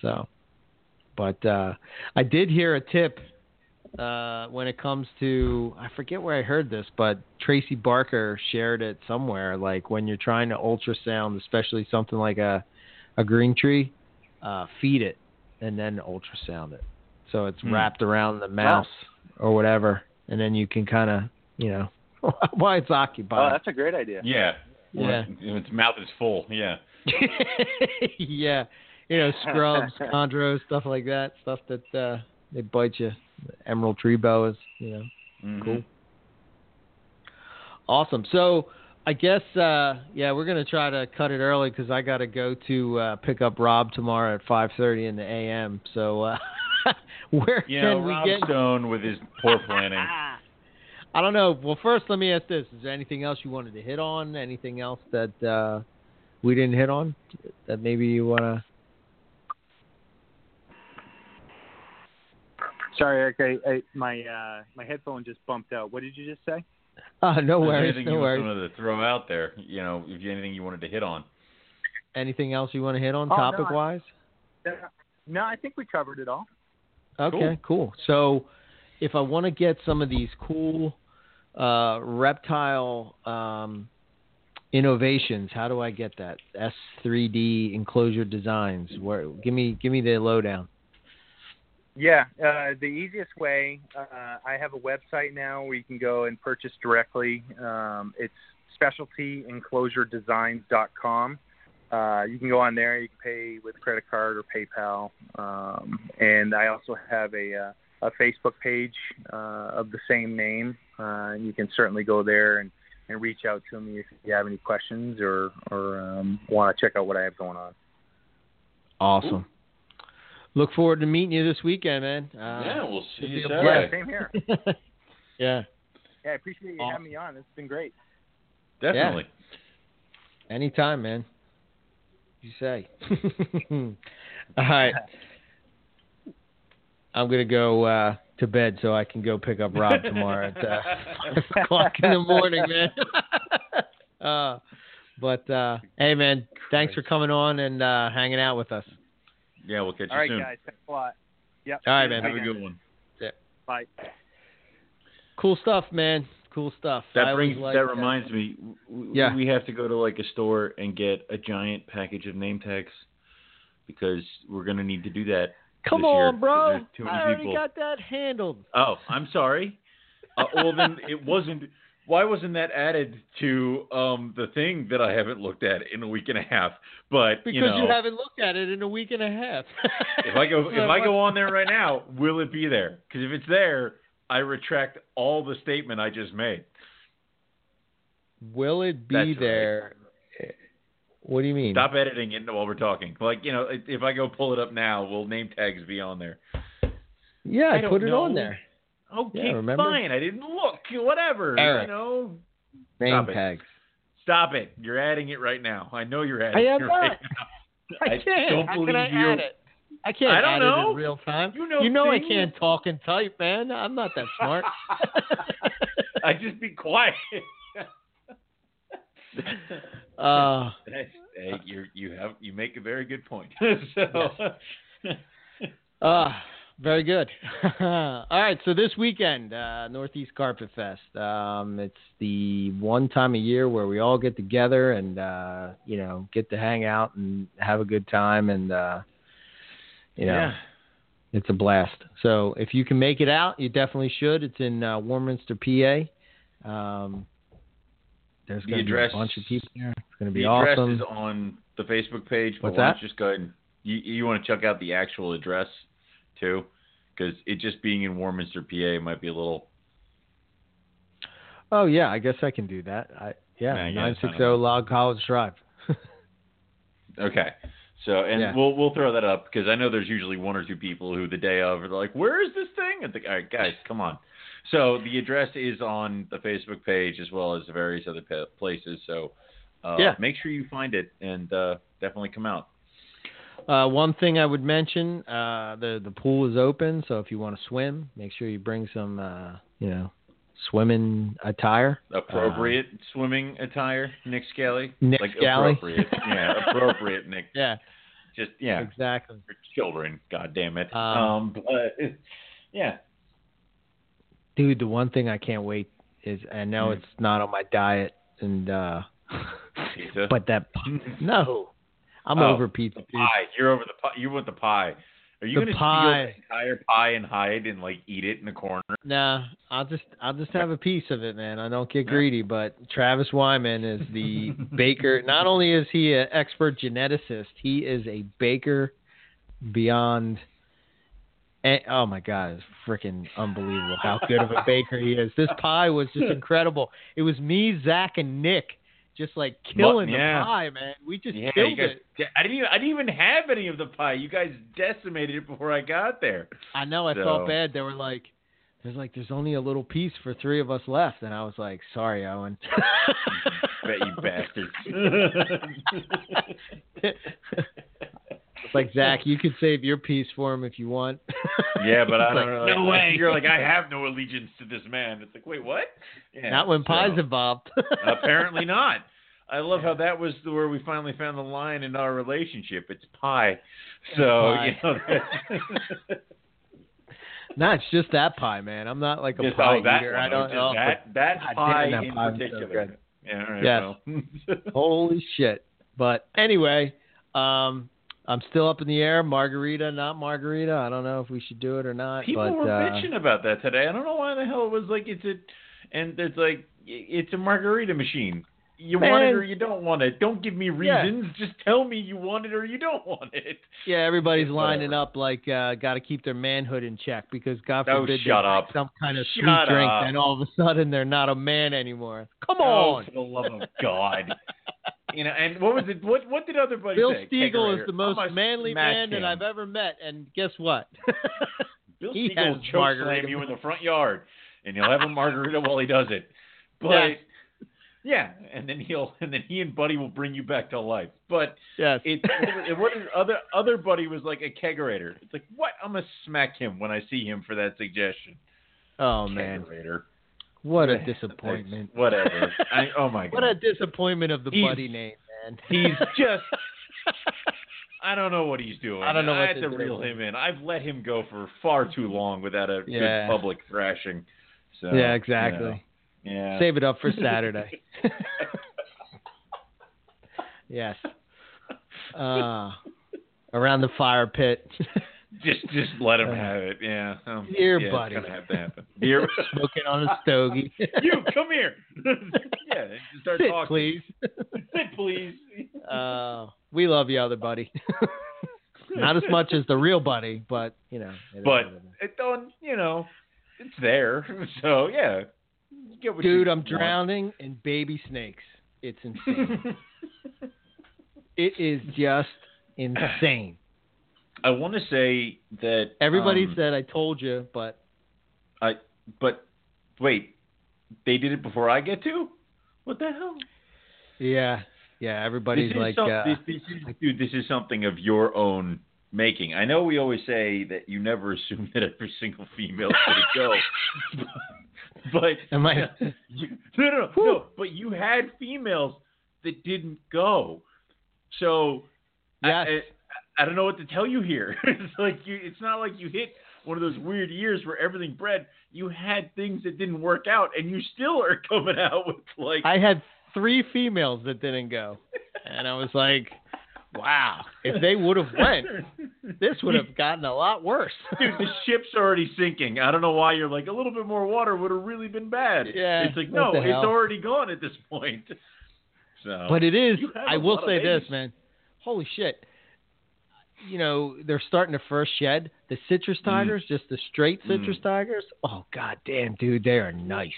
so but uh i did hear a tip uh when it comes to i forget where i heard this but tracy barker shared it somewhere like when you're trying to ultrasound especially something like a a green tree uh feed it and then ultrasound it so it's Hmm. wrapped around the mouse or whatever and then you can kind of you know Why it's occupied. Oh, that's a great idea. Yeah. Yeah. When its mouth is full. Yeah. yeah. You know, scrubs, chondros, stuff like that. Stuff that uh they bite you. Emerald tree boas, you know. Mhm. Cool. Awesome. So I guess uh yeah, we're gonna try to cut it early because I got to go to uh pick up Rob tomorrow at 5:30 in the a.m. So uh where You can know, we Rob get? Stone with his poor planning. I don't know. Well, first let me ask this: Is there anything else you wanted to hit on? Anything else that uh we didn't hit on that maybe you wanna? Sorry, Eric. I, I, my uh, my headphone just bumped out. What did you just say? Uh, no Is there worries. anything No you worries. wanted to throw out there? You know, if you anything you wanted to hit on. Anything else you want to hit on Oh, no, topic I- wise? No, I think we covered it all. Okay, cool. So, if I want to get some of these cool uh, reptile um, innovations, how do I get that? S3D enclosure designs. Where? Give me, give me the lowdown. Yeah, uh, the easiest way. Uh, I have a website now where you can go and purchase directly. Um, it's specialtyenclosuredesigns.com. Uh, you can go on there. You can pay with credit card or PayPal. Um, and I also have a uh, a Facebook page uh, of the same name. Uh, you can certainly go there and, and reach out to me if you have any questions or or um, want to check out what I have going on. Awesome. Look forward to meeting you this weekend, man. Uh, yeah, we'll see you be a Saturday. Same here. yeah, Yeah, I appreciate you Awesome. having me on. It's been great. Definitely. anytime, man. You say. All right. I'm gonna go uh, to bed so I can go pick up Rob tomorrow at uh, five o'clock in the morning, man. uh, but uh, hey, man, thanks for coming on and uh, hanging out with us. Yeah, we'll catch you All right, soon. guys. Thanks a lot. Yep. All right, man. Have a good one. Yeah. Bye. Cool stuff, man. Cool stuff. That always brings like that reminds me. w- Yeah. We have to go to like a store and get a giant package of name tags because we're gonna need to do that. Come this year, bro. too many I already people. got that handled. Oh, I'm sorry. Uh, well, then it wasn't. Why wasn't that added to um, the thing that I haven't looked at in a week and a half? But Because you know, haven't looked at it in a week and a half. if I go if I go on there right now, will it be there? Because if it's there, I retract all the statement I just made. Will it be That's right. there? What do you mean? Stop editing it while we're talking. Like you know, if- if I go pull it up now, will name tags be on there? Yeah, I I, put it on there. Okay, Yeah, remember? fine. I didn't look. Whatever. Eric. You know. Name Stop it. tags. Stop it. You're adding it right now. I know you're adding I am it right not. now. I I can't. don't How believe can I you. I can't I don't add know. it in real time. You know you know I can't talk and type, man. I'm not that smart. I just be quiet. uh, hey, you you have you make a very good point. so uh, very good. All right, so this weekend, uh, Northeast Carpet Fest. Um, it's the one time a year where we all get together and uh, you know get to hang out and have a good time and uh, you know. yeah. It's a blast. So if you can make it out, you definitely should. It's in uh, Warminster, PA. Um, there's The going to be a bunch of people there. It's going to be awesome. the address awesome. is on the Facebook page. But What's why that? just go ahead and you you want to check out the actual address too, because it just being in Warminster, PA, might be a little. Oh yeah, I guess I can do that. I yeah, Yeah, I guess, I nine six zero Log College Drive. Okay. So and Yeah. we'll we'll throw that up because I know there's usually one or two people who the day of are like, "Where is this thing?" And think, all right, guys, come on. So the address is on the Facebook page as well as various other places. So uh, Yeah. make sure you find it and uh, definitely come out. Uh, one thing I would mention: uh, the the pool is open, so if you want to swim, make sure you bring some uh, you know swimming attire. Appropriate swimming attire, Nick Scally. Nick like Scally. appropriate, yeah, appropriate, Nick. Yeah, Just yeah, exactly. for children. God damn it. Um, Um, but yeah, Dude, the one thing I can't wait is I know Hmm. it's not on my diet and uh pizza. but that no. I'm Oh, over pizza. pie. You're over the pie. You want the pie. Are you The gonna pie. steal the entire pie and hide and like eat it in the corner? Nah, I'll just I'll just have a piece of it, man. I don't get greedy, but Travis Wyman is the baker. Not only is he an expert geneticist, he is a baker beyond. Oh my God, it's freaking unbelievable how good of a baker he is. This pie was just incredible. It was me, Zach, and Nick just like killing yeah. the pie, man. We just Yeah, killed guys. it. I didn't even. I didn't even have any of the pie. You guys decimated it before I got there. I know. I So- felt bad. They were like, "There's like, there's only a little piece for three of us left," and I was like, "Sorry, Owen." Bet you bastards. it's like Zach, you could save your piece for him if you want. yeah, but I don't like, know. No like, way. You're like, I have no allegiance to this man. It's like, wait, what? Yeah, Not when so- pie's involved. Apparently not. I love how that was the, where we finally found the line in our relationship. It's pie. So Pie. you know. that's- no, it's just that pie, man. I'm not like a Just, pie oh, that eater. one. I don't know. that that God pie damn, that in pie was so yeah, all right, Yes. well. Holy shit! But anyway, um, I'm still up in the air. Margarita, not margarita. I don't know if we should do it or not. People but, were uh, bitching about that today. I don't know why the hell it was like it's a, and it's like it's a margarita machine. You want it or you don't want it. Don't give me Yeah. reasons. Just tell me you want it or you don't want it. Yeah, everybody's Whatever. lining up like uh, got to keep their manhood in check because God Oh, forbid they shut drink up. some kind of sweet Shut drink, and all of a sudden they're not a man anymore. Come Oh, on, for the love of God. you know, and what was it? What what did other buddies Bill say? Stiegel is the most manly man that. I've ever met, and guess what? Bill he Stiegel will choke slam you in the front yard, and you'll have a margarita while he does it. But Yes. Yeah, and then he'll and then he and Buddy will bring you back to life. But yes, it, it what is other other buddy was like a kegerator. It's like what? I'm gonna smack him when I see him for that suggestion. oh man, what a disappointment. Whatever. I, oh my god. What a disappointment of the He's- buddy name, man. He's just. I don't know what he's doing. I don't know I had to reel him in. I've let him go for far too long without a Yeah. good public thrashing. So, yeah, exactly. you know, yeah. Save it up for Saturday. yes. Uh, around the fire pit. just just let him have it. Yeah. Um, Dear yeah, buddy. It's gonna have to happen. Dear. Smoking on a stogie. you come here. yeah. start Sit, talking. please. Sit, please. Uh, we love you, other buddy. Not as much as the real buddy, but you know. it But it is. it don't. You know, it's there. So yeah. Get what dude, I'm want. drowning in baby snakes. It's insane. it is just insane. I want to say that Everybody um, said I told you, but I but wait, they did it before I get to? What the hell? yeah, yeah. Everybody's like, some- uh, this, this is, dude, this is something of your own making. I know we always say that you never assume that every single female should go, but Am I- you, no, no, no, no. But you had females that didn't go, so I- I, I don't know what to tell you here. it's like you. It's not like you hit one of those weird years where everything bred. You had things that didn't work out, and you still are coming out with like. I had three females that didn't go, and I was like, wow. If they would have went, this would have gotten a lot worse. Dude, the ship's already sinking. I don't know why you're like a little bit more water would have really been bad. Yeah, it's like no, it's hell? already gone at this point. So, But it is. You have I a will say this, man. Holy shit. You know they're starting to first shed the citrus tigers, just the straight citrus Mm. tigers. Oh god damn, dude, they are nice.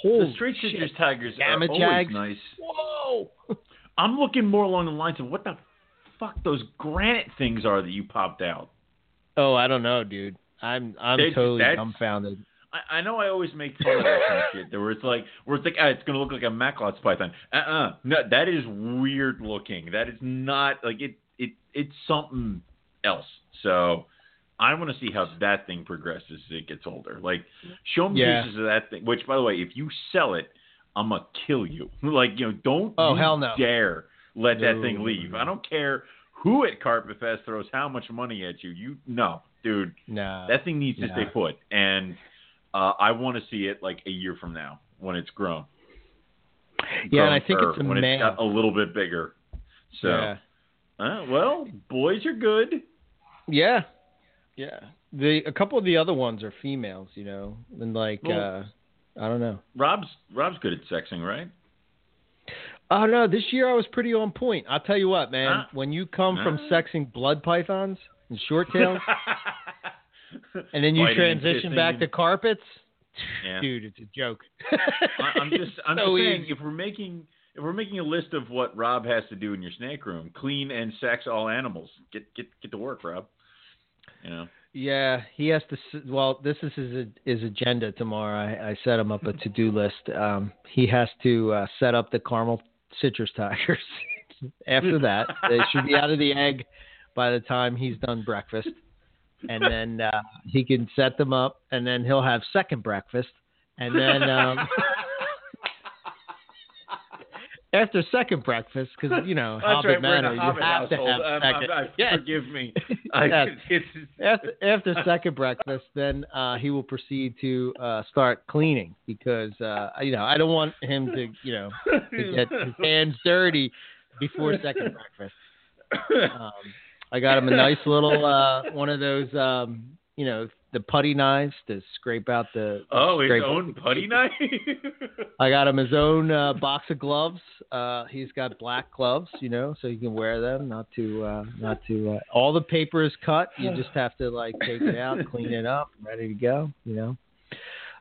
Holy the straight shit. citrus tigers are always nice. Whoa. I'm looking more along the lines of what the fuck those granite things are that you popped out. Oh, I don't know, dude. I'm I'm totally dumbfounded. I, I know I always make fun of that kind of shit. Where it's like, where it's like, ah, it's gonna look like a Macklot's python. Uh, uh no, that is weird looking. That is not like it. It it's something else. So I want to see how that thing progresses as it gets older. Like, show me Yeah. pieces of that thing. Which, by the way, if you sell it, I'm gonna kill you. like, you know, don't Oh, hell no. dare let that thing leave. no. I don't care who at Carpet Fest throws how much money at you. You no, dude. Nah. That thing needs to Yeah. stay put, and uh, I want to see it like a year from now when it's grown. yeah, and I think it's a when male. it's got a little bit bigger. So, yeah. uh, well, boys are good. Yeah. Yeah, the a couple of the other ones are females, you know, and like Well- uh, I don't know. Rob's Rob's good at sexing, right? Oh no, this year I was pretty on point. I'll tell you what, man. Ah. When you come from Ah. sexing blood pythons and short tails, and then you transition back to carpets, Yeah. dude, it's a joke. I'm just I'm So just saying if we're making if we're making a list of what Rob has to do in your snake room, clean and sex all animals. Get get get to work, Rob. You know. Yeah, he has to. Well, this is his his agenda tomorrow. I, I set him up a to do list. Um, he has to uh, set up the caramel citrus tigers. After that, they should be out of the egg by the time he's done breakfast, and then uh, he can set them up, and then he'll have second breakfast, and then um, after second breakfast, because you know Hobbit right. Manor, you have to household. have Um, second. I- I- Yes. Forgive me. I, Yes. after after second breakfast, then uh, he will proceed to uh, start cleaning because uh, you know I don't want him to you know to get his hands dirty before second breakfast. Um, I got him a nice little uh, one of those um, you know the putty knives to scrape out the. oh, his own putty knife. I got him his own uh, box of gloves. Uh, he's got black gloves, you know, so you can wear them. Not to, uh, not to. Uh, all the paper is cut. You just have to like take it out, clean it up, ready to go. You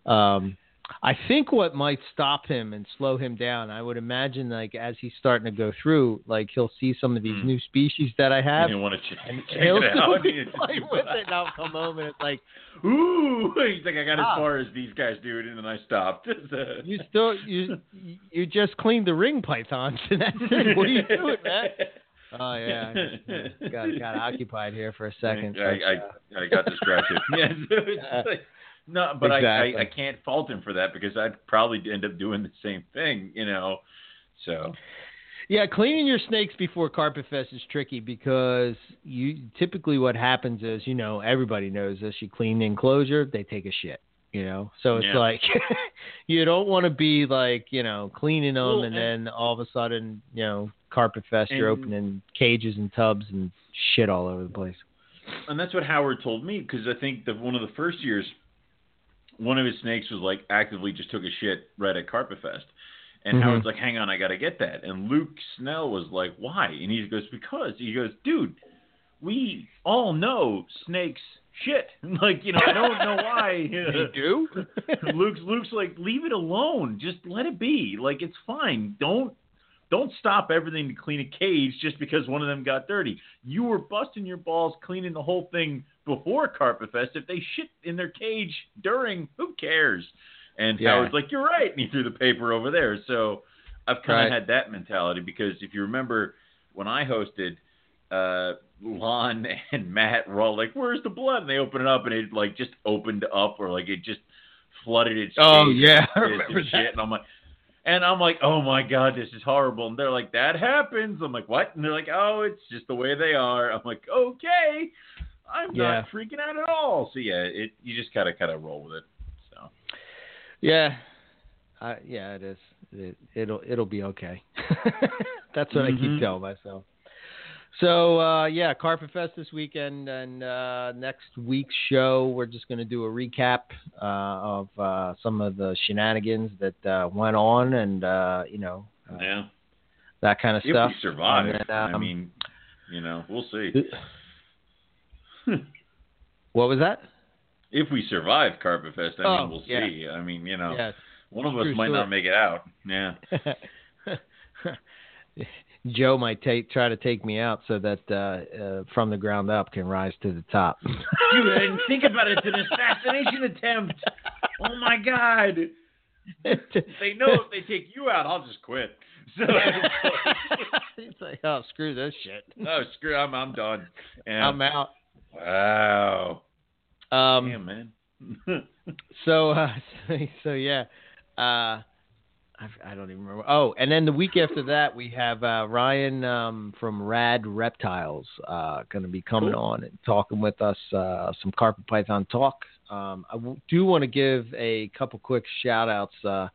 know. Um, I think what might stop him and slow him down, I would imagine, like as he's starting to go through, like he'll see some of these Hmm. new species that I have, you want to check, and check he'll it out. playing with it, and I'll come home and it's like, Ooh, he's like, I got Ah. as far as these guys do it, and then I stopped. you still you you just cleaned the ring pythons, and that's it. What are you doing, man? Oh yeah, I got got occupied here for a second. I, but, uh, I, I got distracted. yeah, so it's like- no, but I, exactly. I I can't fault him for that because I'd probably end up doing the same thing, you know. So yeah, cleaning your snakes before Carpet Fest is tricky because you typically what happens is you know everybody knows this. You clean the enclosure, they take a shit. You know, so it's Yeah. like you don't want to be like you know cleaning them Well, and, and- then all of a sudden you know Carpet Fest you're opening cages and tubs and shit all over the place. and that's what Howard told me because I think that one of the first years, one of his snakes was like actively just took a shit right at Carpet Fest. And Mhm. Howard's like, hang on, I got to get that. And Luke Snell was like, why? And he goes, because. He goes, dude, we all know snakes shit. like, you know, I don't know why. you do? Luke's Luke's like, leave it alone. Just let it be. Like it's fine. Don't don't stop everything to clean a cage just because one of them got dirty. You were busting your balls cleaning the whole thing before Carpet Fest. If they shit in their cage during, who cares? And Yeah. Howard's like, You're right, and he threw the paper over there. So I've kind of Right. had that mentality because if you remember when I hosted uh Lon and Matt were all like, "Where's the blood?" And they open it up, and it like just opened up, or like it just flooded its. Oh, yeah, I remember that. shit. And I'm like, and I'm like, "Oh my god, this is horrible." And they're like, "That happens." I'm like, "What?" And they're like, "Oh, it's just the way they are." I'm like, "Okay, I'm Yeah. not freaking out at all." So yeah, it you just gotta kind of roll with it. So Yeah, I, yeah, it is. It, it'll it'll be okay. That's what I Mhm. keep telling myself. So uh, yeah, Carpet Fest this weekend, and uh, next week's show we're just going to do a recap uh, of uh, some of the shenanigans that uh, went on, and uh, you know yeah, that kind of if stuff. If we survive, then, I um, mean, you know, we'll see. What was that? If we survive Carpet Fest, I Oh, mean, we'll yeah. see. I mean, you know, one of us might story. not make it out. Yeah. Joe might take try to take me out so that uh, uh, from the ground up can rise to the top. Dude, I didn't think about it. It's an assassination attempt. Oh my god. They know if they take you out, I'll just quit. So He's like, oh, screw this shit. oh screw I'm I'm done. And, I'm out. Wow. Um, Damn man. so, uh, so, so yeah, uh, I, I don't even remember. Oh, and then the week after that, we have uh, Ryan um, from Rad Reptiles uh, going to be coming Cool. on and talking with us uh, some carpet python talk. Um, I w- do want to give a couple quick shout outs. Uh,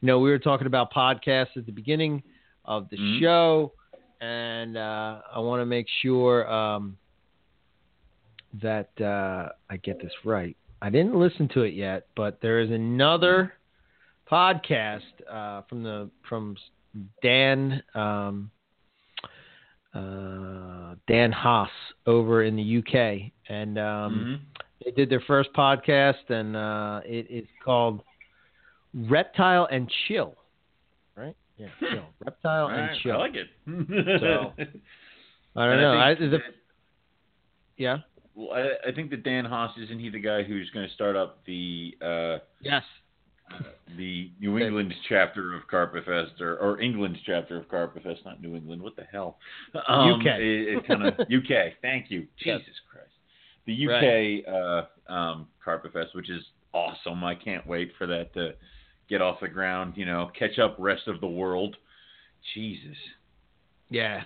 you know, we were talking about podcasts at the beginning of the Mhm. show, and uh, I want to make sure um, that uh, I get this right. I didn't listen to it yet, but there is another podcast uh, from the from Dan um, uh, Dan Haas over in the UK, and um, Mhm. they did their first podcast, and uh, it is called Reptile and Chill. Right? Yeah, chill. Reptile All and Chill. I like it. So, I don't And know. I, think the, that- yeah. well, I, I think that Dan Haas isn't he the guy who's going to start up the uh, Yes. The New England chapter of Carpet Fest or, or England's chapter of Carpet Fest, not New England. What the hell? Um, UK. It, it kind of UK. Thank you. Yes. Jesus Christ. The UK uh, um, Carpet Fest, which is awesome. I can't wait for that to get off the ground. You know, catch up rest of the world. Jesus. Yeah.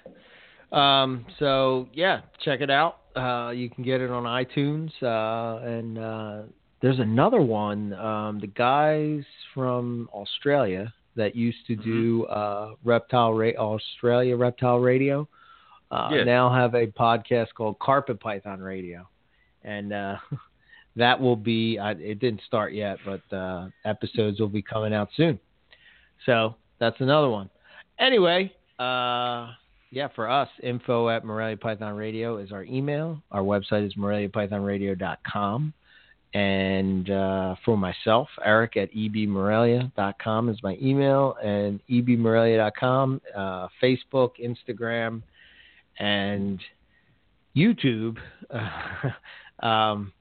Um, so yeah, check it out. Uh, you can get it on iTunes, uh, and uh, there's another one. Um, the guys from Australia that used to do uh, Reptile Ra- Australia Reptile Radio uh, now have a podcast called Carpet Python Radio, and uh, that will be. I, it didn't start yet, but uh, episodes will be coming out soon. So that's another one. Anyway, uh, yeah, for us, info at Morelia Python Radio is our email. Our website is moreliapythonradio.com. And uh, for myself, Eric at ebmorelia.com is my email, and ebmorelia.com, uh, Facebook, Instagram, and YouTube um,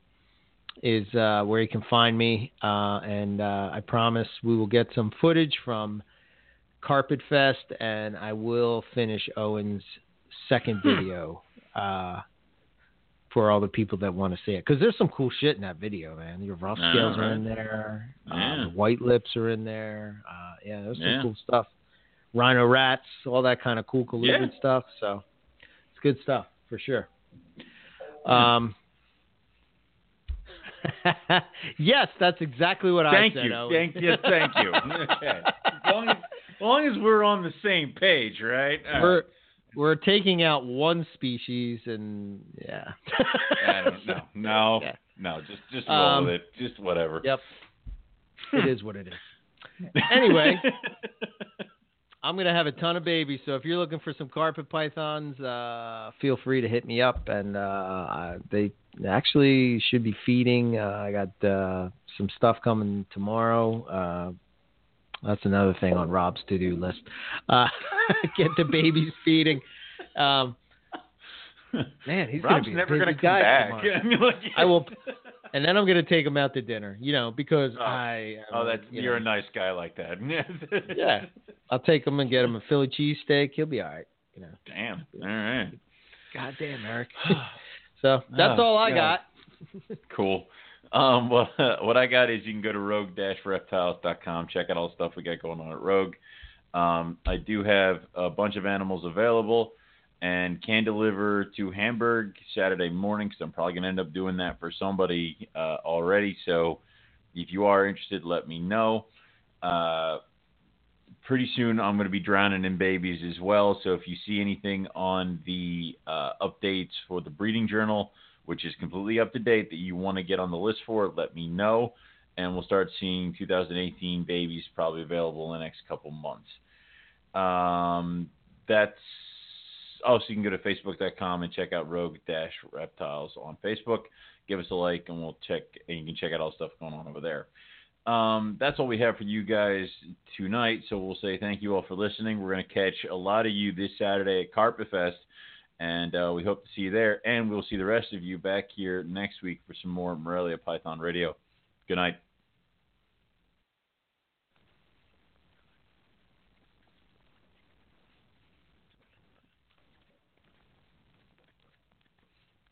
is uh, where you can find me. Uh, and uh, I promise we will get some footage from Carpet Fest, and I will finish Owen's second video uh, for all the people that want to see it. Because there's some cool shit in that video, man. Your rough scales are right. in there. Uh, the white lips are in there. Uh, yeah, there's some Yeah. cool stuff. Rhino rats, all that kind of cool colubrid Yeah. stuff. So it's good stuff for sure. Um, yes, that's exactly what Thank I said. Thank you. Owen. Thank you. Thank you. okay. As long as, as long as we're on the same page, right? All we're right. We're taking out one species, and yeah. I don't know. No, Yeah. no, just just roll Um, with it. Just whatever. Yep. it is what it is. Anyway. I'm gonna have a ton of babies, so if you're looking for some carpet pythons, uh, feel free to hit me up. And uh, they actually should be feeding. Uh, I got uh, some stuff coming tomorrow. That's another thing on Rob's to-do list. Uh, get the babies feeding. Um, man, he's Rob's gonna be never gonna come guy back. I, mean, like, I will, and then I'm gonna take him out to dinner. You know, because Oh. I. Oh, uh, that's you you're know, a nice guy like that. Yeah. I'll take him and get him a Philly cheesesteak. He'll be all right. You know. Damn. All right. God damn, Eric. so that's Oh, all I God. got. Cool. Um, well, what I got is you can go to rogue-reptiles.com, check out all the stuff we got going on at Rogue. Um, I do have a bunch of animals available and can deliver to Hamburg Saturday morning because I'm probably going to end up doing that for somebody uh, already. So if you are interested, let me know. Uh, pretty soon I'm going to be drowning in babies as well. So if you see anything on the uh, updates for the breeding journal, which is completely up to date that you want to get on the list for, let me know. And we'll start seeing 2018 babies probably available in the next couple months. Um, that's oh, so you can go to facebook.com and check out Rogue Dash Reptiles on Facebook. Give us a like, and we'll check. And you can check out all the stuff going on over there. Um, that's all we have for you guys tonight. So we'll say thank you all for listening. We're going to catch a lot of you this Saturday at Carpet Fest, and uh, we hope to see you there. And we'll see the rest of you back here next week for some more Morelia Python Radio. Good night.